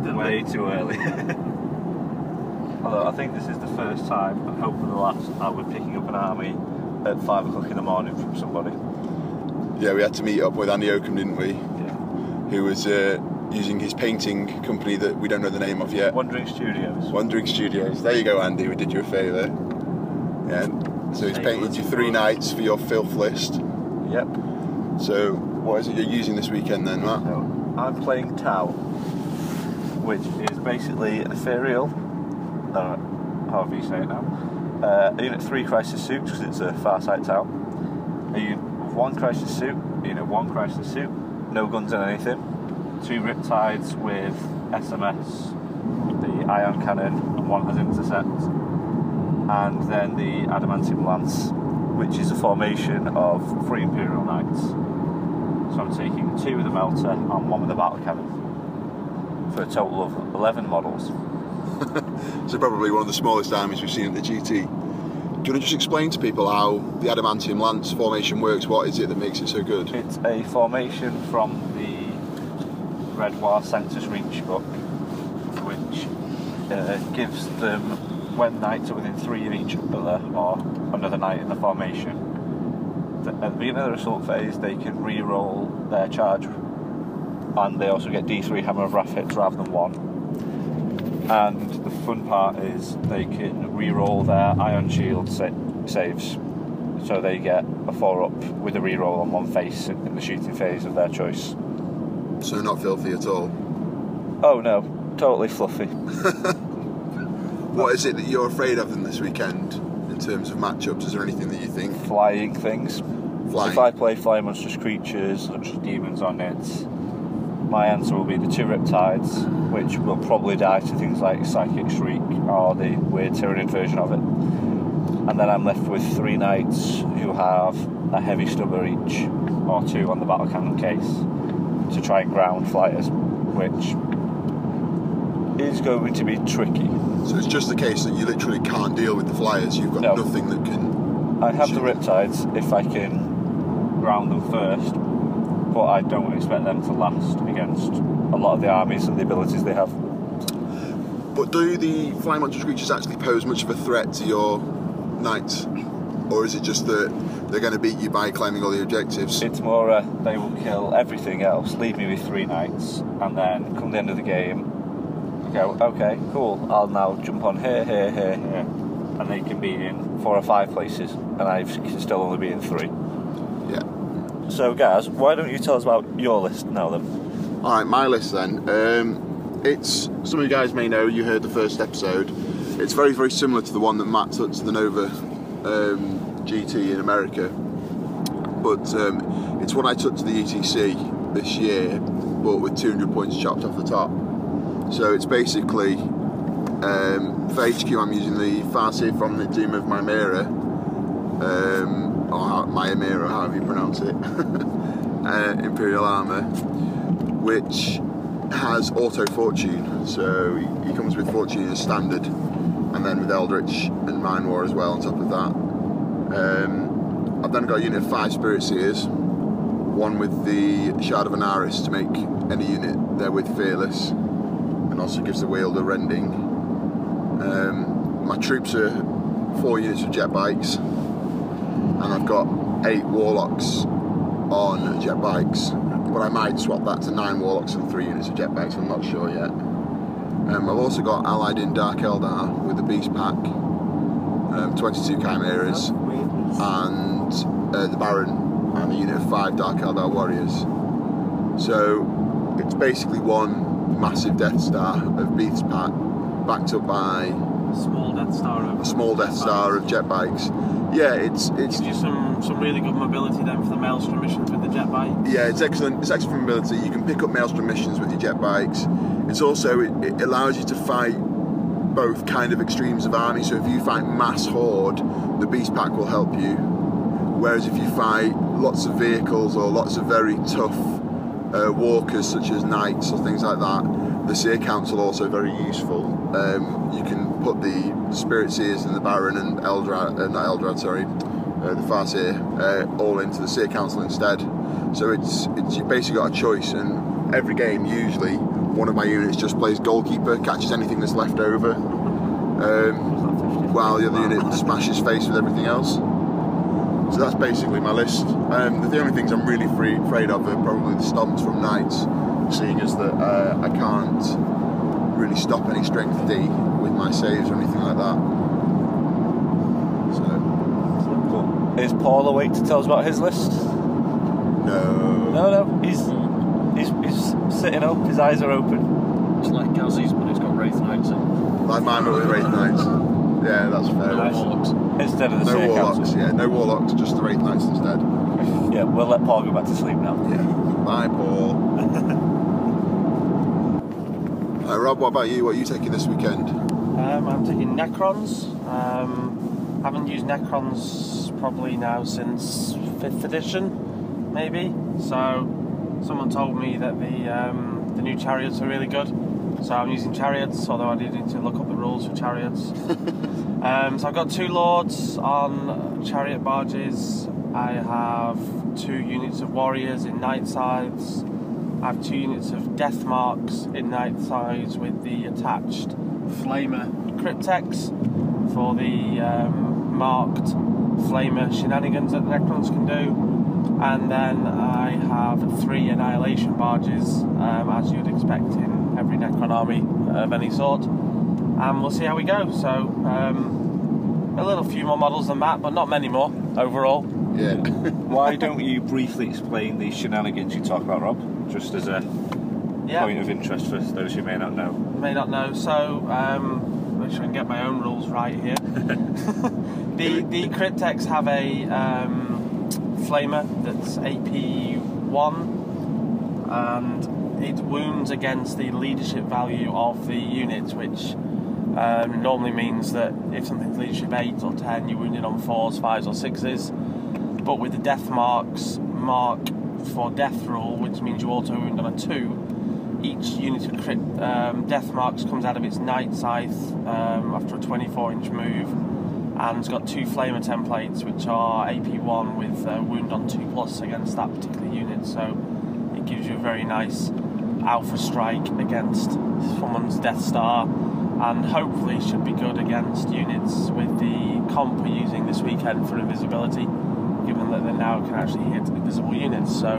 Way too early. Although I think this is the first time, and hopefully the last, that we're picking up an army at five o'clock in the morning from somebody. Yeah, we had to meet up with Andy Oakham, didn't we? Yeah. Who was uh, using his painting company that we don't know the name of yet. Wandering Studios. Wandering Studios. There you go, Andy. We did you a favour. Yeah. So he's painted you three knights for your filth list. Yep. So what is it you're using this weekend then, Matt? So I'm playing Tau, which is basically ethereal, uh, however you say it now, uh, a unit 3 crisis suit, because it's a Farsight Tau. A unit 1 crisis suit, a unit 1 crisis suit, no guns and anything. Two Riptides with SMS, the ion cannon, and one has intercept. And then the Adamantium Lance, which is a formation of three Imperial Knights. So I'm taking two with the melta and one with the battle cannon for a total of 11 models. So probably one of the smallest armies we've seen at the GT. do you want to just explain to people how the adamantium lance formation works? What is it that makes it so good? It's a formation from the Red Waaagh Sanctus Reach book, which uh, gives them, when knights are within three of each other or another knight in the formation, at the beginning of the assault phase, they can re-roll their charge, and they also get D3 Hammer of Wrath hits rather than one. And the fun part is they can re-roll their Ion Shield sa- saves, so they get a four up with a re-roll on one face in the shooting phase of their choice. So not filthy at all. Oh no, totally fluffy. What is it that you're afraid of in this weekend in terms of matchups? Is there anything that you think? Flying things. Flying. If I play flying monstrous creatures such as demons on it, my answer will be the two riptides, which will probably die to things like psychic shriek or the weird tyranid version of it. And then I'm left with three knights who have a heavy stubber each, or two on the battle cannon case, to try and ground flyers, which is going to be tricky. So it's just the case that you literally can't deal with the flyers. You've got No. nothing that can. I have the riptides if I can ground them first, but I don't expect them to last against a lot of the armies and the abilities they have. But do the flying monstrous creatures actually pose much of a threat to your knights, or is it just that they're going to beat you by claiming all the objectives? It's more uh, they will kill everything else, leave me with three knights, and then come the end of the game, go, okay, cool, I'll now jump on here, here, here, here. And they can be in four or five places, and I can still only be in three. So, guys, why don't you tell us about your list now then? All right, my list then. Um, it's some of you guys may know. You heard the first episode. It's very, very similar to the one that Matt took to the Nova um, GT in America, but um, it's what I took to the ETC this year, but with 200 points chopped off the top. So it's basically um, for HQ. I'm using the Farseer from the Doom of Mymeara, um, or how, Mymeara, however you pronounce it, uh, Imperial Armour, which has auto fortune. So he, he comes with fortune as standard, and then with Eldritch and Mind War as well on top of that. Um, I've then got a unit of five Spirit Seers, one with the Shard of Anaris to make any unit there with Fearless, and also gives the wielder Rending. Um, my troops are four units of jet bikes, and I've got eight Warlocks on jet bikes, but I might swap that to nine Warlocks and three units of jet bikes, I'm not sure yet. Um, I've also got allied in Dark Eldar with the Beast Pack, um, 22 Chimeras, and uh, the Baron, and a unit of five Dark Eldar Warriors. So it's basically one massive Death Star of Beast Pack, backed up by Small Death Star of a small Death Star of jet bikes. Yeah, it's it's gives you some some really good mobility then for the Maelstrom missions with the jet bike. Yeah, it's excellent. It's excellent mobility. You can pick up Maelstrom missions with your jet bikes. It's also it, it allows you to fight both kind of extremes of army. So if you fight mass horde, the beast pack will help you. Whereas if you fight lots of vehicles or lots of very tough uh, walkers such as knights or things like that, the Seer Council also very useful. Um, you can put the Spirit Seers and the Baron and Eldrad, uh, not Eldrad, sorry, uh, the Farseer, uh, all into the Seer Council instead. So it's it's you basically got a choice, and every game usually one of my units just plays goalkeeper, catches anything that's left over, um, while the other unit smashes face with everything else. So that's basically my list. Um, the, only things I'm really free, afraid of are probably the stomps from knights, seeing as that uh, I can't really stop any strength D with my saves or anything like that. Cool. Is Paul awake to tell us about his list? No. No, no. He's he's, he's sitting up. His eyes are open. It's like Guzzi's, but it's got Wraith Knights in. Like mine, but with Wraith Knights. Yeah, that's fair. No Warlocks. Instead of the no warlocks. Council. Yeah, no warlocks, just the Wraith Knights instead. Yeah, we'll let Paul go back to sleep now. Yeah. Bye, Paul. uh, Rob, what about you? What are you taking this weekend? Um, I'm taking Necrons. Um, haven't used Necrons probably now since fifth edition, maybe. So someone told me that the um, the new chariots are really good. So I'm using chariots, although I did need to look up the rules for chariots. um, so I've got two lords on chariot barges. I have two units of warriors in night scythes. I have two units of death marks in night scythes with the attached flamer crypteks for the um, marked flamer shenanigans that the Necrons can do. And then I have three annihilation barges, um, as you'd expect in every Necron army of any sort. And we'll see how we go. So, um, a little few more models than that, but not many more overall. Yeah. Why don't you briefly explain the shenanigans you talk about, Rob? Just as a Yeah. point of interest for those who may not know. may not know. So, um, make sure I can get my own rules right here. the the Crypteks have a um, flamer that's AP one, and it wounds against the leadership value of the unit, which um, normally means that if something's leadership eight or ten, you're wounded on fours, fives, or sixes. But with the death marks mark for death rule, which means you auto wound on a two, each unit of crit, um, death marks comes out of its night scythe um, after a 24 inch move and it's got two flamer templates which are AP1 with uh, wound on 2 plus against that particular unit so it gives you a very nice alpha strike against someone's Death Star and hopefully should be good against units with the comp we're using this weekend for invisibility given that they now can actually hit invisible units so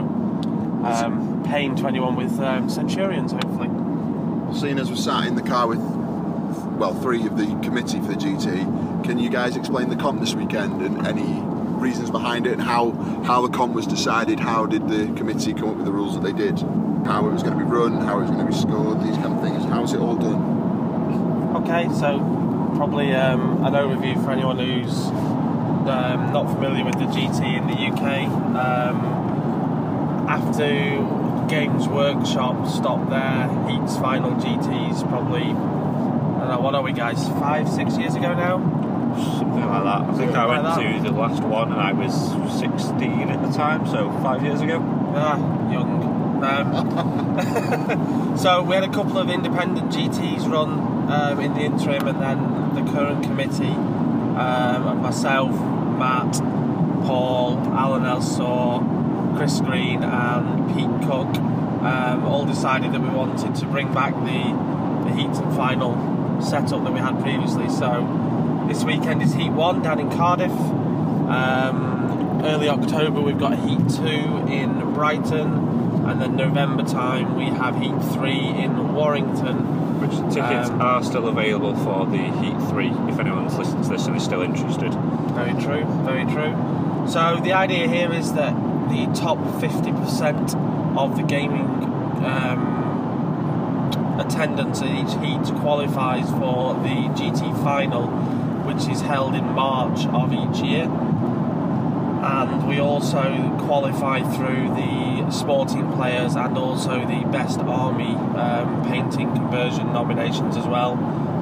um, Pain 21 with um, Centurions, hopefully. Seeing as we're sat in the car with, well, three of the committee for the GT, can you guys explain the comp this weekend and any reasons behind it and how, how the comp was decided? How did the committee come up with the rules that they did? How it was going to be run, how it was going to be scored, these kind of things. How's it all done? Okay, so probably um, an overview for anyone who's um, not familiar with the GT in the UK. Um, after Games Workshop stop there, Heats final GTs, probably, I don't know, what are we guys, five, six years ago now? Something like that. I think Something I like went that. to the last one and I was 16 at the time, so five years ago. Ah, young. Um, so we had a couple of independent GTs run um, in the interim, and then the current committee, um, myself, Matt, Paul, Alan Elsaw, Chris Green, and Pete Cook, um, all decided that we wanted to bring back the the and final setup that we had previously. So this weekend is Heat One down in Cardiff. Um, early October we've got Heat 2 in Brighton, and then November time we have Heat 3 in Warrington. Which tickets Um, are still available for the Heat 3 if anyone's listening to this and is still interested. Very true, very true. So the idea here is that the top 50% of the gaming um, attendance at each heat qualifies for the GT final, which is held in March of each year. And we also qualify through the sporting players and also the best army um, painting conversion nominations as well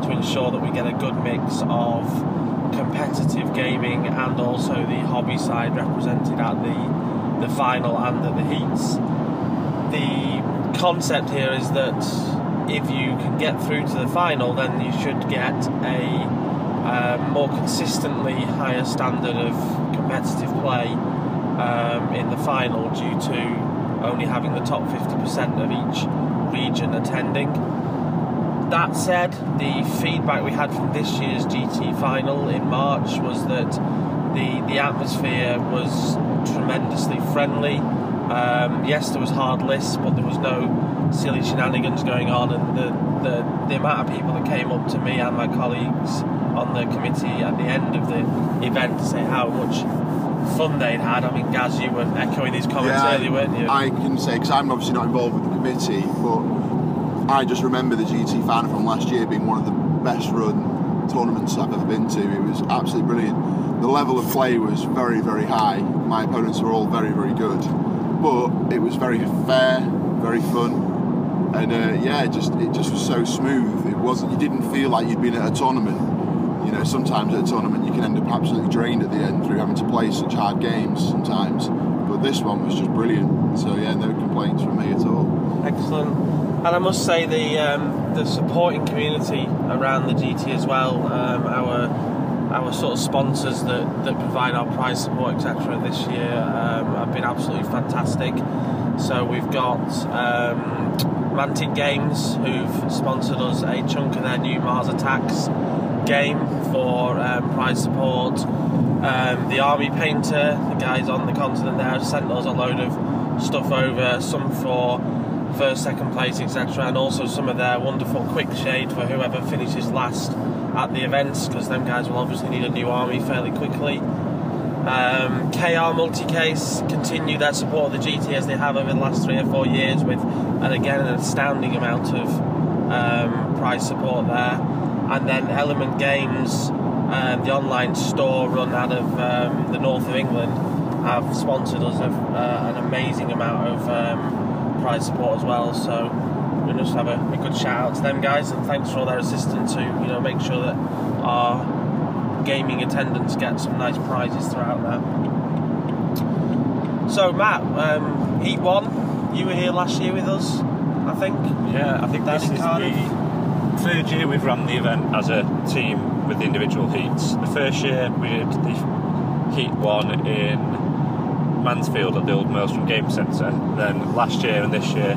to ensure that we get a good mix of competitive gaming and also the hobby side represented at the the final and the heats. The concept here is that if you can get through to the final, then you should get a um, more consistently higher standard of competitive play um, in the final due to only having the top 50% of each region attending. That said, the feedback we had from this year's GT final in March was that the the atmosphere was tremendously friendly. Um, yes, there was hard lists, but there was no silly shenanigans going on, and the, the the amount of people that came up to me and my colleagues on the committee at the end of the event to say how much fun they'd had. I mean, Gaz, you were echoing these comments Yeah, earlier, weren't you? I can say because I'm obviously not involved with the committee, but I just remember the GT final from last year being one of the best run tournaments I've ever been to. It was absolutely brilliant. The level of play was very, very high. My opponents were all very, very good, but it was very fair, very fun, and uh, yeah, it just it just was so smooth. It wasn't. You didn't feel like you'd been at a tournament. You know, sometimes at a tournament you can end up absolutely drained at the end through having to play such hard games sometimes. But this one was just brilliant. So yeah, no complaints from me at all. Excellent. and I must say the um, the supporting community around the GT as well. Um, our our sort of sponsors that, that provide our prize support etc. This year um, have been absolutely fantastic. So we've got um, Mantic Games who've sponsored us a chunk of their new Mars Attacks game for um, prize support. Um, the Army Painter, the guys on the continent there, have sent us a load of stuff over, some for first, second place, etc., and also some of their wonderful quick shade for whoever finishes last at the events, because them guys will obviously need a new army fairly quickly. Um, KR Multicase continue their support of the GT as they have over the last three or four years, with, and again, an astounding amount of um, prize support there. And then Element Games, um, the online store run out of um, the north of England, have sponsored us uh, an amazing amount of um, prize support as well. So we just have a, a, good shout out to them guys and thanks for all their assistance to you know make sure that our gaming attendance gets some nice prizes throughout there. So Matt, um, Heat One, you were here last year with us, I think. Yeah, I think Down this is Cardiff. the third year we've run the event as a team with the individual heats. The first year we did the heat one in Mansfield at the old Maelstrom Game Centre. Then last year and this year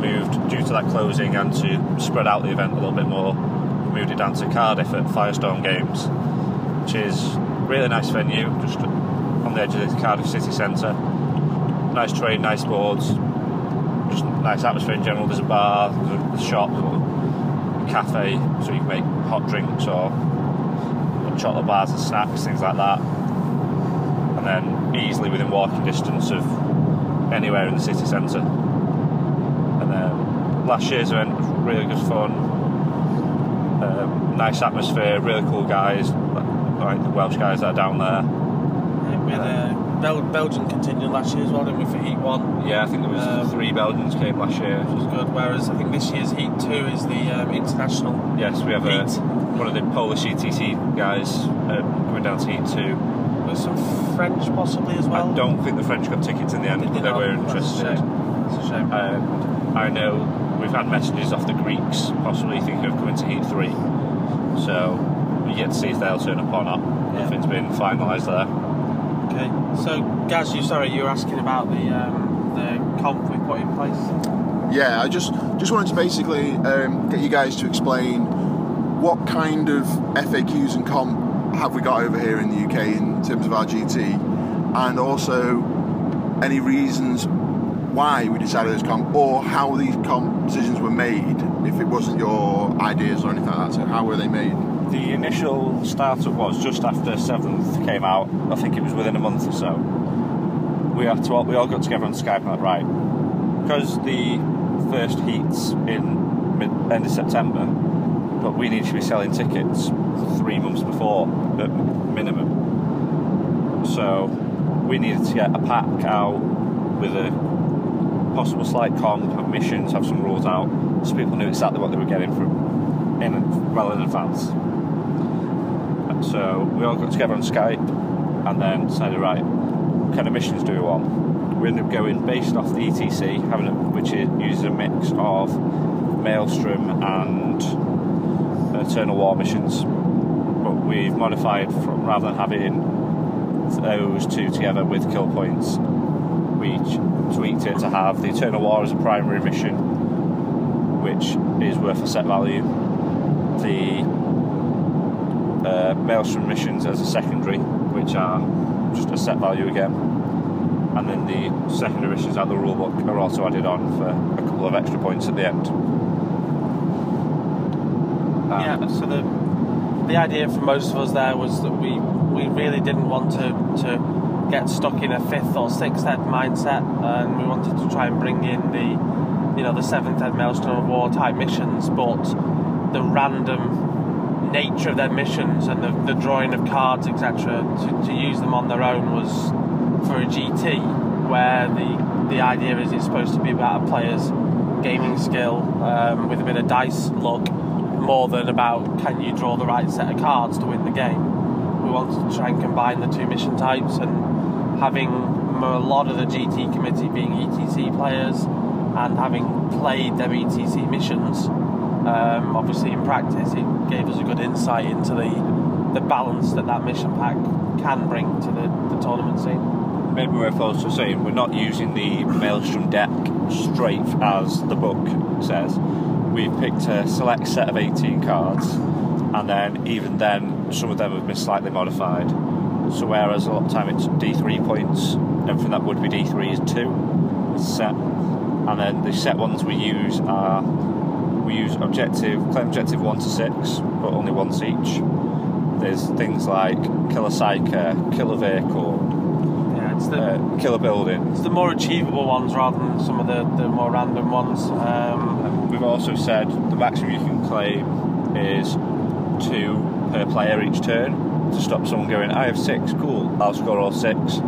moved due to that closing and to spread out the event a little bit more. Moved it down to Cardiff at Firestone Games, which is a really nice venue, just on the edge of the Cardiff city centre. Nice train, nice boards, just nice atmosphere in general. There's a bar, there's a shop, a cafe, so you can make hot drinks or chocolate bars and snacks, things like that. And then easily within walking distance of anywhere in the city centre. Last year's event was really good fun. Um, nice atmosphere, really cool guys, like the Welsh guys that are down there. We had a Bel- Belgian contingent last year as well, didn't we, for Heat 1? Yeah, I think there was Um, three Belgians came last year. Which was good, whereas I think this year's Heat 2 is the um, international Yes, we have a, one of the Polish ETC guys um, coming down to Heat 2. There's some French possibly as well. I don't think the French got tickets in the end, Did but they they not? were That's a interested. shame. That's a shame. Um, I know we've had messages off the Greeks possibly thinking of coming to Heat 3. So we get to see if they'll turn up or not. Nothing's been finalised there. Okay, so Gaz, you sorry, you were asking about the um, the comp we put in place. Yeah, I just just wanted to basically um, get you guys to explain what kind of FAQs and comp have we got over here in the UK in terms of our GT, and also any reasons why we decided this comp or how these comp decisions were made. If it wasn't your ideas or anything like that, so how were they made? The initial startup was just after Seventh came out. I think it was within a month or so. We had to all, we all got together on Skype and like, right, because the first heats in mid, end of September, but we need to be selling tickets three months before at minimum. So we needed to get a pack out with a possible slight have missions, have some rules out, so people knew exactly what they were getting from in well in advance. So we all got together on Skype and then decided, right, what kind of missions do we want? We ended up going based off the ETC, having a, which is, uses a mix of Maelstrom and Eternal War missions. But we've modified from rather than having those two together with kill points, we tweaked it to have the Eternal War as a primary mission, which is worth a set value. The uh, Maelstrom missions as a secondary, which are just a set value again. And then the secondary missions at the rulebook are also added on for a couple of extra points at the end. yeah, so the the idea for most of us there was that we we really didn't want to to get stuck in a fifth or sixth ed mindset, and we wanted to try and bring in the you know the seventh ed Maelstrom of War type missions, but the random nature of their missions and the, the drawing of cards etc. To, to use them on their own was for a GT where the the idea is it's supposed to be about a player's gaming skill um, with a bit of dice luck more than about can you draw the right set of cards to win the game. We wanted to try and combine the two mission types and having a lot of the GT committee being ETC players and having played them ETC missions, um, obviously in practice, it gave us a good insight into the the balance that that mission pack can bring to the, the tournament scene. Maybe worth also saying we're not using the Maelstrom deck straight as the book says. We've picked a select set of 18 cards, and then even then, some of them have been slightly modified. So whereas a lot of time it's D3 points, everything that would be D3 is two it's set, and then the set ones we use are we use objective claim objective one to six, but only once each. There's things like kill a psyker, kill a vehicle, Yeah, it's the uh, kill a building. it's the more achievable ones rather than some of the, the more random ones. Um, We've also said the maximum you can claim is two per player each turn to stop someone going, I have six, cool, I'll score all six.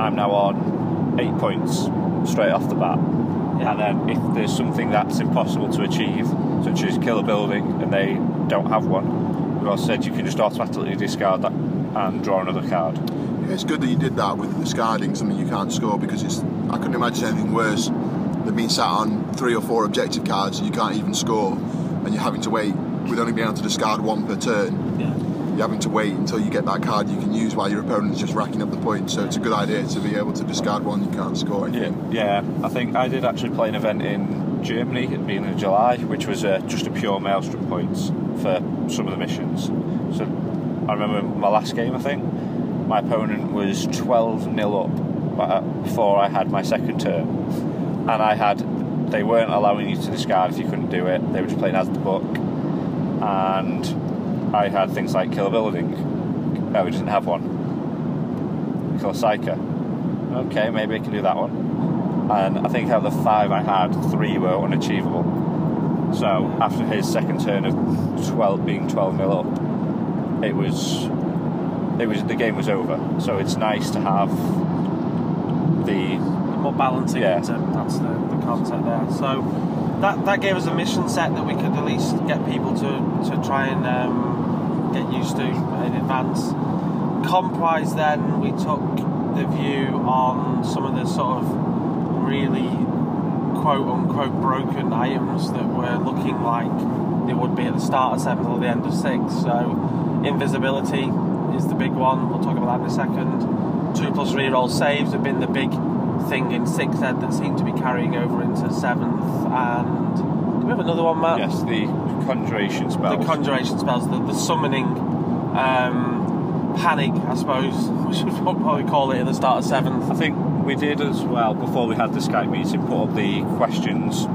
I'm now on eight points straight off the bat. And then if there's something that's impossible to achieve, such as kill a building and they don't have one, we've also said you can just automatically discard that and draw another card. Yeah, it's good that you did that with discarding something you can't score because it's. I couldn't imagine anything worse than being sat on three or four objective cards and you can't even score, and you're having to wait. We'd only being able to discard one per turn. You're having to wait until you get that card you can use while your opponent's just racking up the points. So it's a good idea to be able to discard one you can't score. Anything. Yeah, yeah. I think I did actually play an event in Germany at the beginning of July, which was uh, just a pure maelstrom points for some of the missions. So I remember my last game, I think, my opponent was 12 nil up uh, before I had my second turn. And I had, they weren't allowing you to discard if you couldn't do it, they were just playing as the book. And I had things like kill a building. No, we didn't have one. Kill a psyker. Okay, maybe I can do that one. And I think out of the five I had, three were unachievable. So after his second turn of 12 being 12 0 up, it was it was the game was over. So it's nice to have the more balancing Yeah. that's the, the concept there. So that that gave us a mission set that we could at least get people to, to try and um, get used to in advance. Comp-wise, then we took the view on some of the sort of really quote unquote broken items that were looking like they would be at the start of seventh or the end of sixth. So invisibility is the big one. We'll talk about that in a second. Two plus reroll saves have been the big thing in sixth ed that seem to be carrying over into seventh. And do we have another one, Matt? yes the conjuration spells. The conjuration spells, the, the summoning um, panic, I suppose we should probably call it at the start of seventh. I think we did as well before we had the Skype meeting. Put up the questions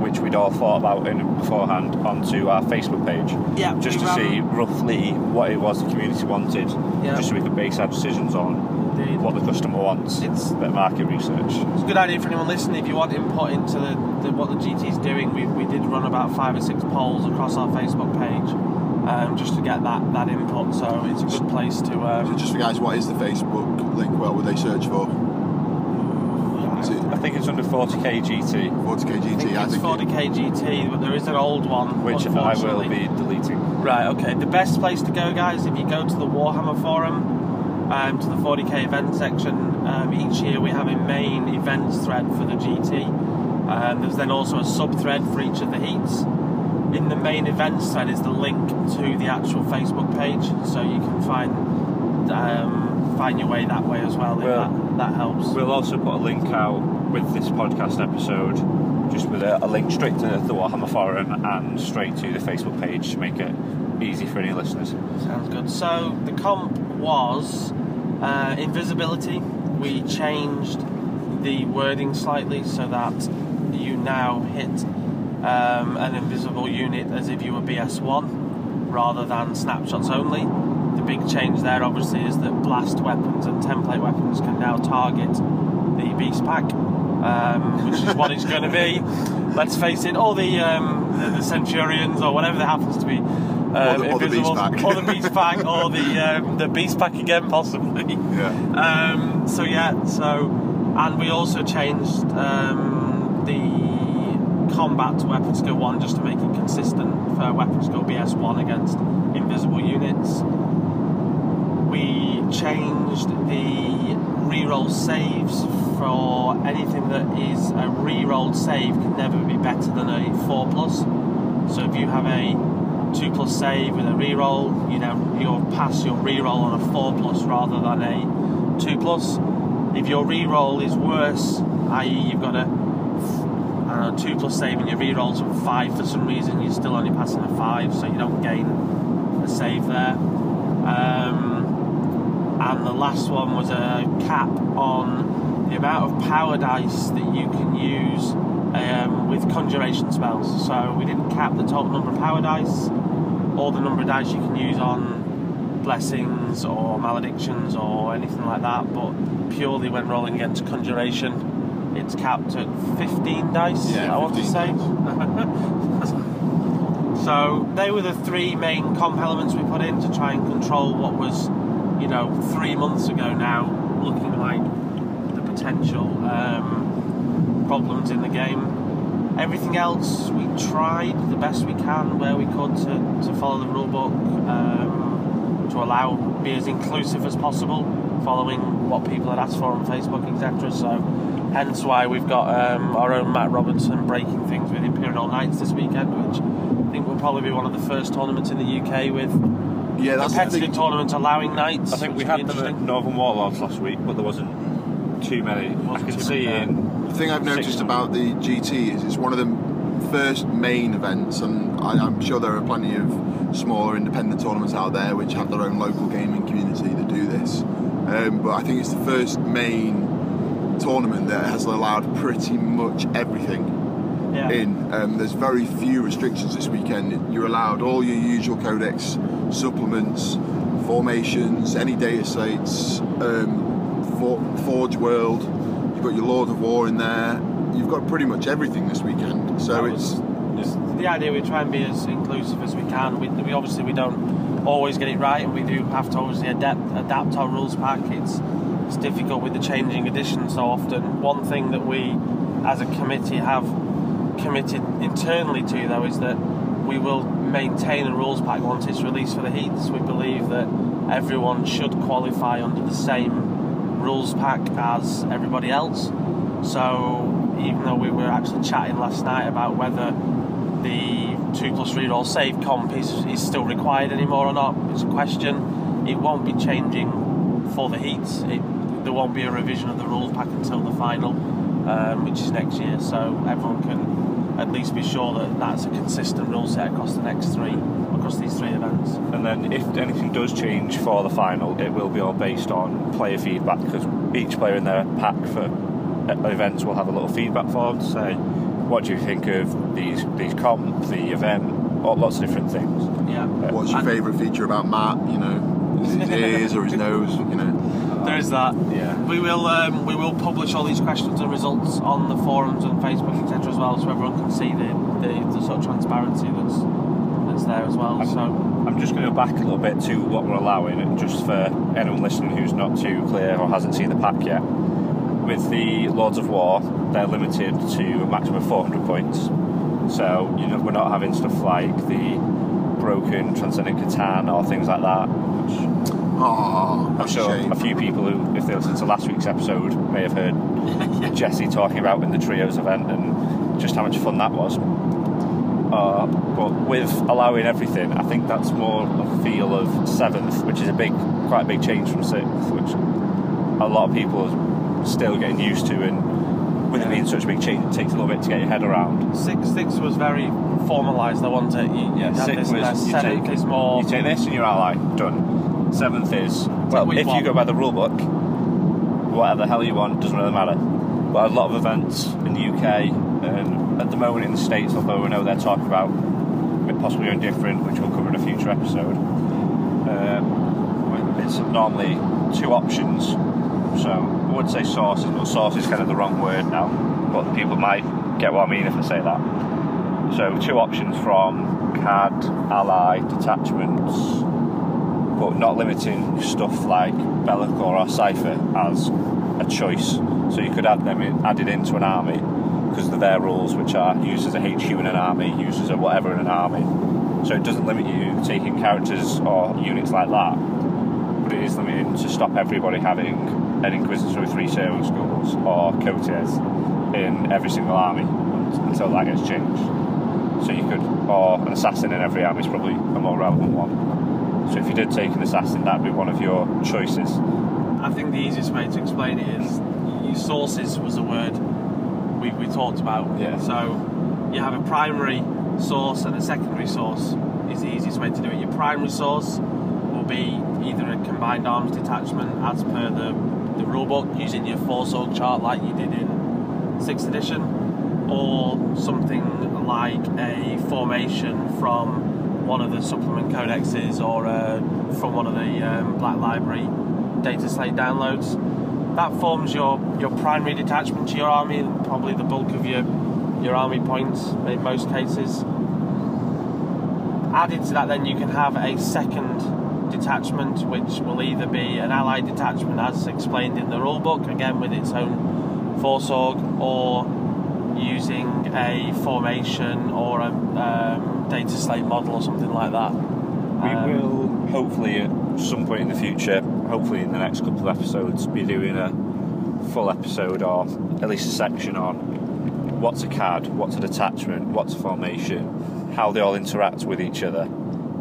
which we'd all thought about in beforehand onto our Facebook page. Yeah, just to see roughly what it was the community wanted, Yeah. just so we could base our decisions on what the customer wants. It's a bit of market research. It's a good idea for anyone listening. If you want input into the, the, what the GT's doing, we, we did run about five or six polls across our Facebook page um, just to get that, that input. So it's a good place to. Um, Just for guys, what is the Facebook link? What would they search for? I think it's under 40k GT. 40k GT. I think it's think 40k GT, but there is an old one Which I will be deleting. Right, okay. The best place to go, guys, if you go to the Warhammer forum, um, to the 40k event section, um, each year we have a main events thread for the GT. Um, there's then also a sub thread for each of the heats. In the main events thread is the link to the actual Facebook page, so you can find um, find your way that way as well. If Well, that, that helps. We'll also put a link out with this podcast episode, just with a, a link straight to the Warhammer forum and straight to the Facebook page to make it easy for any listeners. Sounds good. So the comp was uh, invisibility. We changed the wording slightly so that you now hit um, an invisible unit as if you were BS1 rather than snapshots only. The big change there, obviously, is that blast weapons and template weapons can now target the beast pack, um, which is what it's going to be. Let's face it, all the, um, the the centurions or whatever that happens to be. Um, Or the- or the beast pack. or the beast pack, or the um, the beast pack again, possibly. Yeah. Um, so yeah, so and we also changed um, the combat to weapon skill one just to make it consistent for weapon skill BS one against invisible units. We changed the reroll saves for anything that is a rerolled save can never be better than a four plus. So if you have a two plus save with a reroll, you know you'll pass your reroll on a four plus rather than a two plus. If your reroll is worse, i.e., you've got a two plus save and your rerolls a five for some reason, you're still only passing a five, so you don't gain a save there. Um, and the last one was a cap on the amount of power dice that you can use um, with conjuration spells. So we didn't cap the total number of power dice or the number of dice you can use on blessings or maledictions or anything like that, but purely when rolling against conjuration, it's capped at 15 dice, Yeah, I want to say. So they were the three main comp elements we put in to try and control what was, you know, three months ago now, looking like the potential um, problems in the game. Everything else we tried the best we can where we could to, to follow the rule book, um, to allow be as inclusive as possible, following what people had asked for on Facebook, etc. So hence why we've got um, our own Matt Robinson breaking things with Imperial Knights this weekend, which I think will probably be one of the first tournaments in the UK with Yeah, that's competitive tournaments allowing knights. I think we had them at. Northern Warlords last week, but there wasn't too many. I can see in thing I've noticed about the GT is it's one of the first main events, and I, I'm sure there are plenty of smaller independent tournaments out there which have their own local gaming community that do this. Um, but I think it's the first main tournament that has allowed pretty much everything Yeah. in. Um, there's very few restrictions this weekend. You're allowed all your usual codex, supplements, formations, any data slates, um, For- Forge World. Got your Lord of War in there. You've got pretty much everything this weekend. So That it's was- the idea we try and be as inclusive as we can. We, we obviously we don't always get it right, and we do have to obviously adapt adapt our rules pack. It's it's difficult with the changing editions so often. One thing that we, as a committee, have committed internally to though is that we will maintain a rules pack once it's released for the heats. We believe that everyone should qualify under the same rules pack as everybody else. So even though we were actually chatting last night about whether the two plus reroll save comp is, is still required anymore or not, it's a question. It won't be changing for the heats. It, there won't be a revision of the rules pack until the final, um, which is next year. So everyone can at least be sure that that's a consistent rule set across the next three, across these three events. And then if anything does change for the final, it will be all based on player feedback because each player in their pack for uh, events will have a little feedback form to say, what do you think of these these comp, the event, all, lots of different things. Yeah. what's your favourite feature about Matt? You know, is his ears or his nose? You know. There is that. Yeah. We will um, we will publish all these questions and results on the forums and Facebook etc. as well, so everyone can see the, the, the sort of transparency that's that's there as well. So I'm just going to go back a little bit to what we're allowing, and just for anyone listening who's not too clear or hasn't seen the pack yet. With the Lords of War, they're limited to a maximum of 400 points. So you know we're not having stuff like the broken Transcendent C'tan or things like that. Which Oh, I'm sure shame. a few people who, if they listened to last week's episode, may have heard Jesse talking about in the trios event and just how much fun that was. Uh, but with allowing everything, I think that's more a feel of seventh, which is a big, quite a big change from sixth, which a lot of people are still getting used to, and with it being such a big change, it takes a little bit to get your head around. six six was very formalised. I want it. You, Yeah, sixth was you take, is more. you take this and you're ally done. Seventh is well, if you go by the rule book, whatever the hell you want doesn't really matter. But a lot of events in the UK and at the moment in the States, although we know they're talking about possibly going different, which we'll cover in a future episode. Um, it's normally two options. So I would say sources, but source is kind of the wrong word now. But people might get what I mean if I say that. So two options from CAD, ally, detachments, but not limiting stuff like Be'lakor or Cypher as a choice. So you could add them in, add it into an army because they're their rules, which are used as a HQ in an army, used as a whatever in an army. So it doesn't limit you taking characters or units like that, but it is limiting to stop everybody having an Inquisitor with three servo skulls or Coteaz in every single army until that gets changed. So you could, or an assassin in every army is probably a more relevant one. So if you did take an assassin, that'd be one of your choices. I think the easiest way to explain it is your sources was a word we, we talked about. Yeah. So you have a primary source and a secondary source is the easiest way to do it. Your primary source will be either a combined arms detachment as per the, the rulebook using your force org chart like you did in 6th edition or something like a formation from one of the supplement codexes or uh, from one of the um, Black Library data slate downloads. That forms your, your primary detachment to your army probably the bulk of your your army points in most cases. Added to that, then you can have a second detachment, which will either be an allied detachment as explained in the rulebook, again with its own force org, or using a formation or a um, data slate model or something like that. We Um, will hopefully at some point in the future, hopefully in the next couple of episodes, be doing a full episode or at least a section on what's a CAD, what's a detachment, what's a formation, how they all interact with each other,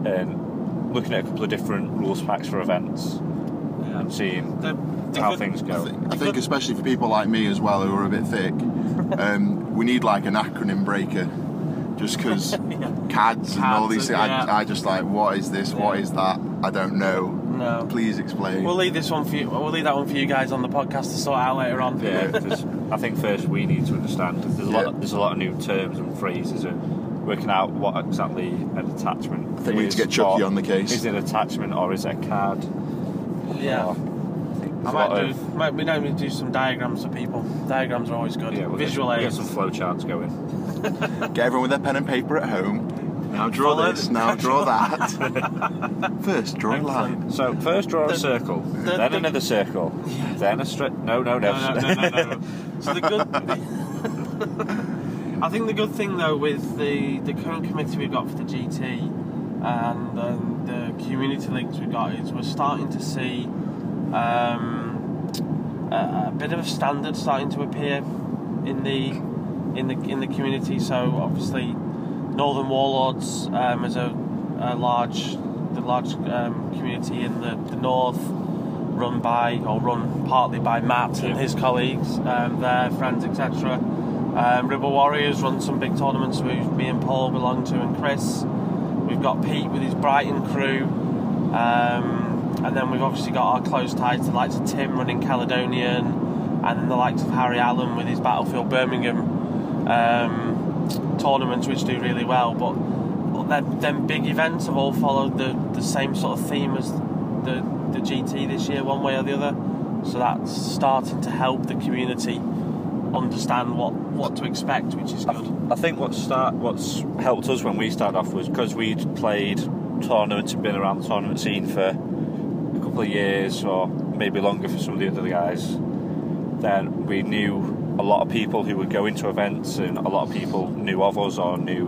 and looking at a couple of different rules packs for events and seeing how things go. I think especially for people like me as well who are a bit thick, um, we need like an acronym breaker. Just because CADs and all these things, yeah. I, I just like, what is this? What is that? I don't know. No. Please explain. We'll leave this one for you. We'll leave that one for you guys on the podcast to sort out later on. Yeah, 'cause I think first we need to understand. There's a lot. Of, there's a lot of new terms and phrases and working out what exactly an attachment. I think we need to get Chucky on the case. Is it an attachment or is it a card? Yeah. Or- I might do. of- Might, we know we do some diagrams for people. Diagrams are always good. Yeah, we'll Visual get, we'll get aids. some flowcharts going. Get everyone with their pen and paper at home. Now draw Follow this. Now draw that. First, draw a line. So first draw a circle, the- then the- another circle, then a straight. No, no, no. No, no, no, no, no. So the good. I think the good thing though with the the current committee we've got for the GT and um, the community links we've got is we're starting to see um, a, a bit of a standard starting to appear in the in the in the community. So obviously, Northern Warlords um, is a, a large the large um, community in the, the north run by or run partly by Matt and his colleagues, um, their friends, etc. Um, Rebel Warriors run some big tournaments which me and Paul belong to, and Chris. We've got Pete with his Brighton crew, um, and then we've obviously got our close ties to the likes of Tim running Caledonian, and the likes of Harry Allen with his Battlefield Birmingham um, tournaments, which do really well. But, but then, then big events have all followed the, the same sort of theme as the, the GT this year, one way or the other. So that's starting to help the community understand what, what to expect, which is good. I think what start what's helped us when we started off was because we'd played tournaments and been around the tournament scene for a couple of years or maybe longer for some of the other guys. Then we knew a lot of people who would go into events, and a lot of people knew of us or knew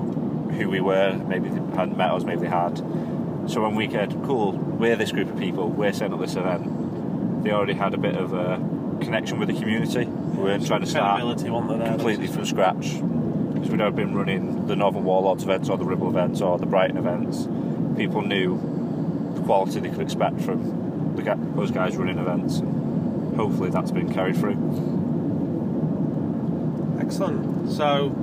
who we were. Maybe they hadn't met us, maybe they had. So when we said, "Cool, we're this group of people, we're setting up this event," they already had a bit of a connection with the community. We weren't trying to start Credibility, wasn't there, there? completely from scratch because we'd have been running the Northern Warlords events or the Ribble events or the Brighton events. People knew the quality they could expect from the, those guys running events. And hopefully, that's been carried through. Excellent. So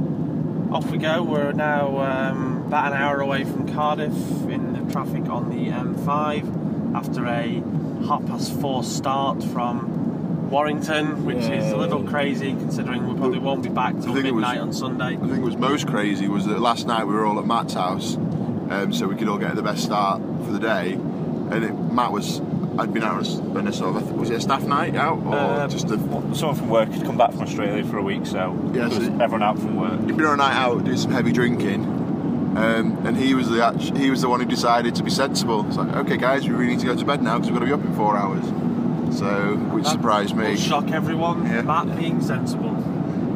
off we go. We're now um, about an hour away from Cardiff in the traffic on the M5 after a half past four start from Warrington, which is a little crazy considering we probably won't be back till it was- midnight on Sunday. I think it was most crazy was that last night we were all at Matt's house, um, so we could all get the best start for the day. And it, Matt was, I'd been out on a s- on a sort of, was it a staff night out or Uh, just a? Someone from work had come back from Australia for a week, so Yeah, so- everyone out from work. He'd been on a night out, doing some heavy drinking, um, and he was the act- he was the one who decided to be sensible. It's like, okay, guys, we really need to go to bed now because we've got to be up in four hours. So, which surprised me. Shock everyone. Matt being sensible.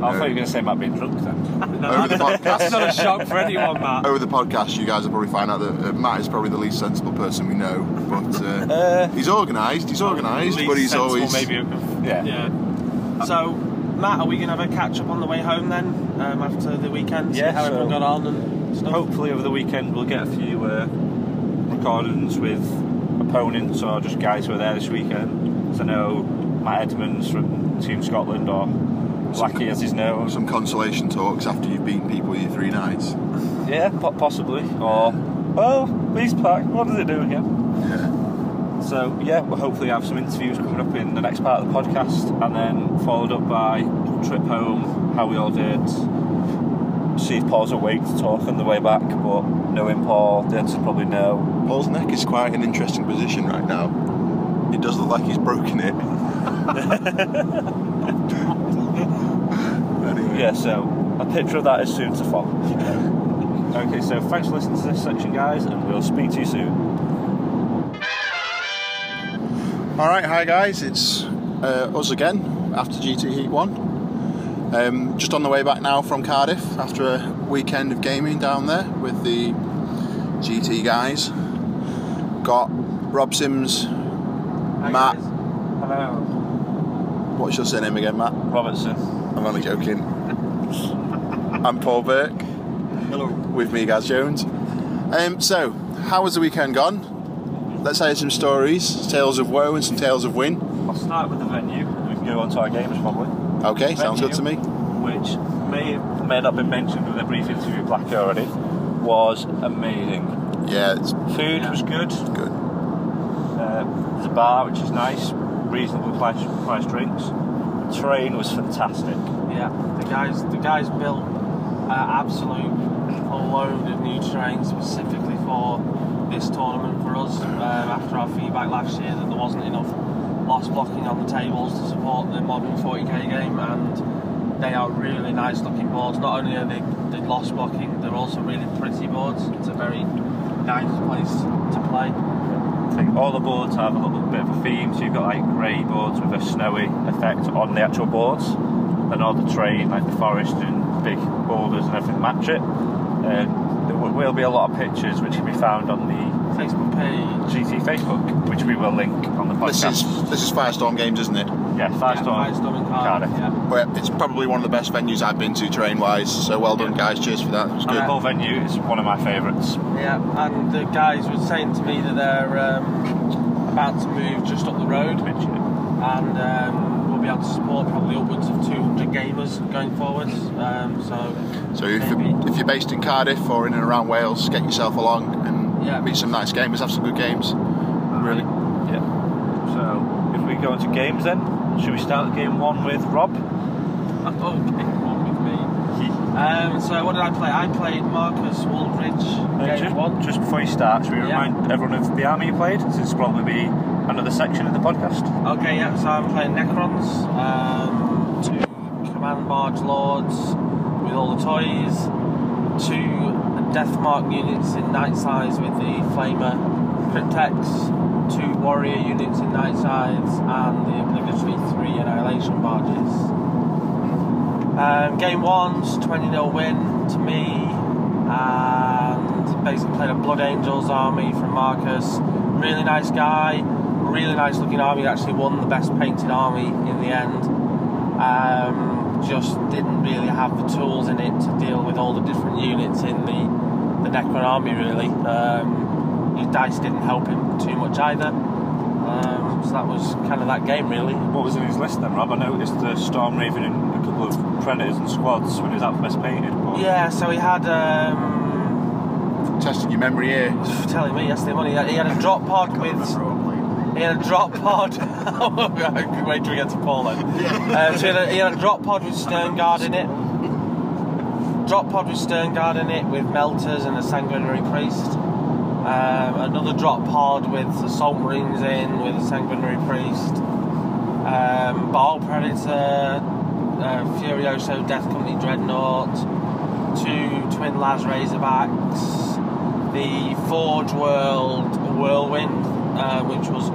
I thought you were going to say Matt being drunk then. Over the podcast. That's not a shock for anyone, Matt. Over the podcast, you guys will probably find out that uh, Matt is probably the least sensible person we know. But uh, Uh, he's organised. He's organised, but he's sensible, always maybe. Yeah. Yeah. So, Matt, are we going to have a catch up on the way home then um, after the weekend? Yeah, how so- everyone got on and stuff. Hopefully over the weekend we'll get a few uh, recordings with opponents or just guys who are there this weekend. So I know Matt Edmonds from Team Scotland or Blackie as he's known. some consolation talks after you've beaten people your three nights. Yeah, possibly. Or, oh, Beast Pack, what does it do again? Yeah. So, yeah, we'll hopefully have some interviews coming up in the next part of the podcast and then followed up by trip home, how we all did. See if Paul's awake to talk on the way back, but knowing Paul, the answer probably no. Paul's neck is quite an interesting position right now. It does look like he's broken it. Yeah, so a picture of that is soon to follow. Okay, so thanks for listening to this section, guys, and we'll speak to you soon. All right, hi guys, it's uh, us again after GT Heat 1. Um, just on the way back now from Cardiff after a weekend of gaming down there with the GT guys. Got Rob Sims, Matt. Hello. What's your surname again, Matt? Robertson. I'm only joking. I'm Paul Burke. Hello. With me, Gaz Jones. Um, so, how was the weekend gone? Let's hear some stories, tales of woe and some tales of win. I'll start with the venue. We can go on to our games probably. Okay, sounds good to me. Which may may not have been mentioned with a brief interview with Blackie already, was amazing. Yeah, it's Food was good. good. Uh, there's a bar which is nice, reasonably priced, priced drinks. The train was fantastic. Yeah, the guys the guys built an absolute load of new terrain specifically for this tournament for us. Um, after our feedback last year that there wasn't enough loss blocking on the tables to support the modern 40k game, and they are really nice looking boards. Not only are they, they loss blocking, they're also really pretty boards. It's a very nice place to play. I think all the boards have a little bit of a theme, so you've got like grey boards with a snowy effect on the actual boards, and all the like the forest and big boulders and everything, match it. Um, there w- will be a lot of pictures which can be found on the Facebook page, GT Facebook, which we will link on the podcast. This is this is Firestorm Games, isn't it? Yeah, Firestorm, Firestorm in Cardiff. Cardiff. Yeah. Well, it's probably one of the best venues I've been to terrain wise. So well done, guys. Cheers for that. It was And the good. whole venue is one of my favourites. Yeah, and the guys were saying to me that they're um, about to move just up the road, and um, we'll be able to support probably upwards of 200 gamers going forward. Um, so, So if you're, if you're based in Cardiff or in and around Wales, get yourself along and Yeah. meet some nice gamers. Have some good games. Really. Yeah. So if we go into games then, should we start game one with Rob? oh, okay, one with me. Um, so what did I play? I played Marcus Waldridge Uh, just, just before you start, should we Yeah. remind everyone of the army you played? Since it's probably be another section of the podcast. Okay, yeah, so I'm playing Necrons, um, two Command Barge Lords with all the toys, two Deathmark units in night scythes with the Flamer Crypteks, two Warrior units in night scythes, and the obligatory three Annihilation Barges. Um, game one's 20 0 win to me, and basically played a Blood Angels army from Marcus. Really nice guy, really nice looking army. Actually won the best painted army in the end. Um, just didn't really have the tools in it to deal with all the different units in the the Necron army. Really, um, his dice didn't help him too much either. Um, so that was kind of that game, really. What was in his list then, Rob? I noticed the Storm Raven and a couple of Predators and squads when he was out for best painted. But Yeah, so he had. Um, Testing your memory here. telling me yesterday morning, he had, he had a drop pod with. He had a drop pod. Wait till we get to Paul then. Um, so he had, a, he had a drop pod with Sternguard in it. Drop pod with Sternguard in it with melters and a sanguinary priest. Um, another drop pod with Assault Marines in with a sanguinary priest. Um, Baal Predator, uh, Furioso Death Company Dreadnought, two Twin Las Razorbacks, the Forge World Whirlwind, uh, which was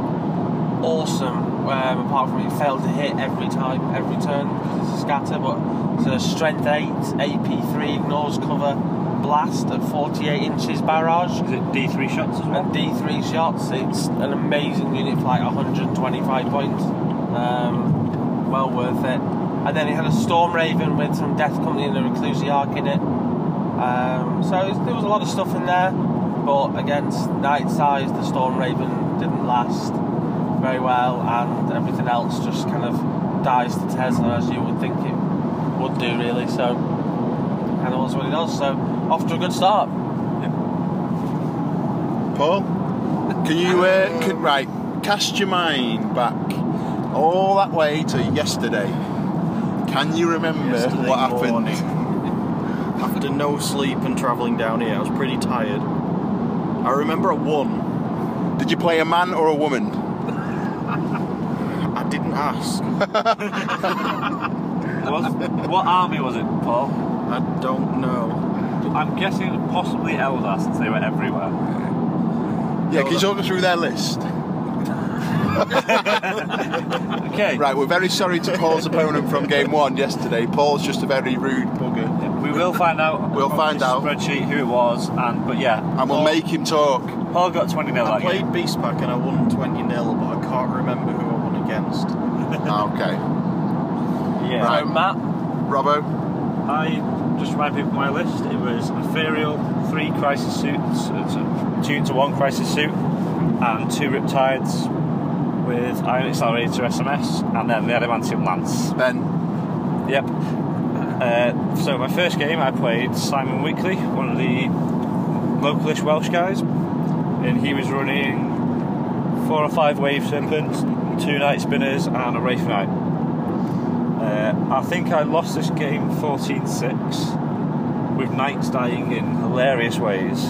awesome. Um, apart from it failed to hit every time, every turn because it's a scatter, but it's a strength 8 AP3 ignores cover blast at 48 inches barrage. Is it D3 shots as well? And D3 shots. It's an amazing unit for like 125 points. Um, well worth it. And then it had a Storm Raven with some Death Company and a Reclusiarch in it. Um, so it's- there was a lot of stuff in there, but against Night Scythes, the Storm Raven didn't last very well, and everything else just kind of dies to Tesla as you would think it would do, really. So, kind of was what it does. So, off to a good start. Paul, can you uh, can, right cast your mind back all that way to yesterday? Can you remember Yesterday what happened? After no sleep and travelling down here, I was pretty tired. I remember at one. Did you play a man or a woman? I didn't ask. Was, what army was it, Paul? I don't know. I'm guessing possibly Eldar since they were everywhere. Yeah, can you talk us through their list? okay. Right, we're very sorry to Paul's opponent from game one yesterday. Paul's just a very rude bugger. We will find out. We'll find out. Spreadsheet who it was, and but yeah, And we'll make him talk. Paul got 20 nil I that played game. Beast Pack and I won 20 0, but I can't remember who I won against. Okay. Yeah. Right. Matt? Robbo? I just remind people of my list. It was an Ethereal, three Crisis suits, two to one Crisis suit, and two Riptides with Ion Accelerator SMS, and then the Adamantium Lance. Ben? Yep. Uh, so my first game, I played Simon Weekly, one of the localish Welsh guys, and he was running four or five Wave Serpents, two Night Spinners, and a Wraith Knight. Uh, I think I lost this game 14-6 with knights dying in hilarious ways.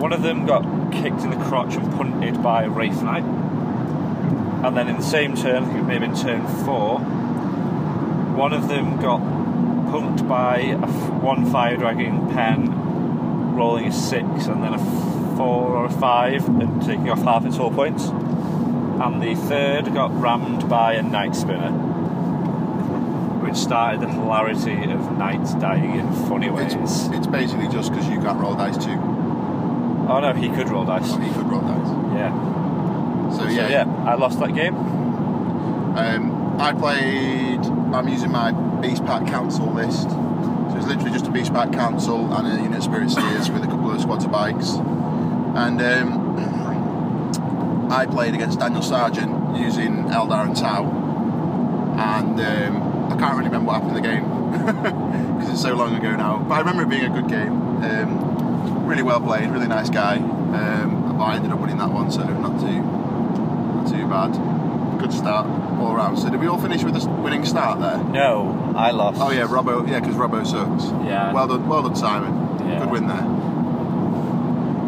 One of them got kicked in the crotch and punted by a Wraith Knight. And then in the same turn, I think it may have been turn four, one of them got punked by one Fire Dragon pen rolling a six and then a f- four or a five and taking off half its hull points. And the third got rammed by a Night Spinner which started the hilarity of knights dying in funny ways. It's, it's basically just because you can't roll dice too. Oh no, he could roll dice. Oh, he could roll dice. Yeah. So yeah, yeah, I lost that game. Um, I played. I'm using my Beast Pack Council list. So it's literally just a Beast Pack Council and a unit of Spirit Seers with a couple of squads of bikes. And um, I played against Daniel Sargent using Eldar and Tau. And um, I can't really remember what happened in the game because it's so long ago now. But I remember it being a good game. Um, really well played, really nice guy. Um, but I ended up winning that one, so not too not too bad. Good start all around. So did we all finish with a winning start there? No, I lost. Oh yeah, Robbo. Yeah, because Robbo sucks. Yeah. Well done, well done, Simon. Yeah. Good win there.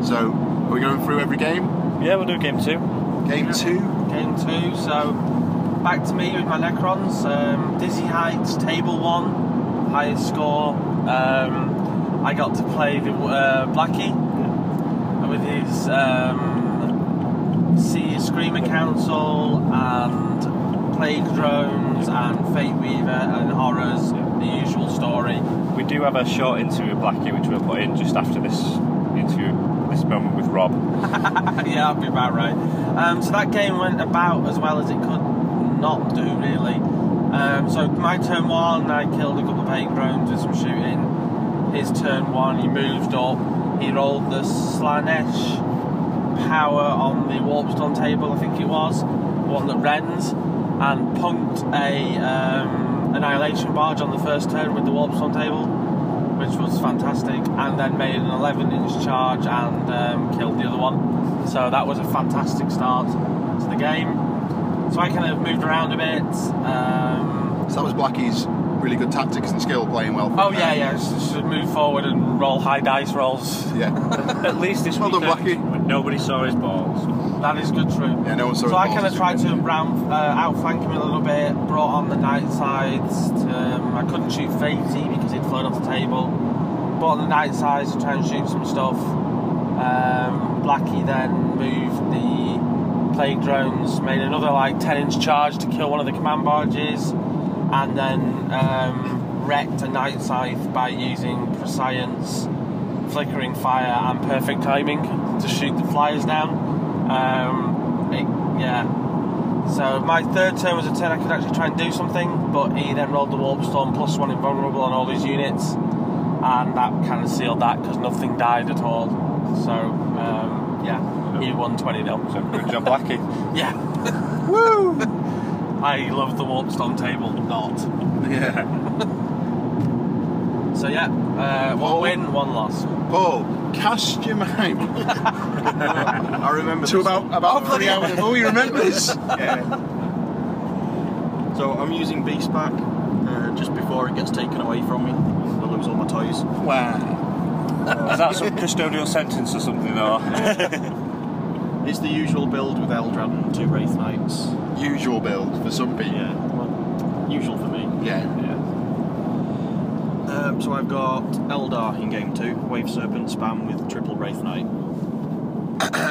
So, are we going through every game? Yeah, we'll do game two. Game two. Game two, so back to me with my Necrons. Um, Dizzy Heights, table one, highest score. Um, I got to play the uh, Blackie with his um, Sea Screamer Council and Plague Drones and Fate Weaver and Horrors, the usual story. We do have a short interview with Blackie, which we'll put in just after this interview, moment with Rob. yeah, that'd be about right. Um, so that game went about as well as it could not do, really. Um, so my turn one, I killed a couple of paint drones with some shooting. His turn one, he moved up. He rolled the Slaanesh power on the Warp Storm table, I think it was, one that rends, and punked a um, Annihilation barge on the first turn with the Warp Storm table, which was fantastic, and then made an 11 inch charge and um, killed the other one. So that was a fantastic start to the game. So I kind of moved around a bit. Um, So that was Blackie's really good tactics and skill playing well. oh yeah, yeah, just, just move forward and roll high dice rolls. Yeah. At least this Well done, weekend, when nobody saw his balls. That is good, true. Yeah, no So I kind of tried to round, uh, outflank him a little bit, brought on the night scythes. To, um, I couldn't shoot Fatey because he'd flown off the table. Brought on the night scythes to try and shoot some stuff. Um, Blackie then moved the plague drones, made another like 10 inch charge to kill one of the command barges, and then um, wrecked a night scythe by using prescience, flickering fire, and perfect timing to shoot the flyers down. Um, it- yeah. So my third turn was a turn I could actually try and do something, but he then rolled the warp storm plus one invulnerable on all his units, and that kind of sealed that because nothing died at all. So um, yeah, he won twenty 0 So good job, Blackie. yeah. Woo! I love the warp storm table, not. Yeah. So yeah, uh, one win, one loss. Paul, cast your mind. I remember to this. about about three hours. Oh, you remember this? So I'm using Beast Pack uh, just before it gets taken away from me. I lose all my toys. Wow. Is that some custodial sentence or something, or? It's the usual build with Eldrad and two Wraith Knights. Usual build for some people. Yeah, well, usual for me. Yeah. Yeah. Um, so I've got Eldar in game two, Wave Serpent spam with triple Wraith Knight.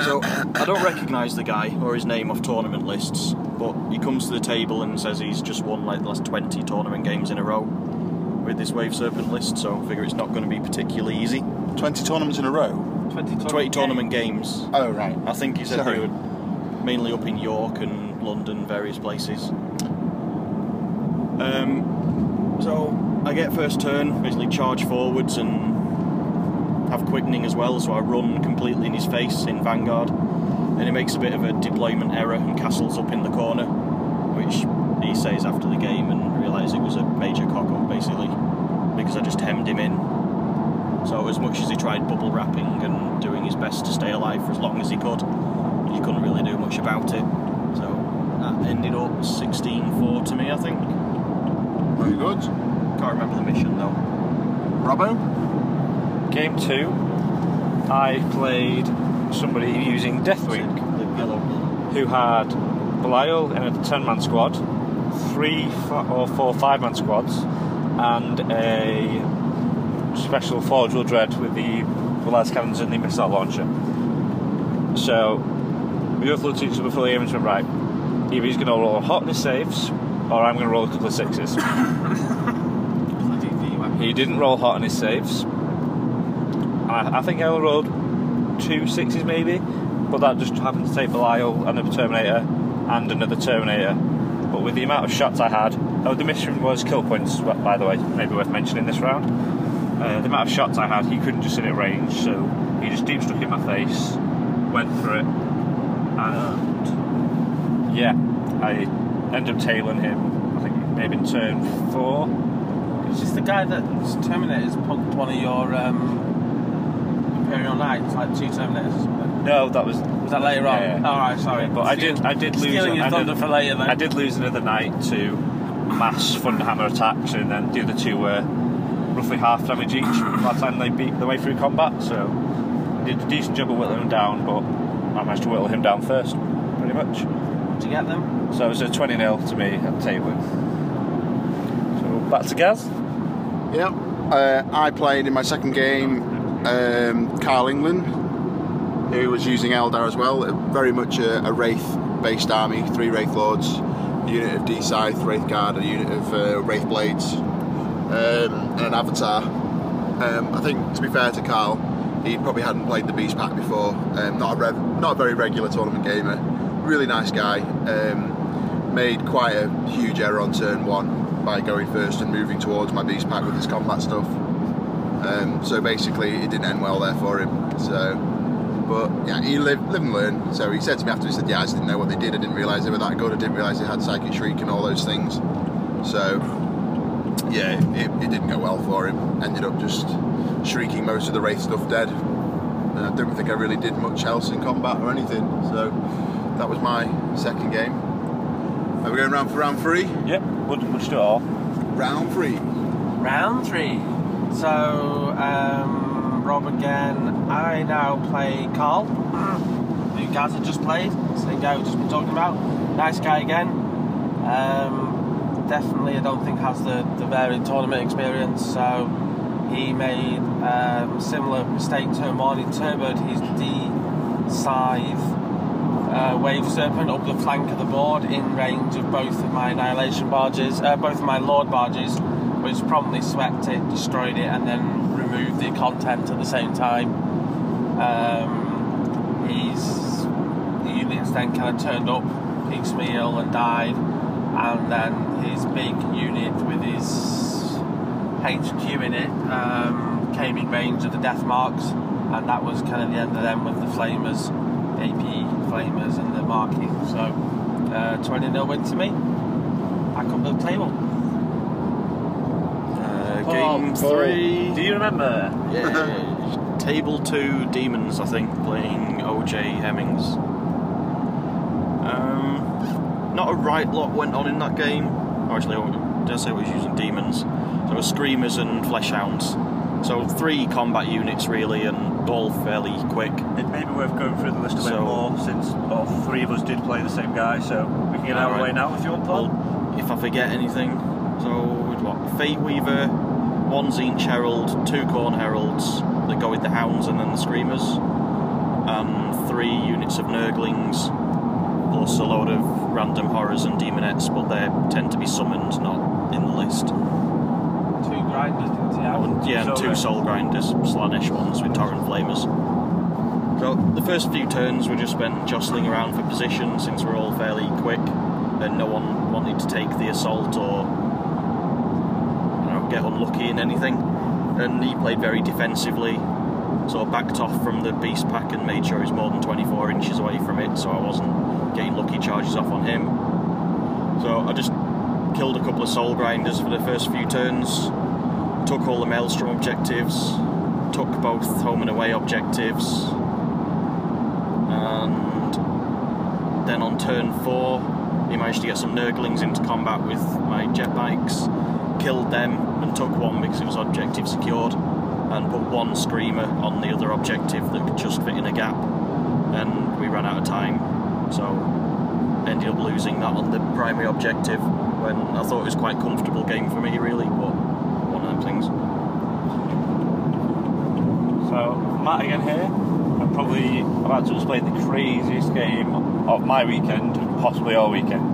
So I don't recognise the guy or his name off tournament lists, but he comes to the table and says he's just won like the last 20 tournament games in a row with this Wave Serpent list, so I figure it's not going to be particularly easy. 20 tournaments in a row? 20 20 tournament games. Oh, right. I think he said Sorry. they were mainly up in York and London, various places. Um, so I get first turn, basically charge forwards and have quickening as well, so I run completely in his face in Vanguard. And he makes a bit of a deployment error and castles up in the corner, which he says after the game and realised it was a major cock up basically, because I just hemmed him in. So as much as he tried bubble wrapping and doing his best to stay alive for as long as he could, he couldn't really do much about it. So that ended up 16-4 to me, I think. Very good. Can't remember the mission though. Robbo? Game two, I played somebody using Deathwing, who had Belial in a 10 man squad, three or four 5 man squads, and a special Forge World Dread with the Polaris cannons and the missile launcher. So, we both looked at each other before the game and went, right, either he's going to roll hotness saves, or I'm going to roll a couple of sixes. He didn't roll hot on his saves. I, I think I rolled two sixes maybe, but that just happened to take Belial and a Terminator and another Terminator. But with the amount of shots I had, oh, the mission was kill points, by the way, maybe worth mentioning this round. Uh, the amount of shots I had, he couldn't just sit at range, so he just deep stuck in my face, went for it, and yeah, I ended up tailing him. I think maybe in turn four. It's just the guy that Terminators punked one of your um, Imperial Knights, like two Terminators or something. No, that was Was that later on? Yeah. All right, sorry. But I did, I did lose. Stealing your I thunder did, for later then. I did lose another night to mass Thunderhammer attacks, and then the other two were roughly half damage each by the time they beat their way through combat. So I did a decent job of whittling them down, but I managed to whittle him down first, pretty much. Did you get them? So it was a 20 0 to me at Taylor. So back to Gaz. Yep. Uh, I played in my second game um, Carl England, who was using Eldar as well. Very much a, a Wraith based army, three Wraith Lords, a unit of D Scythe, Wraith Guard, a unit of uh, Wraith Blades, um, and an Avatar. Um, I think, to be fair to Carl, he probably hadn't played the Beast Pack before. Um, not a rev- not a very regular tournament gamer. Really nice guy. Um, made quite a huge error on turn one by going first and moving towards my beast pack with his combat stuff. Um, so basically, it didn't end well there for him. So, but yeah, he lived, live and learn. So he said to me after he said, "Yeah, I just didn't know what they did. I didn't realise they were that good. I didn't realise they had psychic shriek and all those things." So yeah, it, it didn't go well for him. Ended up just shrieking most of the wraith stuff dead. And I don't think I really did much else in combat or anything. So that was my second game. Are we going round for round three? Yep, we'll, we'll just do it all. Round three. Round three. So, um, Rob again. I now play Carl, who Gaz had just played. Same guy we've just been talking about. Nice guy again. Um, definitely, I don't think has the, the varied tournament experience. So, he made um, similar mistake turn one. He turboed his D scythe uh, Wave Serpent up the flank of the board in range of both of my Annihilation barges, uh, both of my Lord barges, which promptly swept it, destroyed it, and then removed the content at the same time. Um, his units then kind of turned up piecemeal and died, and then his big unit with his HQ in it um, came in range of the death marks, and that was kind of the end of them with the flamers, the AP flamers, and the marking. So, uh, 20 0 win to me. Back up the table. Paul, game Paul. three. Do you remember? Yeah. Table two demons, I think, playing OJ Hemmings. Um, not a right lot went on in that game. Or actually, I did I say I was using demons? So it was screamers and flesh hounds. So three combat units really, and all fairly quick. It may be worth going through the list a bit more since all three of us did play the same guy, so we can get our of the way now if you want, Paul. Well, if I forget anything, so with what? Fate Weaver, one Tzeentch Herald, two Khorne Heralds that go with the Hounds and then the Screamers, and three units of Nurglings, plus a load of random horrors and demonettes, but they tend to be summoned, not in the list. Two grinders, didn't you? Oh, and, yeah, and two Soul Grinders, Slaanesh ones with Torrent Flamers. So the first few turns were just spent jostling around for position since we're all fairly quick and no one wanted to take the assault or get unlucky in anything. And he played very defensively, so I backed off from the beast pack and made sure he was more than 24 inches away from it so I wasn't getting lucky charges off on him. So I just killed a couple of soul grinders for the first few turns, took all the maelstrom objectives, took both home and away objectives, and then on turn four, he managed to get some Nurglings into combat with my jet bikes, killed them, and took one because it was objective secured, and put one screamer on the other objective that could just fit in a gap, and we ran out of time, so ended up losing that on the primary objective when I thought it was quite a comfortable game for me, really, but one of them things. So, Matt again here. I'm probably about to display the craziest game of my weekend, possibly all weekend.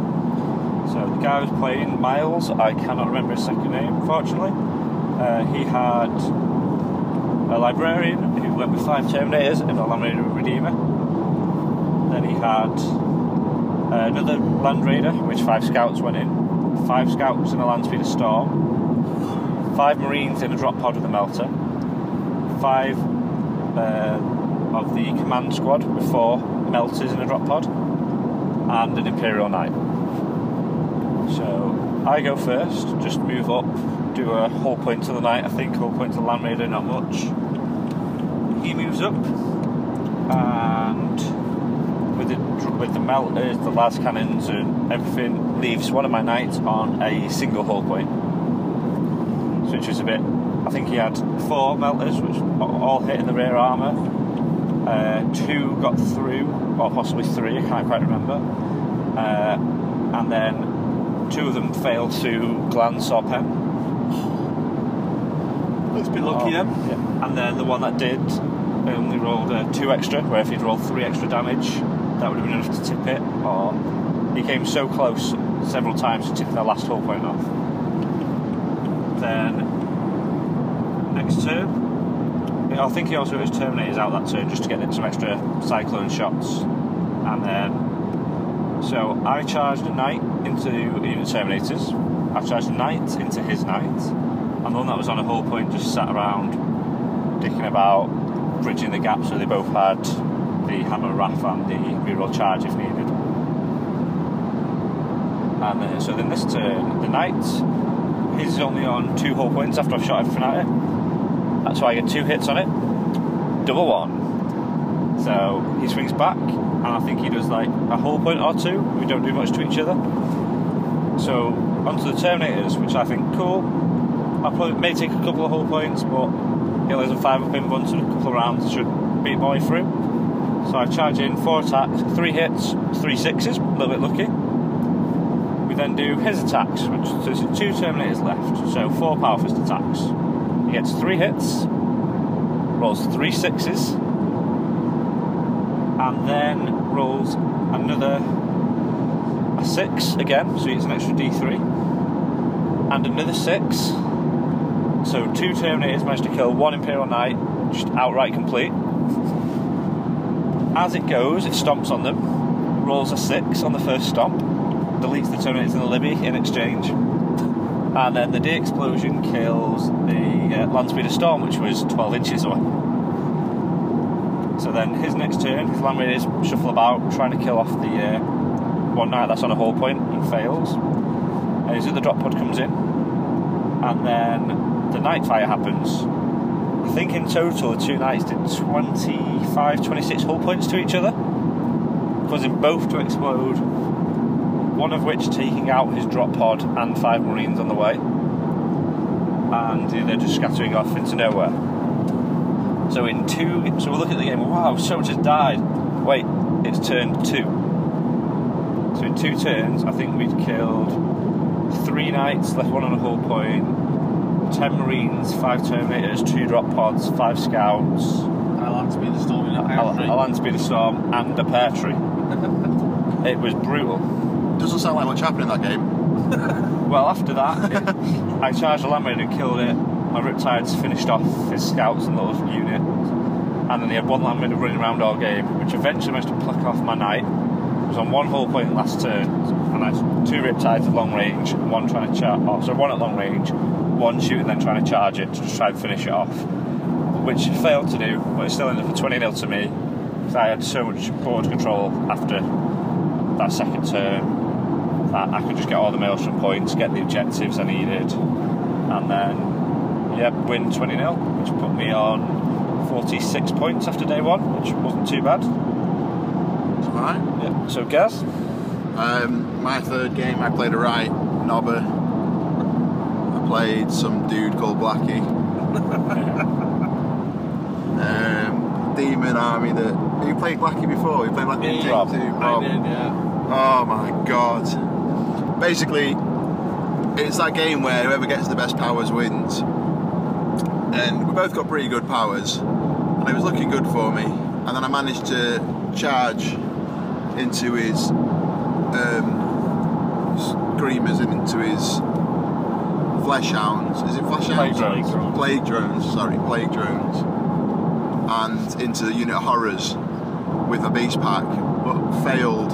So, the guy who was playing, Miles, I cannot remember his second name, fortunately. Uh, he had a librarian who went with five Terminators and a Land Raider Redeemer. Then he had another Land Raider, which five scouts went in, five scouts in a Landspeeder Storm, five Marines in a drop pod with a melter, five uh, of the command squad with four melters in a drop pod, and an Imperial Knight. I go first, just move up, do a whole point to the Knight, I think, whole point to the Land Raider, not much. He moves up, and with the with the melters, the las cannons, and everything, leaves one of my knights on a single hull point, which was a bit. I think he had four melters, which all hit in the rear armour. Uh, two got through, or possibly three. I can't quite remember. Uh, and then two of them failed to glance or pen. Let's be lucky then. Yeah. And then the one that did only rolled uh, two extra, where if he'd rolled three extra damage, that would have been enough to tip it. Or he came so close several times to tip the last hull point off. Then next turn, I think he also his Terminators out that turn just to get some extra Cyclone shots. And then, so I charged a Knight into unit Terminators. I charged a Knight into his Knight. And the one that was on a hull point just sat around dicking about, bridging the gap so they both had the Hammer Wrath and the reroll charge if needed. And uh, so then this turn, the Knight, his is only on two hull points after I've shot everything at it. That's why I get two hits on it. Double one. So he swings back, and I think he does like a hull point or two. We don't do much to each other. So onto the Terminators, which I think cool. I probably may take a couple of hull points, but he has a five up in one, so a couple of rounds should beat boy through. So I charge in four attacks, three hits, three sixes, a little bit lucky. We then do his attacks, which so there's two Terminators left, so four Power Fist attacks. He gets three hits, rolls three sixes, and then rolls another a six again, so it's an extra d3, and another six. So two Terminators managed to kill one Imperial Knight, just outright complete. As it goes, it stomps on them, rolls a six on the first stomp, deletes the Terminators in the Libby in exchange, and then the D explosion kills the uh, land speeder Storm, which was 12 inches away. So then his next turn, his land raiders shuffle about, trying to kill off the uh, one knight that's on a hull point and fails. And his other drop pod comes in, and then the night fire happens. I think in total the two knights did 25, 26 hull points to each other, causing both to explode. One of which taking out his drop pod and five marines on the way, and the other just scattering off into nowhere. So in two, so we're looking at the game. Wow, so much has died. Wait, it's turn two. So in two turns, I think we'd killed three knights, left one on a hull point, ten marines, five terminators, two drop pods, five scouts, And a land speeder storm in a pear a, tree. a land speeder storm, and a pear tree. it was brutal. Doesn't sound like much happened in that game. Well, after that, it, I charged a land raider and killed it. My Riptides finished off his scouts and little unit. And then he had one land raider running around all game, which eventually managed to pluck off my knight. Was on one hull point last turn, and I had two Riptides at long range, one trying to charge. Oh, so one at long range, one shooting, then trying to charge it to just try and finish it off. Which failed to do, but it still ended up for 20 0 to me. Because I had so much board control after that second turn that I could just get all the maelstrom points, get the objectives I needed, and then, yeah, win 20 0, which put me on 46 points after day one, which wasn't too bad. Alright. Yeah. So, Gaz? Um, my third game, I played a right knobber. I played some dude called Blackie. um, demon army that. You played Blackie before? You played Blackie in Yeah, Game Rob. 2? I did, yeah. Oh my god. Basically, it's that game where whoever gets the best powers wins. And we both got pretty good powers. And it was looking good for me. And then I managed to charge into his um, screamers and into his flesh hounds. Is it flesh Plague hounds? drones. Plague drones, sorry, plague drones. And into the unit of horrors with a beast pack, but failed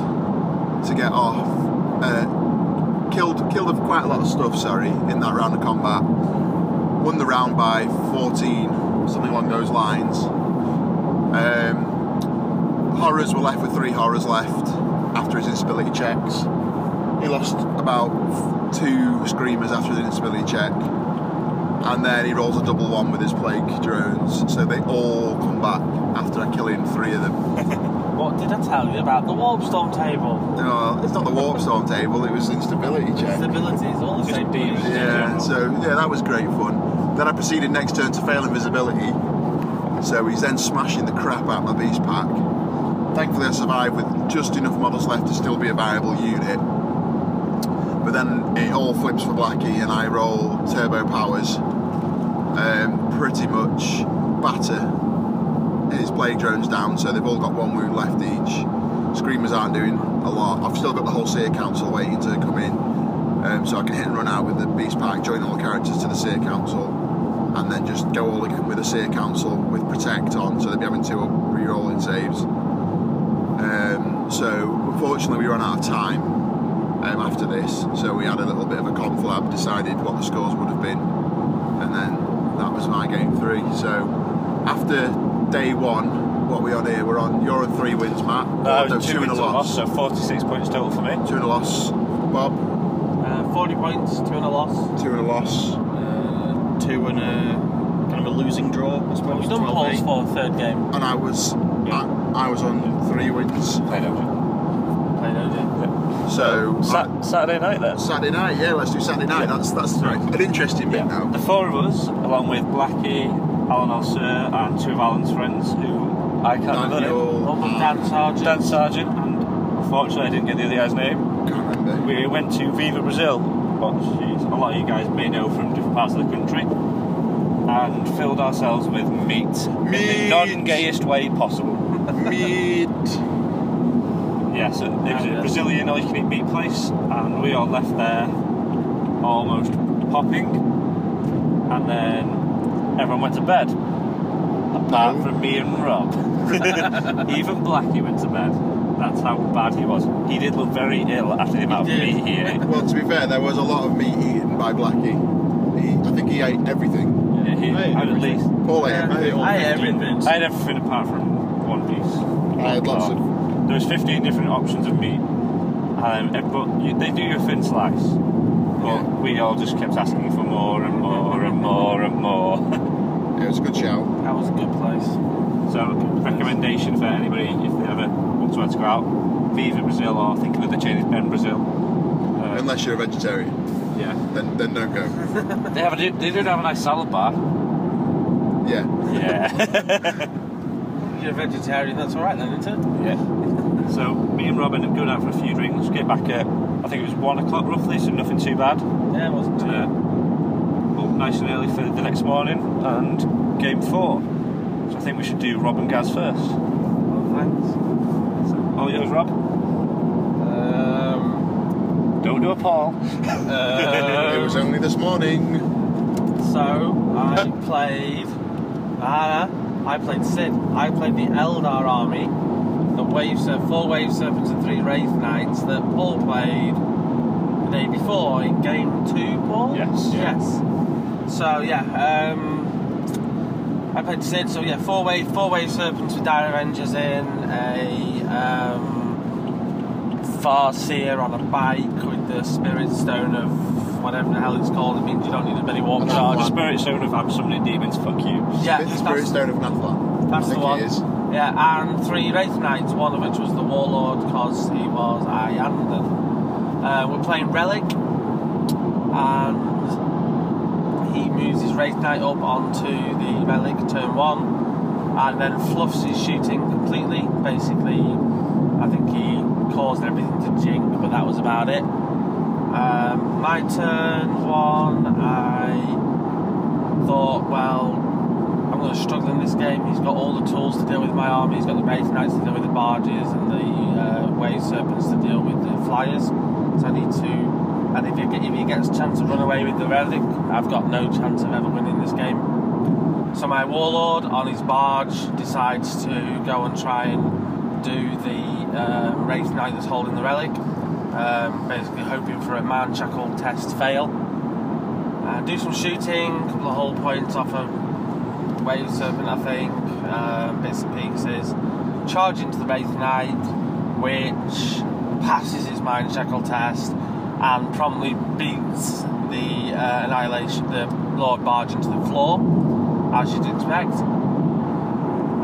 to get off. Uh, killed killed quite a lot of stuff, sorry, in that round of combat. Won the round by 14, something along those lines. Um, horrors were left with three horrors left after his instability checks. He lost about two screamers after the instability check. And then he rolls a double one with his plague drones, so they all come back after I kill him three of them. What did I tell you about the warp storm table? No, it's not the warp storm table. It was instability check. Stability is all the same thing. Yeah, so yeah, that was great fun. Then I proceeded next turn to fail invisibility. So he's then smashing the crap out of my beast pack. Thankfully, I survived with just enough models left to still be a viable unit. But then it all flips for Blackie, and I roll turbo powers. Um, pretty much batter his plague drones down, so they've all got one wound left each. Screamers aren't doing a lot. I've still got the whole Seer Council waiting to come in, um, so I can hit and run out with the Beast Pack, join all the characters to the Seer Council, and then just go all again with the Seer Council with Protect on, so they'll be having two re-rolling saves. So unfortunately, we ran out of time um, after this, so we had a little bit of a conflab, decided what the scores would have been, and then that was my game three. So after day one, what we on here? We're on. You're on three wins, Matt. No, no, two, two and a wins loss. so 46 points total for me. Two and a loss. Bob. Uh, 40 points, two and a loss. Two and a loss. Uh, two and a kind of a losing draw, I suppose. We've done 12 polls for the third game. And I was, I, I was on three wins. Played over. Played OG. So Sa- Saturday night then. Saturday night, yeah, let's do Saturday night. That's that's right. an interesting bit now. The four of us, along with Blackie, Alan Alser, and two of Alan's friends who I can't remember. Daniel, One was Dan Sargent. Dan Sargent, and unfortunately I didn't get the other guy's name. Can't remember. We went to Viva Brazil, which a lot of you guys may know from different parts of the country, and filled ourselves with meat, in the non-gayest way possible. Meat. Yeah, so it ah, was a Brazilian all you can eat meat place, and we all left there almost popping, and then everyone went to bed, apart from me and Rob. Even Blackie went to bed. That's how bad he was. He did look very ill after the amount of meat he ate. Well, to be fair, there was a lot of meat eaten by Blackie. He, I think he ate everything. Yeah, he had at least. Paul ate everything. I had everything apart from one piece. I had lots of- There was 15 different options of meat. Um, and- but you, they do you a thin slice. But we all just kept asking for more and more and more and more. it was a good shout. That was a good place. So, recommendation for anybody if they ever want to go out, Viva Brazil or think of it, the chain is Ben Brazil. Uh, Unless you're a vegetarian. Yeah. Then, then don't go. they have a, they do have a nice salad bar. Yeah. Yeah. You're a vegetarian, that's alright then, isn't it? Yeah. So me and Rob ended up going out for a few drinks. Get back at I think it was one o'clock roughly, so nothing too bad. Yeah, it wasn't too Uh, up nice and early for the next morning and game four. So I think we should do Rob and Gaz first. thanks. So, all yours, Rob. Um, Don't do a Paul. it was only this morning. So I played. Ah, I played Sid. I played the Eldar army, the wave Ser- four wave serpents and three wraith knights that Paul played the day before in game two. Paul. Yes. Yes. So yeah, um, I played Sid. So yeah, four wave four wave serpents with dire avengers in a. Um, Farseer on a bike with the spirit stone of whatever the hell it's called. It means you don't need as many warp The charges. Spirit Stone of I'm summoning demons, fuck you. Yeah, the Spirit that's- Stone of Nathla. That's I think the one. it is. Yeah, and three Wraith Knights, one of which was the Warlord because he was Iyanden. Uh, we're playing Relic, and he moves his Wraith Knight up onto the Relic turn one, and then fluffs his shooting completely. Basically, I think he caused everything to jink, but that was about it. Um, my turn one, I thought, well, I'm going to struggle in this game. He's got all the tools to deal with my army. He's got the Wraith Knights to deal with the barges and the uh, Wave Serpents to deal with the flyers. So I need to. And if he, if he gets a chance to run away with the Relic, I've got no chance of ever winning this game. So my Warlord on his barge decides to go and try and do the uh, Wraith Knight that's holding the Relic. Um, basically hoping for a Mind Shackle test fail. Uh, do some shooting, a couple of hull points off of Wave Serpent, I think, um, bits and pieces. Charge into the Wraith Knight, which passes his Mind Shackle test and promptly beats the uh, Annihilation, the Lord Barge into the floor, as you'd expect.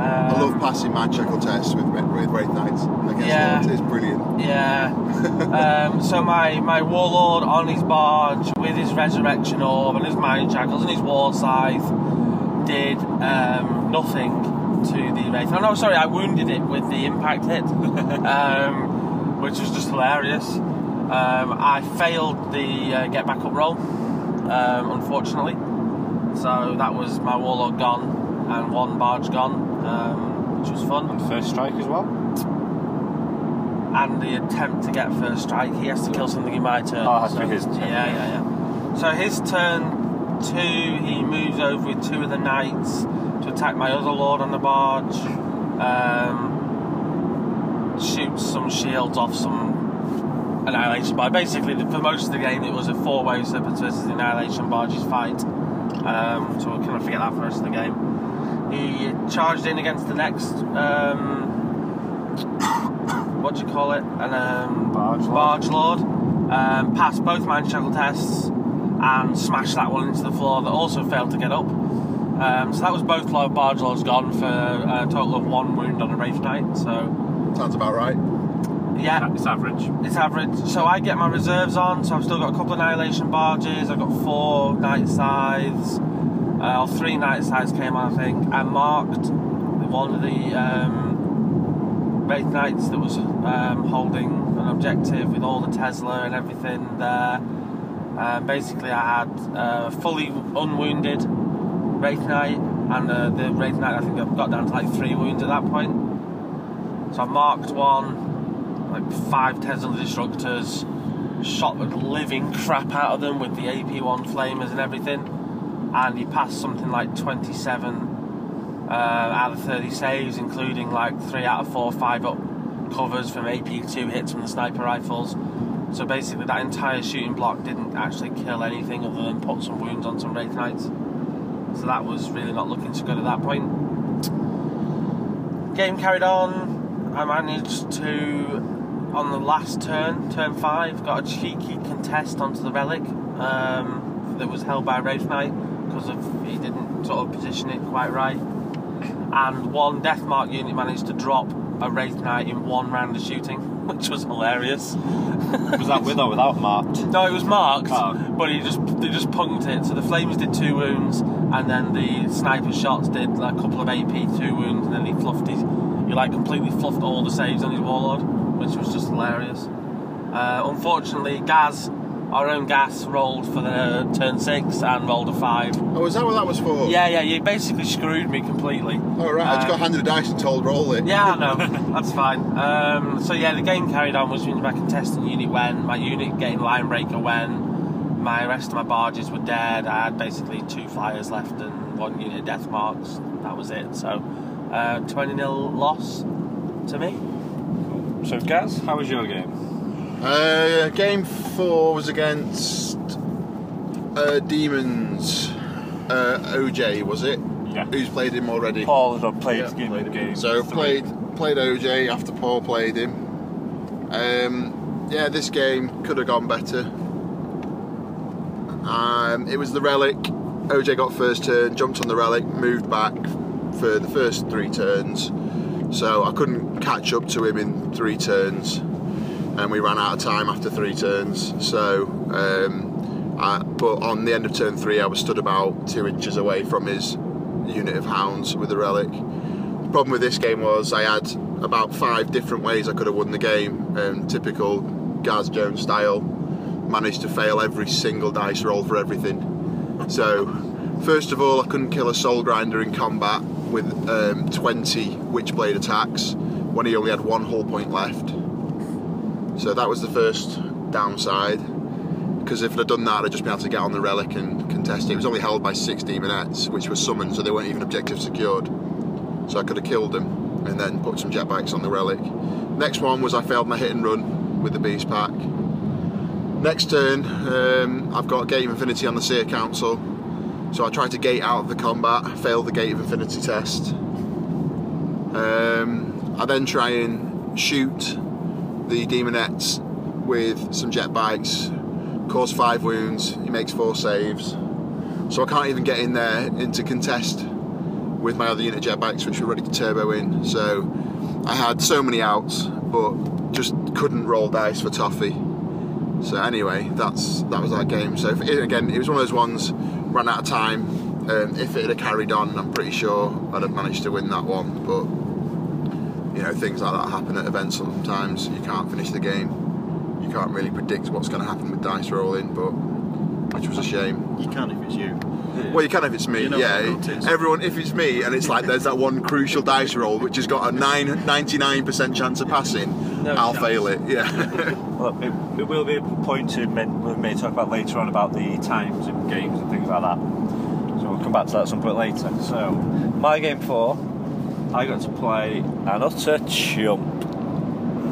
I love passing my checkle tests with, with Wraith Knights against Yeah. It's brilliant. Yeah. um, so my, my warlord on his barge with his resurrection orb and his mind shackles and his war scythe did um, nothing to the wraith. Oh no, sorry, I wounded it with the impact hit, um, which was just hilarious. Um, I failed the uh, get back up roll, um, unfortunately. So that was my warlord gone and one barge gone, um, which was fun. And first strike as well. and the attempt to get first strike, he has to kill something in my turn. Oh, to his turn. Yeah, yeah, yeah. So his turn two, he moves over with two of the knights to attack my other lord on the barge. Um, shoots some shields off some annihilation barge. Basically, for most of the game, it was a four-way serpent versus the annihilation barges fight. Um, so we'll kind of forget that for the rest of the game. He charged in against the next. Um, what do you call it? An um, barge lord. Barge lord. Um, passed both mind shackle tests and smashed that one into the floor that also failed to get up. Um, so that was both lo- barge lords gone for a total of one wound on a wraith knight. So Sounds about right. yeah, It's average. it's average. So I get my reserves on. So I've still got a couple of annihilation barges. I've got four night scythes. Uh, or three night scythes came on, I think. and marked one of the um, Wraith Knights that was um, holding an objective with all the Tesla and everything there. Um, basically, I had uh, fully unwounded Wraith Knight, and uh, the Wraith Knight I think I've got down to like three wounds at that point. So I marked one, like five Tesla destructors, shot the living crap out of them with the AP1 flamers and everything, and he passed something like 27 uh, out of 30 saves, including like three out of four five up covers from AP2 hits from the sniper rifles. So basically, that entire shooting block didn't actually kill anything other than put some wounds on some Wraith Knights. So that was really not looking so good at that point. Game carried on. I managed to, on the last turn, turn five, got a cheeky contest onto the relic um, that was held by Wraith Knight because of he didn't sort of position it quite right. And one Deathmark unit managed to drop a Wraith Knight in one round of shooting, which was hilarious. Was that with or without marked? No, it was marked, Oh. but he just they just punked it. So the flames did two wounds, and then the sniper shots did like, a couple of AP two wounds, and then he fluffed his he like completely fluffed all the saves on his warlord, which was just hilarious. Uh, unfortunately, Gaz, our own Gaz, rolled for the turn six and rolled a five. Oh, is that what that was for? Yeah, yeah, you basically screwed me completely. All right, I just got handed a dice and told roll it. yeah, I know. That's fine. Um, so yeah, the game carried on. Was my contestant unit when my unit getting line breaker when my rest of my barges were dead. I had basically two flyers left and one unit of death marks. That was it. So uh, twenty 0 loss to me. So, Gaz, how was your game? Uh, game four was against uh, Demons. Uh, OJ was it? Yeah. Who's played him already? Paul has played the game of the game. So played played OJ after Paul played him. Um, yeah, this game could have gone better. Um, it was the relic. OJ got first turn, jumped on the relic, moved back for the first three turns. So I couldn't catch up to him in three turns, and we ran out of time after three turns. So, um, I, but on the end of turn three, I was stood about two inches away from his unit of hounds with the relic. The problem with this game was I had about five different ways I could have won the game, um, typical Gaz Jones style. Managed to fail every single dice roll for everything. So, first of all, I couldn't kill a soul grinder in combat with um, 20 Witchblade attacks when he only had one hull point left. So that was the first downside. Because if I'd done that, I'd just been able to get on the relic and contest it. It was only held by six demonettes, which were summoned, so they weren't even objective secured. So I could have killed them and then put some jetbikes on the relic. Next one was I failed my hit and run with the beast pack. Next turn, um, I've got Gate of Infinity on the Seer Council. So I tried to gate out of the combat, failed the Gate of Infinity test. Um, I then try and shoot the demonettes with some jet bikes, cause five wounds, he makes four saves. So I can't even get in there into contest with my other unit jet bikes, which were ready to turbo in. So I had so many outs, but just couldn't roll dice for Toffee. So anyway, that's that was that game. So again, it was one of those ones ran out of time. Um, if it had carried on, I'm pretty sure I'd have managed to win that one. But you know, things like that happen at events sometimes. You can't finish the game. You can't really predict what's going to happen with dice rolling, but which was a shame. You can if it's you. Well, you can if it's me, You know yeah. what. Everyone, if it's me, and it's like there's that one crucial dice roll which has got a nine, 99% chance of passing, No I'll chance. fail it, yeah. Well, it, it will be a point to men, we may talk about later on about the times in games and things like that. So we'll come back to that at some point later. So, my game four, I got to play an utter chump.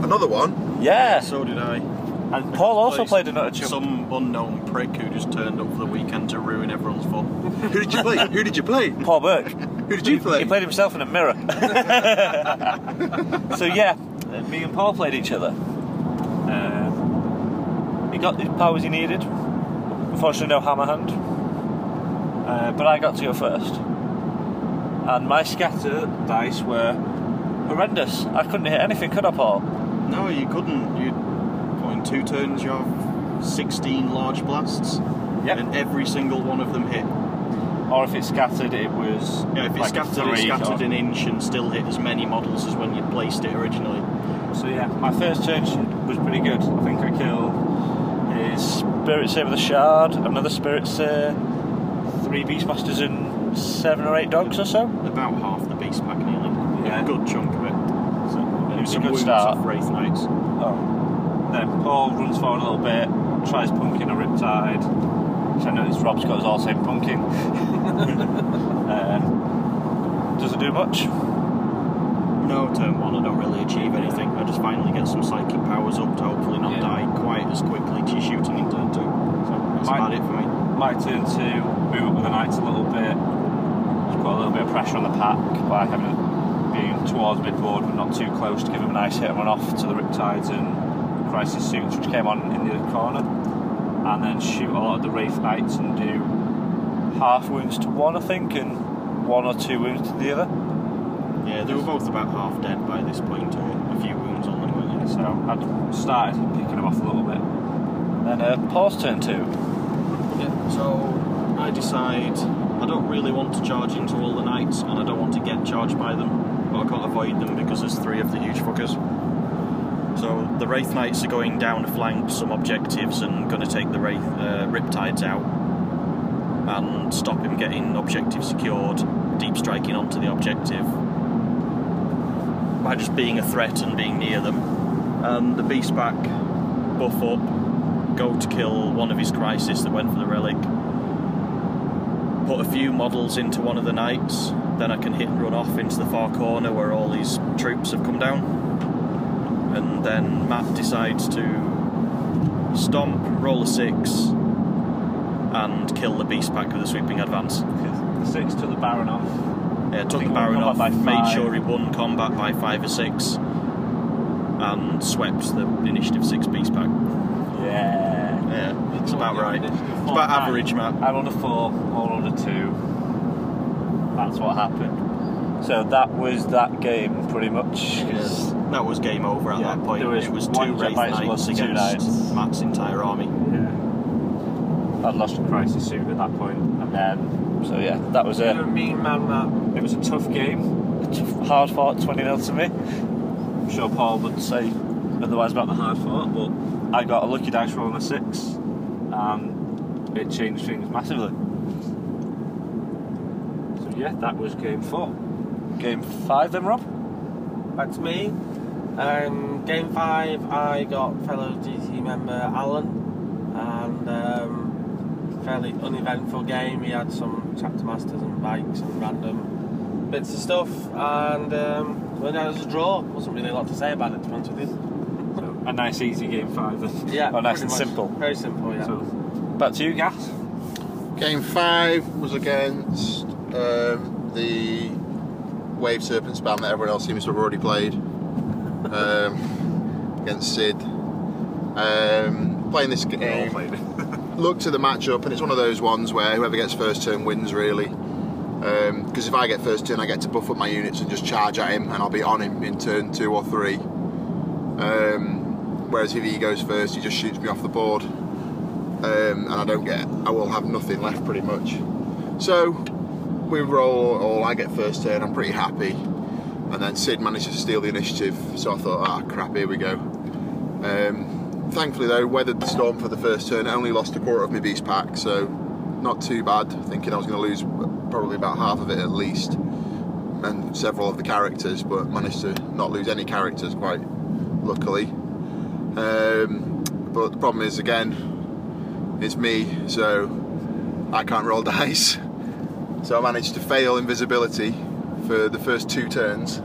Another one? Yeah. So did I. And Paul also played an utter chump. Some unknown prick who just turned up for the weekend to ruin everyone's fun. Who did you play? Who did you play? Paul Burke. Who did you play? He played himself in a mirror. so yeah, me and Paul played each other. Um, he got the powers he needed. Unfortunately, no hammer hand. Uh, but I got to go first. And my scatter dice were horrendous. I couldn't hit anything, could I, Paul? No, you couldn't. You, what, in two turns, you have 16 large blasts. And every single one of them hit. Or if it scattered, it was. Yeah, if it like scattered, it scattered or- an inch and still hit as many models as when you placed it originally. So yeah, my first turn was pretty good. I think I killed his Spirit Saber the Shard, another Spirit Saber, three Beastmasters and seven or eight dogs or so. About half the beast pack nearly. Yeah. A good chunk of it. So, it was a good start. off Wraith Knights. Oh. Then Paul runs forward a little bit, tries punking a Riptide. Which I noticed Rob's got us all saying punking. uh, doesn't do much. No, turn one, I don't really achieve anything. I just finally get some psychic powers up to hopefully not die quite as quickly to shooting in turn two. So that's My- about it for me. My turn two, move up with the Knights a little bit. Put a little bit of pressure on the pack by having being towards midboard but not too close to give him a nice hit and run off to the Riptides and Crisis Suits which came on in the other corner. And then shoot a lot of the Wraith Knights and do half wounds to one I think and one or two wounds to the other. Yeah, they were both about half dead by this point, or a few wounds on them, weren't they? So I'd started picking them off a little bit. Then uh, Paul's turn two. Yeah, so I decide I don't really want to charge into all the knights, and I don't want to get charged by them, but I can't avoid them because there's three of the huge fuckers. So the Wraith Knights are going down a flank some objectives and going to take the Wraith, uh, Riptides out and stop him getting objective secured, deep striking onto the objective by just being a threat and being near them. And the Beast back buff up, go to kill one of his crisis that went for the relic. Put a few models into one of the knights, then I can hit and run off into the far corner where all these troops have come down. And then Matt decides to stomp, roll a six, and kill the beast pack with a sweeping advance. The six took the Baron off. Yeah, took the Baron off, by made five. sure he won combat by five or six, and swept the initiative six beast pack. Yeah. Yeah, it's about right. It's about average, Matt. I'm on a four, all on a two. That's what happened. So that was that game, pretty much. much. 'cause That was game over at Yeah, that point. there was it was two Wraith Jedi Knights plus two against Knights. Matt's entire army. Yeah. I'd lost a crisis suit at that point, and then so yeah, that was a mean man, that. It was a tough game, a tough, hard fought, twenty 0 to me. I'm sure Paul would say otherwise about the hard fought, but I got a lucky dice roll on a six, and it changed things massively. So yeah, that was game four. Game five, then Rob. Back to me. Um, game five, I got fellow GT member Alan, and um, fairly uneventful game. He had some chapter masters and bikes and random bits of stuff, and um, went out as a draw. Wasn't really a lot to say about it, to be honest with you. A nice, easy game five. Then. Yeah, oh, nice and much. simple. Very simple, yeah. So, back to you, Gaz. Game five was against um, the Wave Serpent spam that everyone else seems to have already played. Um, against Sid. Um, playing this game, looked at the matchup, and it's one of those ones where whoever gets first turn wins, really. Because if I get first turn, I get to buff up my units and just charge at him, and I'll be on him in turn two or three. Um, whereas if he goes first, he just shoots me off the board um, and I don't get, I will have nothing left pretty much. So we roll, all, I get first turn, I'm pretty happy. And then Sid manages to steal the initiative, so I thought, ah, crap, here we go. Um, thankfully, though, weathered the storm for the first turn, only lost a quarter of my beast pack, so not too bad. Thinking I was going to lose probably about half of it at least, and several of the characters, but managed to not lose any characters quite luckily. Um, but the problem is, again, it's me, so I can't roll dice. So I managed to fail invisibility for the first two turns.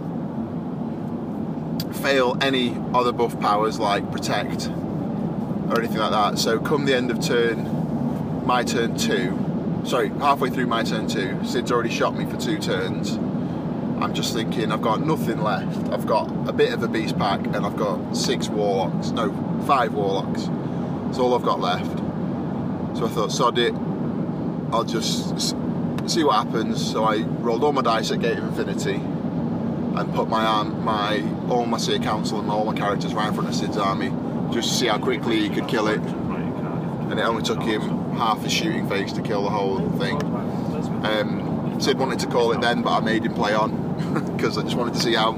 Fail any other buff powers like protect or anything like that. So come the end of turn, my turn two, sorry, halfway through my turn two, Sid's already shot me for two turns. I'm just thinking I've got nothing left. I've got a bit of a beast pack and I've got six warlocks, no, five warlocks. That's all I've got left. So I thought, sod it, I'll just see what happens. So I rolled all my dice at Gate of Infinity and put my arm, my all my Seer Council and all my characters right in front of Sid's army, just to see how quickly he could kill it. And it only took him half his shooting phase to kill the whole thing. Um, Sid wanted to call it then, but I made him play on because I just wanted to see how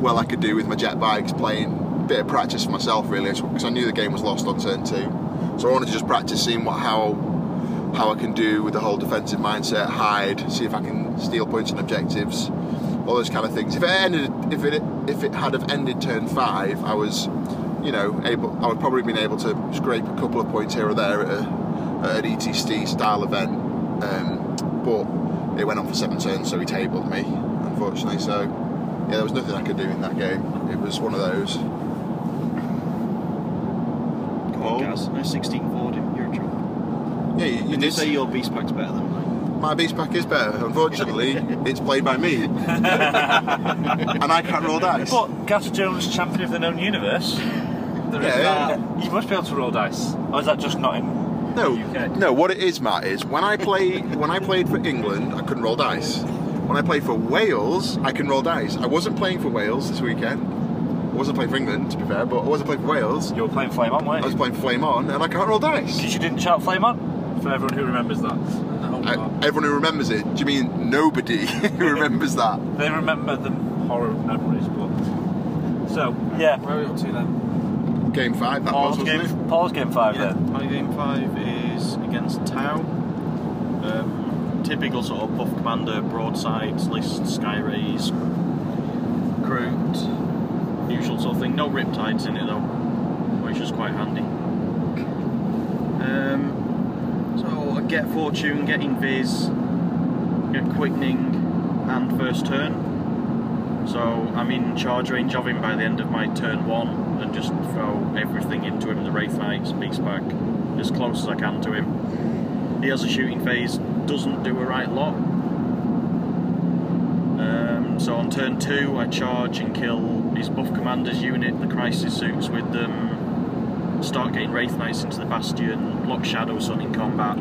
well I could do with my jet bikes, playing a bit of practice for myself really, because I knew the game was lost on turn two. So I wanted to just practice seeing what how how I can do with the whole defensive mindset, hide, see if I can steal points and objectives. all those kind of things. If it ended, if it if it had have ended turn five, I was, you know, able. I would probably been able to scrape a couple of points here or there at, a, at an ETC style event, um, but it went on for seven turns, so he tabled me, unfortunately. So yeah, there was nothing I could do in that game. It was one of those. Come on, Gaz. No, 1640. You're a trump. Yeah, you, you did did say your beast pack's better than mine. My beast pack is better. Unfortunately, it's played by me, and I can't roll dice. But Gator Jones, champion of the known universe. There is Yeah. that. You must be able to roll dice. Or is that just not in No, the UK? no. What it is, Matt, is when I play when I played for England, I couldn't roll dice. When I played for Wales, I can roll dice. I wasn't playing for Wales this weekend. I wasn't playing for England, to be fair, but I wasn't playing for Wales. You were playing Flame On, weren't I was playing Flame On, and I can't roll dice. Because you didn't shout Flame On? For everyone who remembers that. I, everyone who remembers it. Do you mean nobody who remembers that? They remember the horror memories, but. So, yeah. Where are we up to then? Game five, that Paul's was, game, wasn't it? Paul's game five then. My game five is against Tau. Um, typical sort of buff commander, broadsides, list, sky rays, Groot, usual sort of thing. No riptides in it though, which is quite handy. Um, so I get fortune, get invis, quickening, and first turn. So I'm in charge range of him by the end of my turn one, and just throw everything into him. The Wraith Knights, Beast Pack, as close as I can to him. He has a shooting phase, doesn't do a right lot. Um, so on turn two, I charge and kill his buff commander's unit, the crisis suits with them. Start getting Wraith Knights into the Bastion, block Shadow Sun in combat,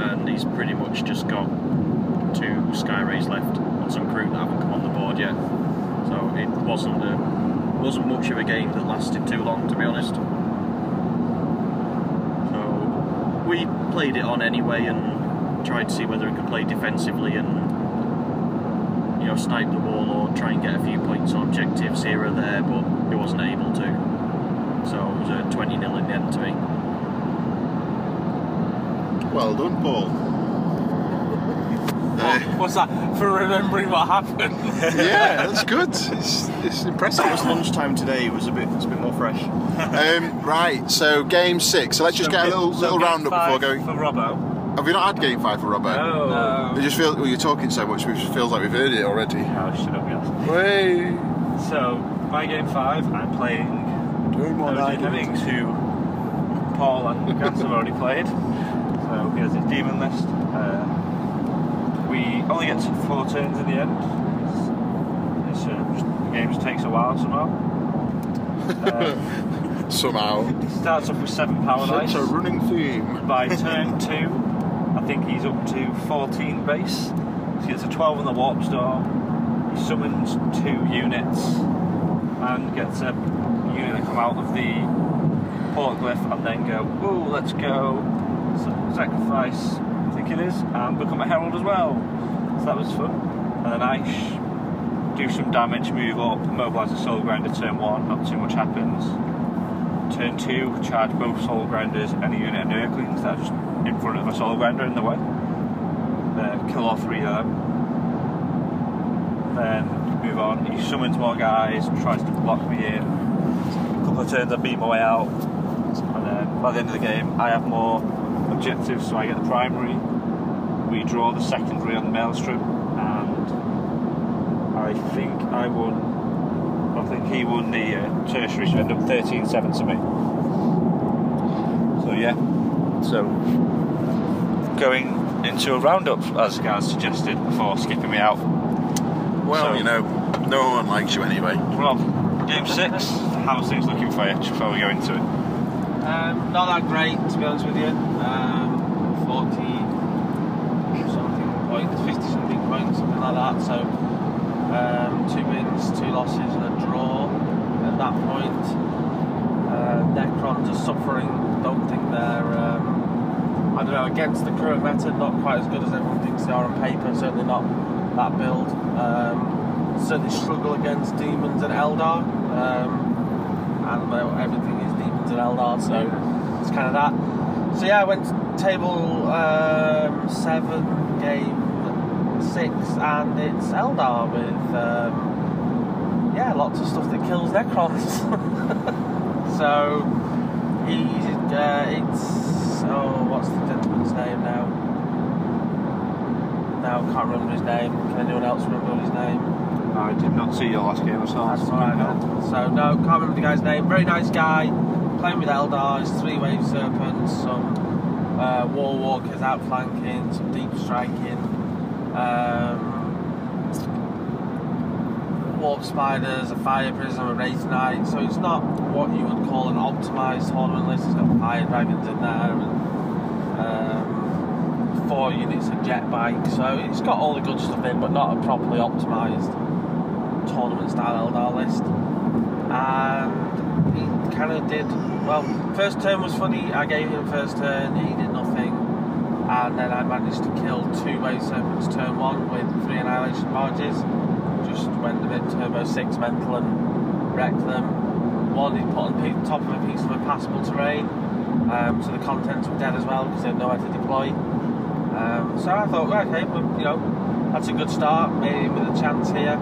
and he's pretty much just got two Sky Rays left and some crew that haven't come on the board yet. So it wasn't a, wasn't much of a game that lasted too long, to be honest. So we played it on anyway and tried to see whether it could play defensively and you know snipe the warlord, try and get a few points on objectives here or there, but it wasn't able to. So it was a 20 0 in the end to me. Well done, Paul. What's that? For remembering what happened? yeah, that's good. It's, it's impressive. It was lunchtime today. It was a bit, it's a bit more fresh. Um, right, so game six. So let's just So get a game- little, so little game round up before five going. For Robbo. Have we not had game five for Robbo? No. It just feels well, you're talking so much. It just feels like we've heard it already. Oh, shut up, yes. Way. So, my game five, I'm playing Doing Those Innings, who Paul and Gaz have already played. So, has his demon list. Uh, we only get to four turns in the end. It's, it's, uh, just, the game just takes a while somehow. Uh, Somehow. starts off with seven power Such dice. a running theme. By turn two, I think he's up to 14 base. So he gets a 12 on the warp storm. He summons two units and gets a unit to come out of the portaglyph and then go, ooh, let's go sacrifice, I think it is, and become a herald as well. So that was fun. And then I do some damage, move up, mobilise a soul grinder turn one, not too much happens. Turn two, charge both soul grinders and a unit of Nurglings that are just in front of a soul grinder in the way. Then kill all three of them. Then move on. He summons more guys, tries to block me in. A couple of turns I beat my way out. And then by the end of the game I have more objectives, so I get the primary. We draw the secondary on the maelstrom and I think I won I think he won the uh, tertiary, so ended up 13 7 to me. So, yeah. So, going into a roundup, as Gaz suggested before skipping me out. Well, So- you know, no one likes you anyway. Rob, game six, how's things looking for you before we go into it? Um, not that great, to be honest with you. Um, 40 something points, 50 something points, something like that. So, um, two wins, two losses, and a draw at that point. Uh, Necrons are suffering. Don't think they're, um, I don't know, against the current meta, not quite as good as everyone thinks they are on paper. Certainly not that build. Um, certainly struggle against demons and Eldar. Um, and everything is demons and Eldar, so it's kind of that. So yeah, I went table um, seven, game six, and it's Eldar with um, yeah, lots of stuff that kills Necrons. so he's uh, it's oh, what's the gentleman's name now? Now I can't remember his name. Can anyone else remember his name? I did not see your last game, That's alright. So no, can't remember the guy's name. Very nice guy, playing with Eldar, it's three wave serpents, some uh, war walkers outflanking, some deep striking, um, warp spiders, a fire prism, a wraith knight. So it's not what you would call an optimized tournament list. It's got fire dragons in there and um, four units of jet bike. So it's got all the good stuff in, but not a properly optimized tournament style Eldar list. And he kind of did well. First turn was funny. I gave him first turn. He did and then I managed to kill two wave serpents turn one with three annihilation barges. Just went a bit turbo six mental and wrecked them. One he put on pe- top of a piece of impassable terrain, um, so the contents were dead as well because they had nowhere to deploy. Um, so I thought, well, okay, well, you know, that's a good start. Maybe with a chance here.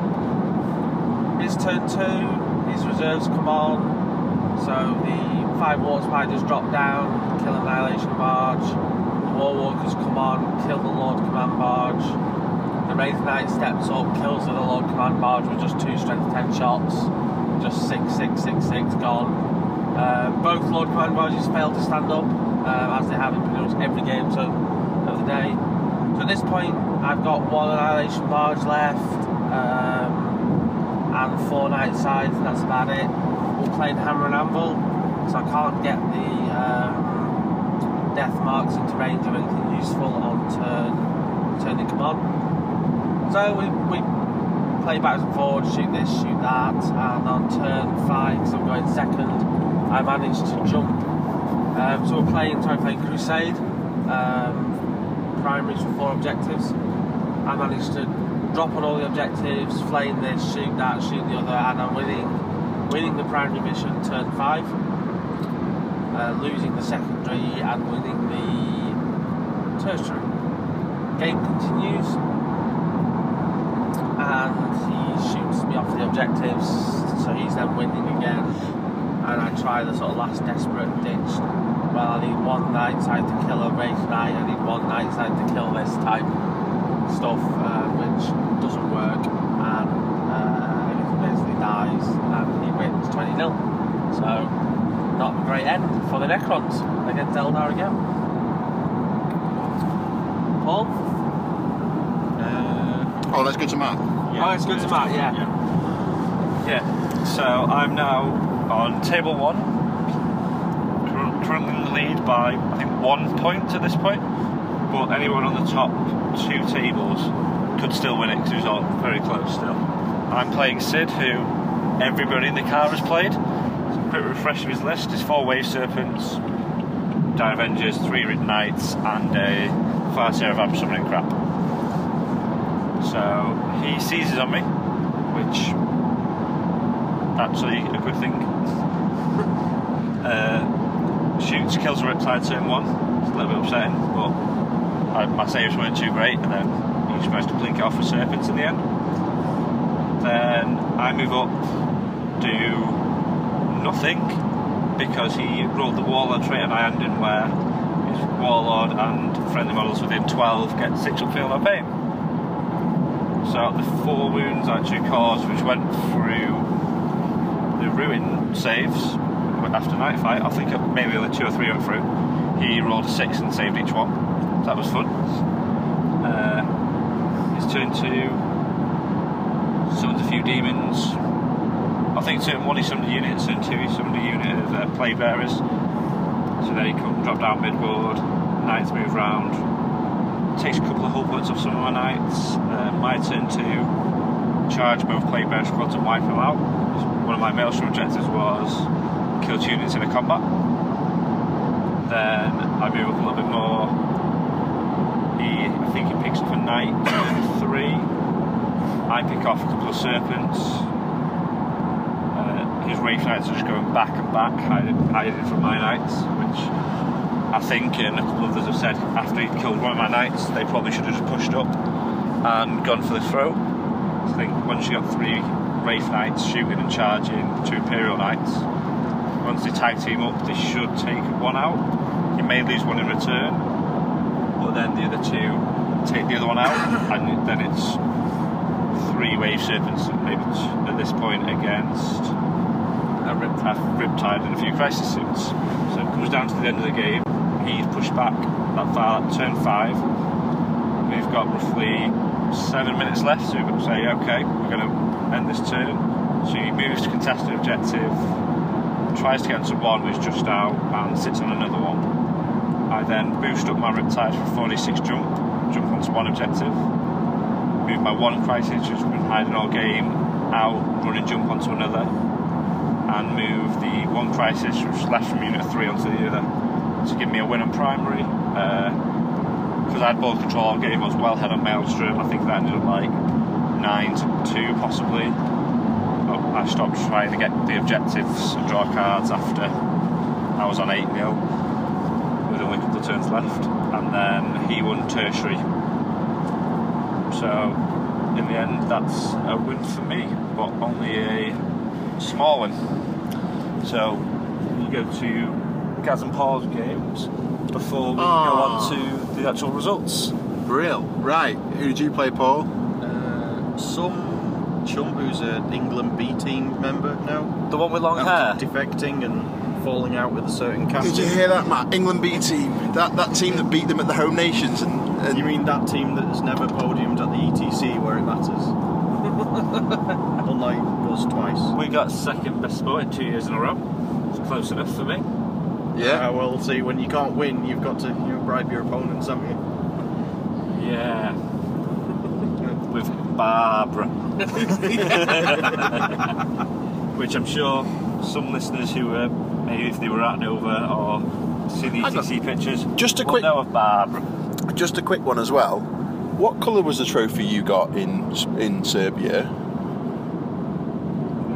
His turn two, his reserves come on. So the five warp spiders drop down, kill annihilation barge. The war walkers come on, kill the lord command barge. The wraith knight steps up, kills the lord command barge with just two strength ten shots. Just six, six, six, six gone. Uh, both lord command barges failed to stand up, uh, as they have in pretty much every game so of the day. So at this point, I've got one annihilation barge left. Um, and four night scythes, and that's about it. We're playing Hammer and Anvil, so I can't get the death marks into range of anything useful on turn turn they come. So we, we play backwards and forwards, shoot this, shoot that, and on turn five, because I'm going second, I managed to jump. Um, so we're playing, sorry, playing Crusade, um, primaries for four objectives. I managed to drop on all the objectives, flame this, shoot that, shoot the other, and I'm winning, winning the primary mission turn five, uh, losing the secondary, and winning the tertiary. Game continues, and he shoots me off the objectives, so he's then winning again. And I try the sort of last desperate ditch. Well, I need one night scythe to kill a wraith knight, I need one night scythe to kill this type stuff, uh, which doesn't work, and uh, basically dies, and he wins 20 0. So, not a great end for the Necrons against Eldar again. Paul? Uh, oh, let's go to Matt. oh, it's good to Matt, yeah. Yeah. So I'm now on table one, currently in the lead by I think one point at this point. But anyone on the top two tables could still win it because it was all very close still. I'm playing Sid, who everybody in the car has played. A quick refresh of his list: is four Wave Serpents, Dire Avengers, three Wraith Knights, and a Farseer of Summoning Crap. So he seizes on me, which actually a good thing. uh, shoots, kills a Riptide turn one. It's a little bit upsetting, but I, my saves weren't too great, and then he just managed to blink it off with Serpents in the end. Then I move up, nothing, because he rolled the Warlord trait and I ended where his Warlord and friendly models within 12 get 6 up feel no pain. So the four wounds I took cause, which went through the ruin saves after night fight, I think maybe only two or three went through. He rolled a six and saved each one. That was fun. Uh, his turn two summoned a few demons. I think turn one he summoned a unit, turn two summoned a unit of uh, plaguebearers. So they come drop down midboard, knights move round. Takes a couple of hull points off some of my knights. Uh, my turn to charge both plaguebearer squads and wipe them out. One of my maelstrom objectives was kill two units in a combat. Then I move up a little bit more. He, I think he picks up a knight turn three. I pick off a couple of serpents. His wraith knights are just going back and back, hiding, hiding from my knights, which I think, and a couple of others have said after he'd killed one of my knights, they probably should have just pushed up and gone for the throw. I think once you got three Wraith Knights shooting and charging two Imperial Knights, once they tag team up, they should take one out. You may lose one in return, but then the other two take the other one out, and then it's three Wave Serpents maybe at this point against a Riptide, and a few Crisis Suits. So it comes down to the end of the game. He's pushed back that far, at turn five. We've got roughly seven minutes left, so we've got to say, okay, we're going to end this turn. So he moves to contest an objective, tries to get onto one, who's just out, and sits on another one. I then boost up my Riptide for 46 jump, jump onto one objective, move my one Crisis, which has been hiding all game, out, run and jump onto another, and move the one Crisis, which left from unit 3 onto the other, to give me a win on primary. Uh, because I had ball control game, I was well ahead on Maelstrom. I think that ended up like 9 to 2 possibly. But I stopped trying to get the objectives and draw cards after I was on 8 0 with only a couple of turns left. And then he won tertiary. So in the end, that's a win for me, but only a small one. So we go to Gaz and Paul's games before we Ah. go on to the actual results. Real. Right. Who did you play, Paul? Uh, some chump who's an England B team member now. The one with long After Defecting and falling out with a certain captain. Did you hear that, Matt? England B team. That that team that beat them at the home nations and. and You mean that team that has never podiumed at the ETC where it matters? Unlike us twice. We got second best score in two years in a row. It's close enough for me. Yeah. Uh, well, see, when you can't win, you've got to you know, bribe your opponents, haven't you? Yeah. With Barbara. Which I'm sure some listeners who were maybe if they were at Nova or see the ETC pictures Just a will quick- know of Barbara. Just a quick one as well. What colour was the trophy you got in in Serbia?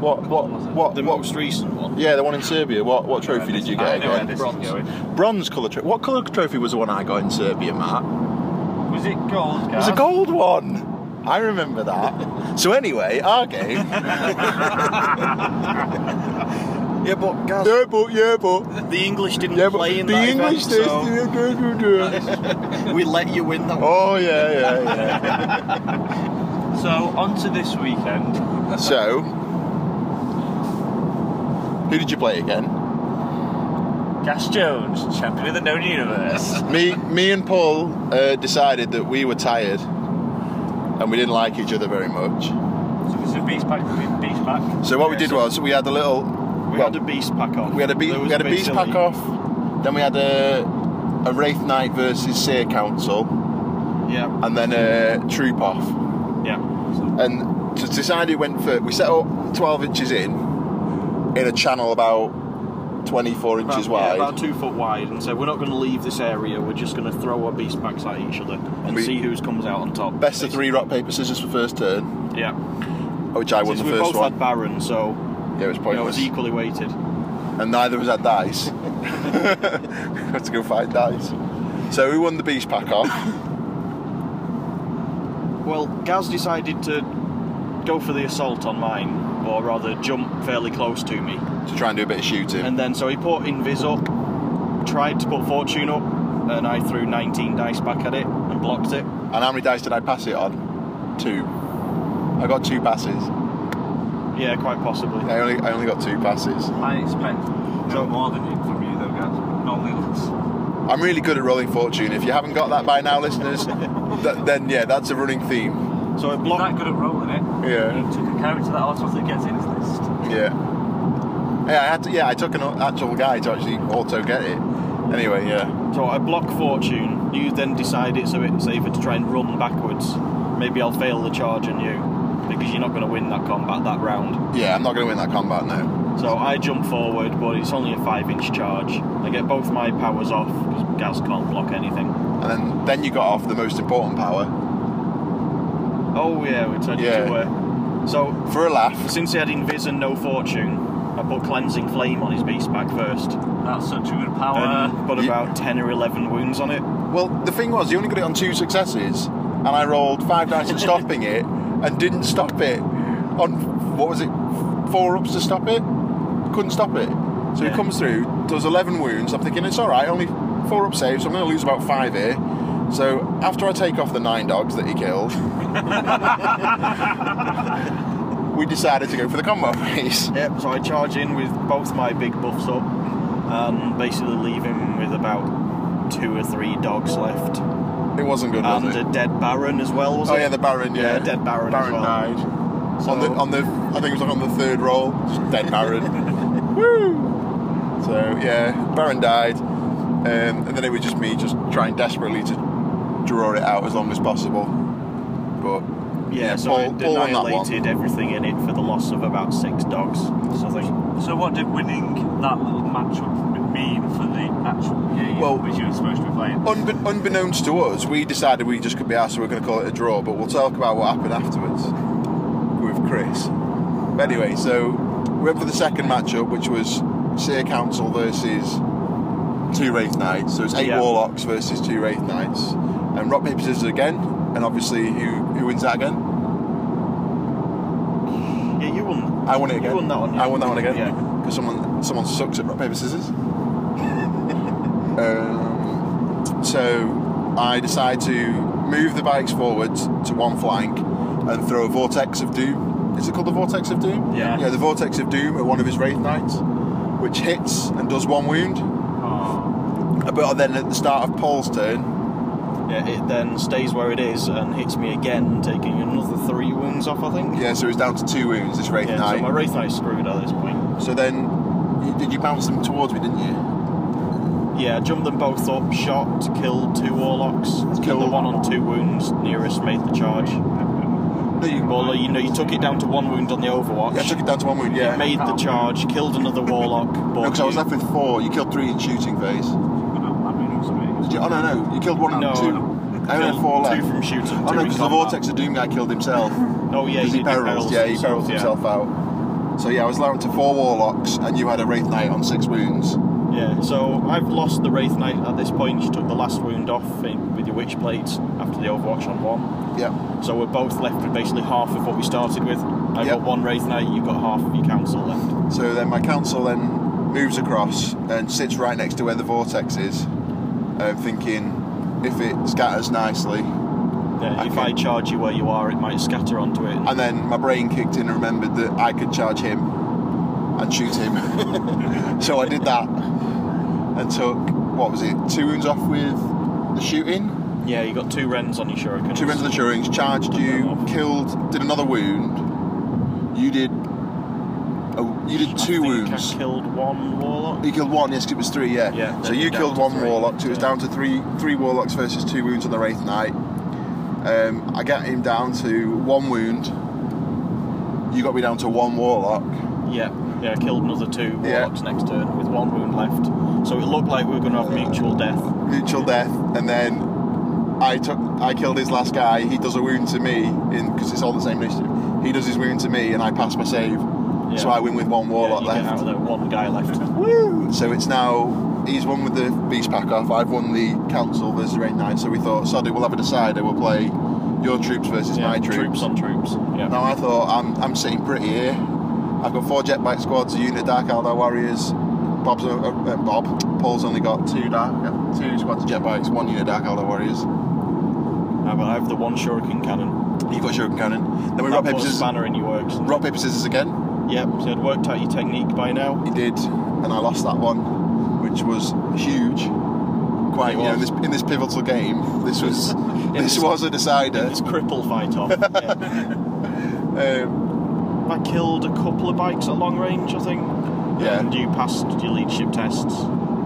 What what what? The most recent one. Yeah, the one in Serbia. What what trophy did you get know where again? this. Bronze colour trophy. What colour trophy was the one I got in Serbia, Matt? Was it gold, It was a gold one. I remember that. so anyway, our game. Yeah, but Gaz, yeah, but yeah, but the English didn't yeah, but play in the that English event, did. so we let you win that one. Oh yeah, yeah, yeah. So on to this weekend. so, who did you play again? Gaz Jones, champion of the known universe. me, me and Paul uh, decided that we were tired and we didn't like each other very much. So this is beast pack, beast pack. So what we did was we had a little. We well, had a beast pack off. we had a be- we had a bit beast silly. pack off. Then we had a a wraith knight versus Seer Council, Yeah, and then a troop off. yeah. And to decide who went first, we set up 12 inches in in a channel about 24 About, inches yeah, wide. about two foot wide, and so we're not going to leave this area. We're just going to throw our beast packs at each other and We- see who's comes out on top. Best of three rock paper scissors for first turn, Yeah, which I won the we both one. had Baron, so Yeah, it was you know, it was equally weighted. and neither of us had dice. we had to go find dice. So we won the beast pack off. Well, Gaz decided to go for the assault on mine, or rather jump fairly close to me. to try and do a bit of shooting. And then so he put Invis up, tried to put Fortune up, and I threw 19 dice back at it and blocked it. And how many dice did I pass it on? Two. I got two passes. Yeah, quite possibly. I only I only got two passes. I expect no more than you from you though, guys. Normally less. I'm really good at rolling fortune. If you haven't got that by now, listeners, th- then yeah, that's a running theme. So I He's blocked. that good at rolling it. Yeah, He took a character that automatically gets in his list. yeah. Yeah, I had to. Yeah, I took an actual guy to actually auto get it. Anyway, yeah. So I block Fortune. You then decide it's a bit safer to try and run backwards. Maybe I'll fail the charge on you because you're not going to win that combat that round. Yeah, I'm not going to win that combat now. So I jump forward, but it's only a five-inch charge. I get both my powers off because Gaz can't block anything. And then then you got off the most important power Oh yeah, we turned Yeah. into a. So for a laugh. since he had Invis and no Fortune, I put Cleansing Flame on his beast back first. That's such a good power. and put you- about ten or eleven wounds on it. Well, the thing was, he only got it on two successes, and I rolled five dice and stopping it, and didn't stop it on what was it, four ups to stop it. Couldn't stop it. So he comes through, does 11 wounds. I'm thinking it's all right, only four up saves, so I'm going to lose about five here. So after I take off the nine dogs that he killed, we decided to go for the combo phase. Yep, so I charge in with both my big buffs up and basically leave him with about two or three dogs left. It wasn't good, was and it? a dead Baron as well, was oh it? Oh yeah, the Baron. Yeah, dead Baron. Baron as well. died. on the on the, I think it was like on the third roll, dead Baron. Woo! So yeah, Baron died, um, and then it was just me just trying desperately to draw it out as long as possible. But Yeah, so Paul- it Paul won annihilated everything in it for the loss of about six dogs. So think So what did winning that little matchup mean for the actual game Well- which you were supposed to be playing? Unbe- unbeknownst to us, we decided we just could be asked, so we're going to call it a draw. But we'll talk about what happened afterwards with Chris. But anyway, so we went for the second matchup, which was Seer Council versus two Wraith Knights. So it's eight Yeah. Warlocks versus two Wraith Knights, and rock paper scissors again. And obviously, who who wins that again? yeah, you won. I won it again. You won that one. I won that one again. Yeah. Because someone someone sucks at rock paper scissors. um, so I decide to move the bikes forward to one flank and throw a vortex of doom. Is it called the vortex of doom? Yeah. Yeah, the vortex of doom at one of his wraith knights, which hits and does one wound. But then at the start of Paul's turn, Yeah, it then stays where it is and hits me again, taking another three wounds off, I think. yeah, so it's down to two wounds. This wraith Yeah, knight. so my Wraith Knight's screwed at this point. So then, did you bounce them towards me? Didn't you? Yeah, jumped them both up, shot, killed two Warlocks. Killed Killed- the one on two wounds, nearest made the charge. No, you. Well, you know, you took it down to one wound on the Overwatch. Yeah, I took it down to one wound. Yeah. Made the charge, killed another Warlock, but No, because I was left with four. You killed three in shooting phase. Did you? Oh no, no. You killed one and No, two. I only four two from shooting, Oh no, because the vortex of doom guy killed himself. Oh yeah, he, he perils. Yeah, he himself, perils yeah. himself out. So yeah, I was allowed to four warlocks, and you had a wraith knight on six wounds. Yeah, so I've lost the Wraith Knight at this point. You took the last wound off in, with your Witch Blades after the Overwatch on one. Yeah. So we're both left with basically half of what we started with. I've Yep. got one Wraith Knight, you've got half of your Council left. So then my council then moves across and sits right next to where the vortex is, thinking if it scatters nicely. Yeah, if I charge you where you are, it might scatter onto it. And then my brain kicked in and remembered that I could charge him and shoot him. so I did that and took, what was it, two wounds off with the shooting? Yeah, you got two Rens on your Shuriken. Two rounds of the shurings, charged you, killed, did another wound. You did. You did two wounds. I killed one Warlock. You killed one, yes, 'cause it was three, yeah. Yeah, so you killed one three. warlock, so it was down to three three warlocks versus two wounds on the Wraith Knight. Um, I got him down to one wound. You got me down to one warlock. Yeah, yeah, I killed another two Yeah. Warlocks next turn with one wound left. So it looked like we were going to have mutual death. mutual death, and then I took I killed his last guy. He does a wound to me in because it's all the same initiative. He does his wound to me, and I pass my save. So I win with one warlock yeah, left. Out one guy left. Woo! So it's now he's won with the beast pack off. I've won the council versus Wraith Knight. So we thought, sod it, we'll have a decider. We'll play your troops versus Yeah, my troops. troops on troops. Yeah. Now I thought I'm I'm sitting pretty here. I've got four jetbike squads, a unit Dark Eldar warriors. Bob's uh, uh, Bob. Paul's only got two dark, two squads of jetbikes, one unit Dark Eldar warriors. Uh, but I have the one Shuriken cannon. You've got shuriken cannon. Then we rock paper scissors. spanner in your works. Rock paper scissors again. Yep, so I'd worked out your technique by now. He did, and I lost that one, which was huge. Quite, It you know, in this, in this pivotal game, this was this this- was a decider. This cripple fight off. yeah. Um, I killed a couple of bikes at long range, I think. Yeah. And you passed your leadership tests.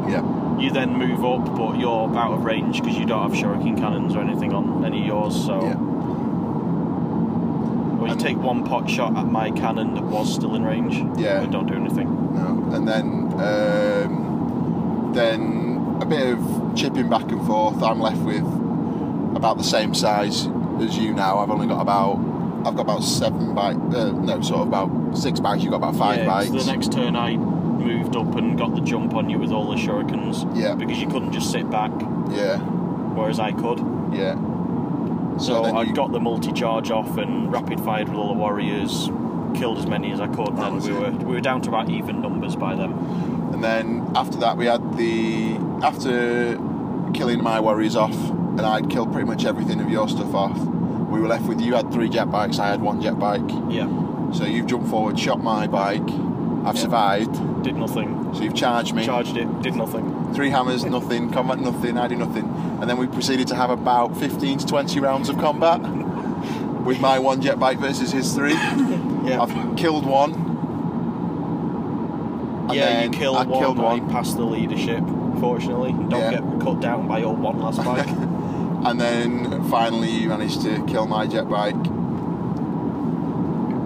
yeah. You then move up, but you're out of range because you don't have shuriken cannons or anything on any of yours. So, Yeah. Well, you take one pot shot at my cannon that was still in range. Yeah. but don't do anything. No, and then um, then a bit of chipping back and forth. I'm left with about the same size as you now. I've only got about I've got about seven bikes. Uh, no, sort of about six bikes. You've got about five yeah, 'cause bikes. The next turn, I moved up and got the jump on you with all the shurikens. Yeah. Because you couldn't just sit back, Yeah, whereas I could. yeah. So, then I you- got the multi charge off and rapid fired with all the warriors, killed as many as I could. That and was we it. were we were down to about even numbers by then. And then after that, we had the after killing my warriors off, and I'd killed pretty much everything of your stuff off. We were left with you had three jet bikes, I had one jet bike. Yeah. So you've jumped forward, shot my bike. I've survived. Did nothing. So you've charged me. Charged it. Did nothing. Three hammers, nothing. Combat, nothing. I do nothing. And then we proceeded to have about 15 to 20 rounds of combat with my one jet bike versus his three. Yeah. I've killed one. Yeah, you killed I one. killed one. passed the leadership. Fortunately, don't Yeah. get cut down by your one last bike. And then finally, you managed to kill my jet bike,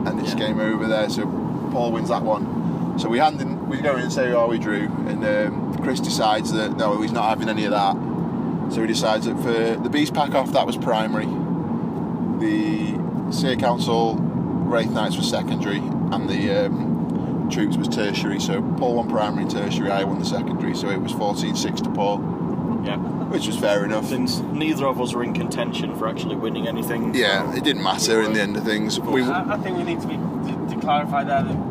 and it's game over there. So Paul wins that one. So we hand in, we go in and say, "Oh, we drew," and um, Chris decides that no, he's not having any of that. So he decides that for the beast pack off, that was primary. The Seer Council Wraith Knights was secondary, and the um, troops was tertiary. So Paul won primary and tertiary, I won the secondary. So it was 14-6 to Paul. Yeah. Which was fair enough. Since neither of us were in contention for actually winning anything. Yeah, it didn't matter in the end of things. We, I, I think we need to be to, to clarify there that the, the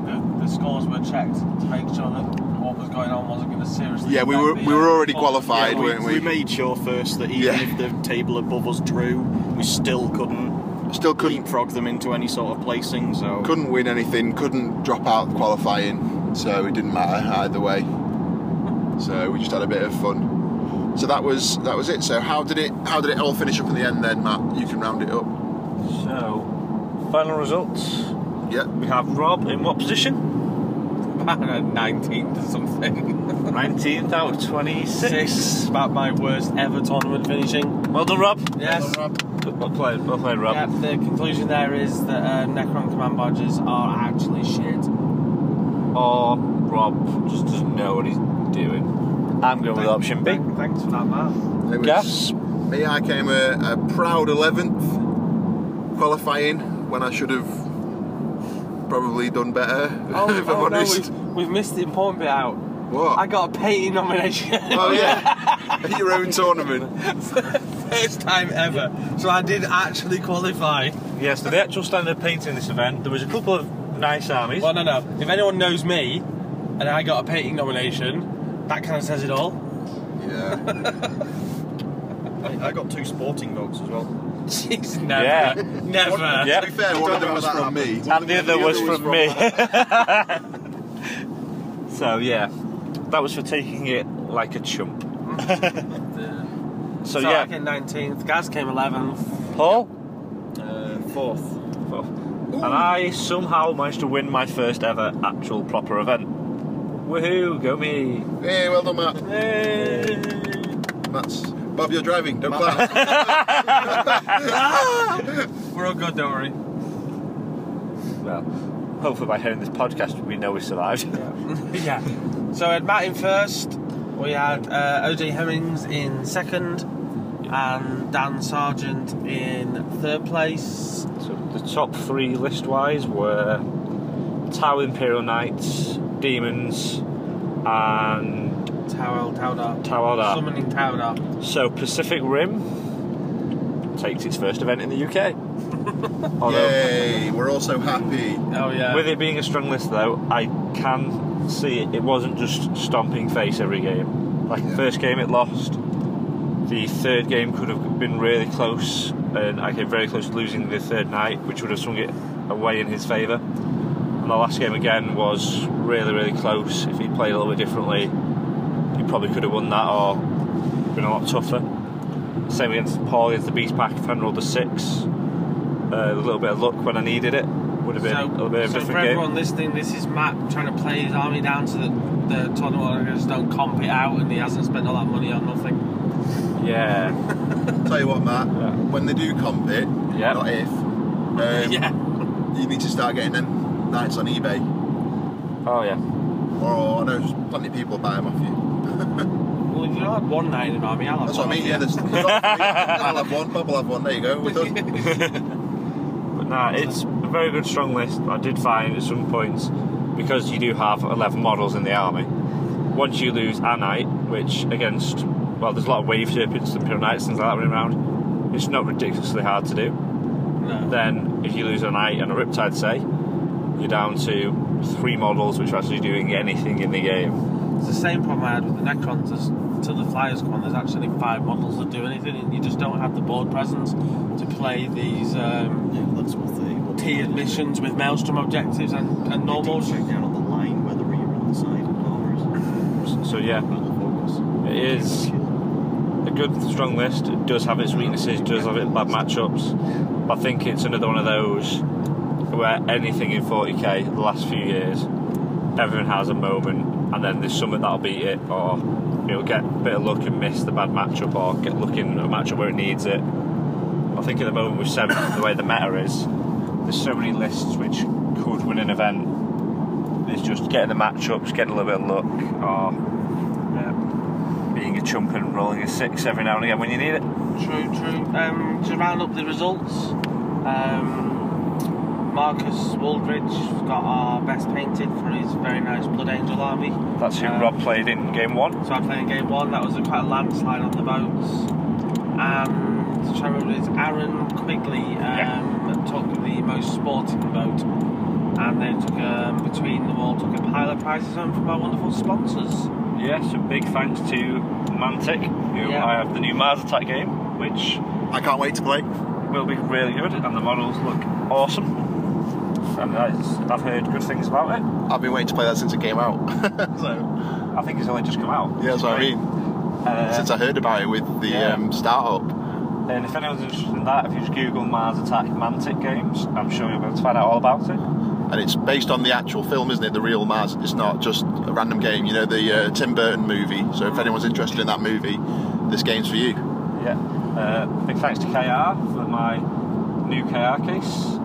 scores were checked to make sure that what was going on wasn't going to seriously. Yeah, we were- we were already performance. qualified, we, weren't we? we made sure first that even Yeah. if the table above us drew, we still couldn't still couldn't frog them into any sort of placing. So couldn't win anything, couldn't drop out qualifying, so it didn't matter either way. So we just had a bit of fun. So that was that was it. So how did it how did it all finish up in the end then, Matt? You can round it up. So, final results. Yeah. We have Rob in what position? About 19th or something. 19th out of 26. Six, about my worst ever tournament finishing. Well done, Rob. Yes. Well played, well played, Rob. Yeah, the conclusion there is that uh, Necron command barges are actually shit. Or Rob just doesn't know what he's doing. I'm going with option B. Thanks for that, Matt. It was Gaz. Me, I came a, a proud 11th qualifying when I should have probably done better. Oh, if I'm oh no, we've, we've missed the important bit out. What? I got a painting nomination. Oh yeah, at your own tournament. First time ever. So I did actually qualify. Yes, so the actual standard of painting in this event, there was a couple of nice armies. Well, no, no. If anyone knows me, and I got a painting nomination, that kind of says it all. Yeah. I, I got two sporting votes as well. Jeez, never, Yeah. never. One- Yeah. To be fair, one of them was from me. and the other was from me. so yeah, that was for taking it like a chump. so, So yeah, I came 19th, Gaz came 11th. Paul, Uh, fourth. Fourth. and I somehow managed to win my first ever actual proper event. Woohoo! Go me! Hey, well done, Matt. Hey. That's Bob. You're driving. Don't clap. Good, don't worry. Well, hopefully by hearing this podcast, we know we survived. yeah. So we had Matt in first, we had uh, OJ Hemmings in second, and Dan Sargent in third place. So the top three list-wise were Tau Imperial Knights, Demons, and Towel, Taudar. Taualdar. Summoning Taudar. So Pacific Rim takes its first event in the UK. Although, Yay! We're all so happy. Oh, yeah. with it being a strong list, though, I can see it, it wasn't just stomping face every game. Like Yeah. first game, it lost. The third game could have been really close, and I came very close to losing the third knight, which would have swung it away in his favour. And the last game again was really, really close. If he played a little bit differently, he probably could have won that or been a lot tougher. Same against Paul against the Beast Pack, if I rolled a six. Uh, a little bit of luck when I needed it would have been a little bit of a so for different game. everyone listening, this is Matt trying to play his army down so that the tournament organisers don't comp it out and he hasn't spent all that money on nothing. Yeah. Tell you what, Matt. Yeah. When they do comp it, Yeah. not if. Um, yeah. You need to start getting them knights on eBay, Oh yeah. or I know there's plenty of people buy them off you. Well, if you had one knight in an army, I'll have That's what I mean. off Yeah, you. there's, you've three. I'll have one. Bob will have one. There you go. We're done. But nah, it's a very good strong list. I did find at some points because you do have 11 models in the army. Once you lose a knight, which against well, there's a lot of wave serpents and Imperial knights things like that running around. it's not ridiculously hard to do. Then, if you lose a knight and a riptide, say, you're down to three models which are actually doing anything in the game. It's the same problem I had with the Necrons. As, till the flyers come on, there's actually five models that do anything, and you just don't have the board presence to play these um, that's what they tiered missions with Maelstrom objectives and, and normals. Check down on the line whether you're on the side of ours. So yeah, it is a good, strong list. It does have its weaknesses, it does have its bad matchups. But I think it's another one of those where anything in 40k the last few years, everyone has a moment, and then there's something that'll beat it, or you'll get a bit of luck and miss the bad matchup, or get lucky in a matchup where it needs it. I think at the moment with seven, the way the meta is, there's so many lists which could win an event. It's just getting the matchups, getting a little bit of luck, or yeah, being a chump and rolling a six every now and again when you need it. True, true. Um, to round up the results, um, Marcus Waldridge got our best painted for his very nice Blood Angel army. That's who Um, Rob played in game one. So I played in game one. That was a quite a landslide on the votes. And I'm trying to remember, it's Aaron Quigley um, that took the most sporting vote. And they took um, between them all took a pile of prizes home from our wonderful sponsors. Yes, a big thanks to Mantic, who Yeah. I have the new Mars Attack game, which I can't wait to play. Will be really good, and the models look awesome. And I've heard good things about it. I've been waiting to play that since it came out. so I think it's only just come out. yeah, that's what I mean. Uh, since I heard about it with the yeah. um, startup. And if anyone's interested in that, if you just Google Mars Attack Mantic games, I'm sure you'll be able to find out all about it. And it's based on the actual film, isn't it? The real Mars. It's not just a random game. You know, the uh, Tim Burton movie. So if anyone's interested in that movie, this game's for you. Yeah. Uh, big thanks to KR for my new KR case,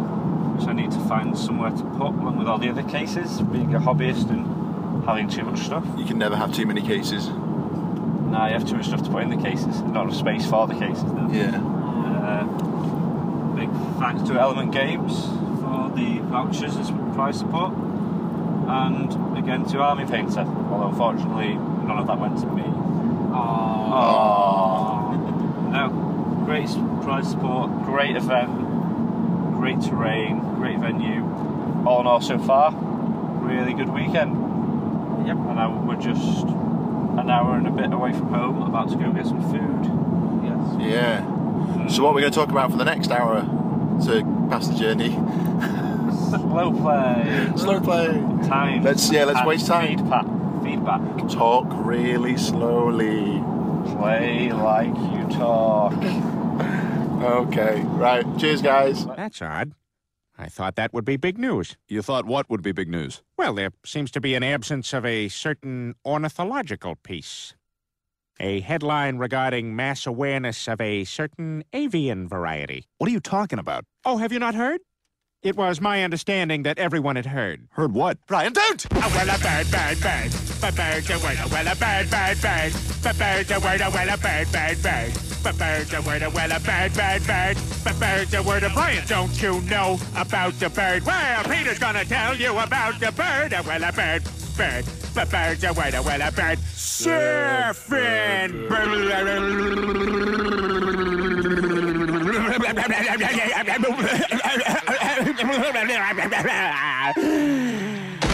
which I need to find somewhere to put along with all the other cases, being a hobbyist and having too much stuff. You can never have too many cases. No, you have too much stuff to put in the cases, not enough space for the cases. Then. Yeah. Uh, big thanks to Element Games for the vouchers and prize support, and again to Army Painter, although unfortunately none of that went to me. Aww. No, great prize support, great event, great terrain, great venue. All in all, so far, really good weekend. Yep. And now we're just an hour and a bit away from home, about to go get some food. Yes. Yeah. Mm. So what are we going to talk about for the next hour to pass the journey? Slow play. Slow play. Time. Let's yeah. Let's and waste time. Feedback. Feedback. Talk really slowly. Play like you talk. Okay. Right. Cheers, guys. That's odd. I thought that would be big news. You thought what would be big news? Well, there seems to be an absence of a certain ornithological piece. A headline regarding mass awareness of a certain avian variety. What are you talking about? Oh, have you not heard? It was my understanding that everyone had heard. Heard what? Brian, don't! Oh, well, a bird, bird, bird. But bird's a word, oh, well, a bird, bird, bird. But bird's a word, oh, well, a bird, bird, bird. But bird's a word, oh, well, a bird, bird, bird. But bird's a word, oh, Brian, don't you know about the bird? Well, Peter's gonna tell you about the bird, oh, well, a bird, bird. But bird's a word, oh, well, a bird. Surfing.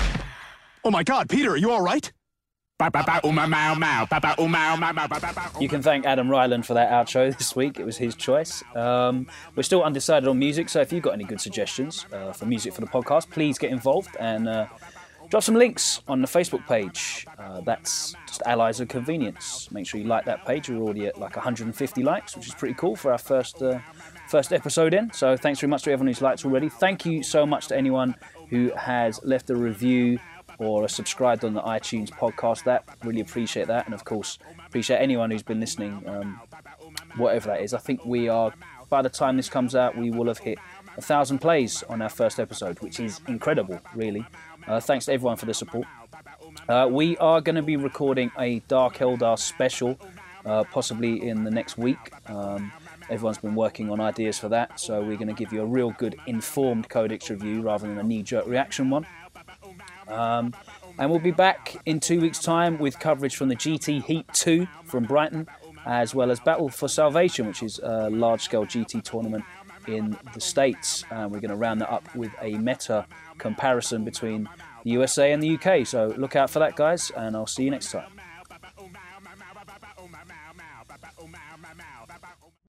Oh my god, Peter, are you all right? You can thank Adam Ryland for that outro this week. It was his choice. Um, we're still undecided on music, so if you've got any good suggestions uh, for music for the podcast, please get involved and uh, drop some links on the Facebook page. Uh, that's just Allies of Convenience. Make sure you like that page. We're already at like 150 likes, which is pretty cool for our first uh, first episode in. So thanks very much to everyone who's liked already. Thank you so much to anyone who has left a review or subscribed on the iTunes podcast app. Really appreciate that, and of course, appreciate anyone who's been listening, um, whatever that is. I think we are, by the time this comes out, we will have hit a thousand plays on our first episode, which is incredible, really. Uh, thanks to everyone for the support. Uh, we are going to be recording a Dark Eldar special, uh, possibly in the next week. Um, everyone's been working on ideas for that, so we're going to give you a real good informed Codex review rather than a knee-jerk reaction one. Um, and we'll be back in two weeks' time with coverage from the GT Heat 2 from Brighton. as well as Battle for Salvation, which is a large scale GT tournament in the States. Uh, we're going to round that up with a meta comparison between the USA and the UK. So look out for that, guys, and I'll see you next time.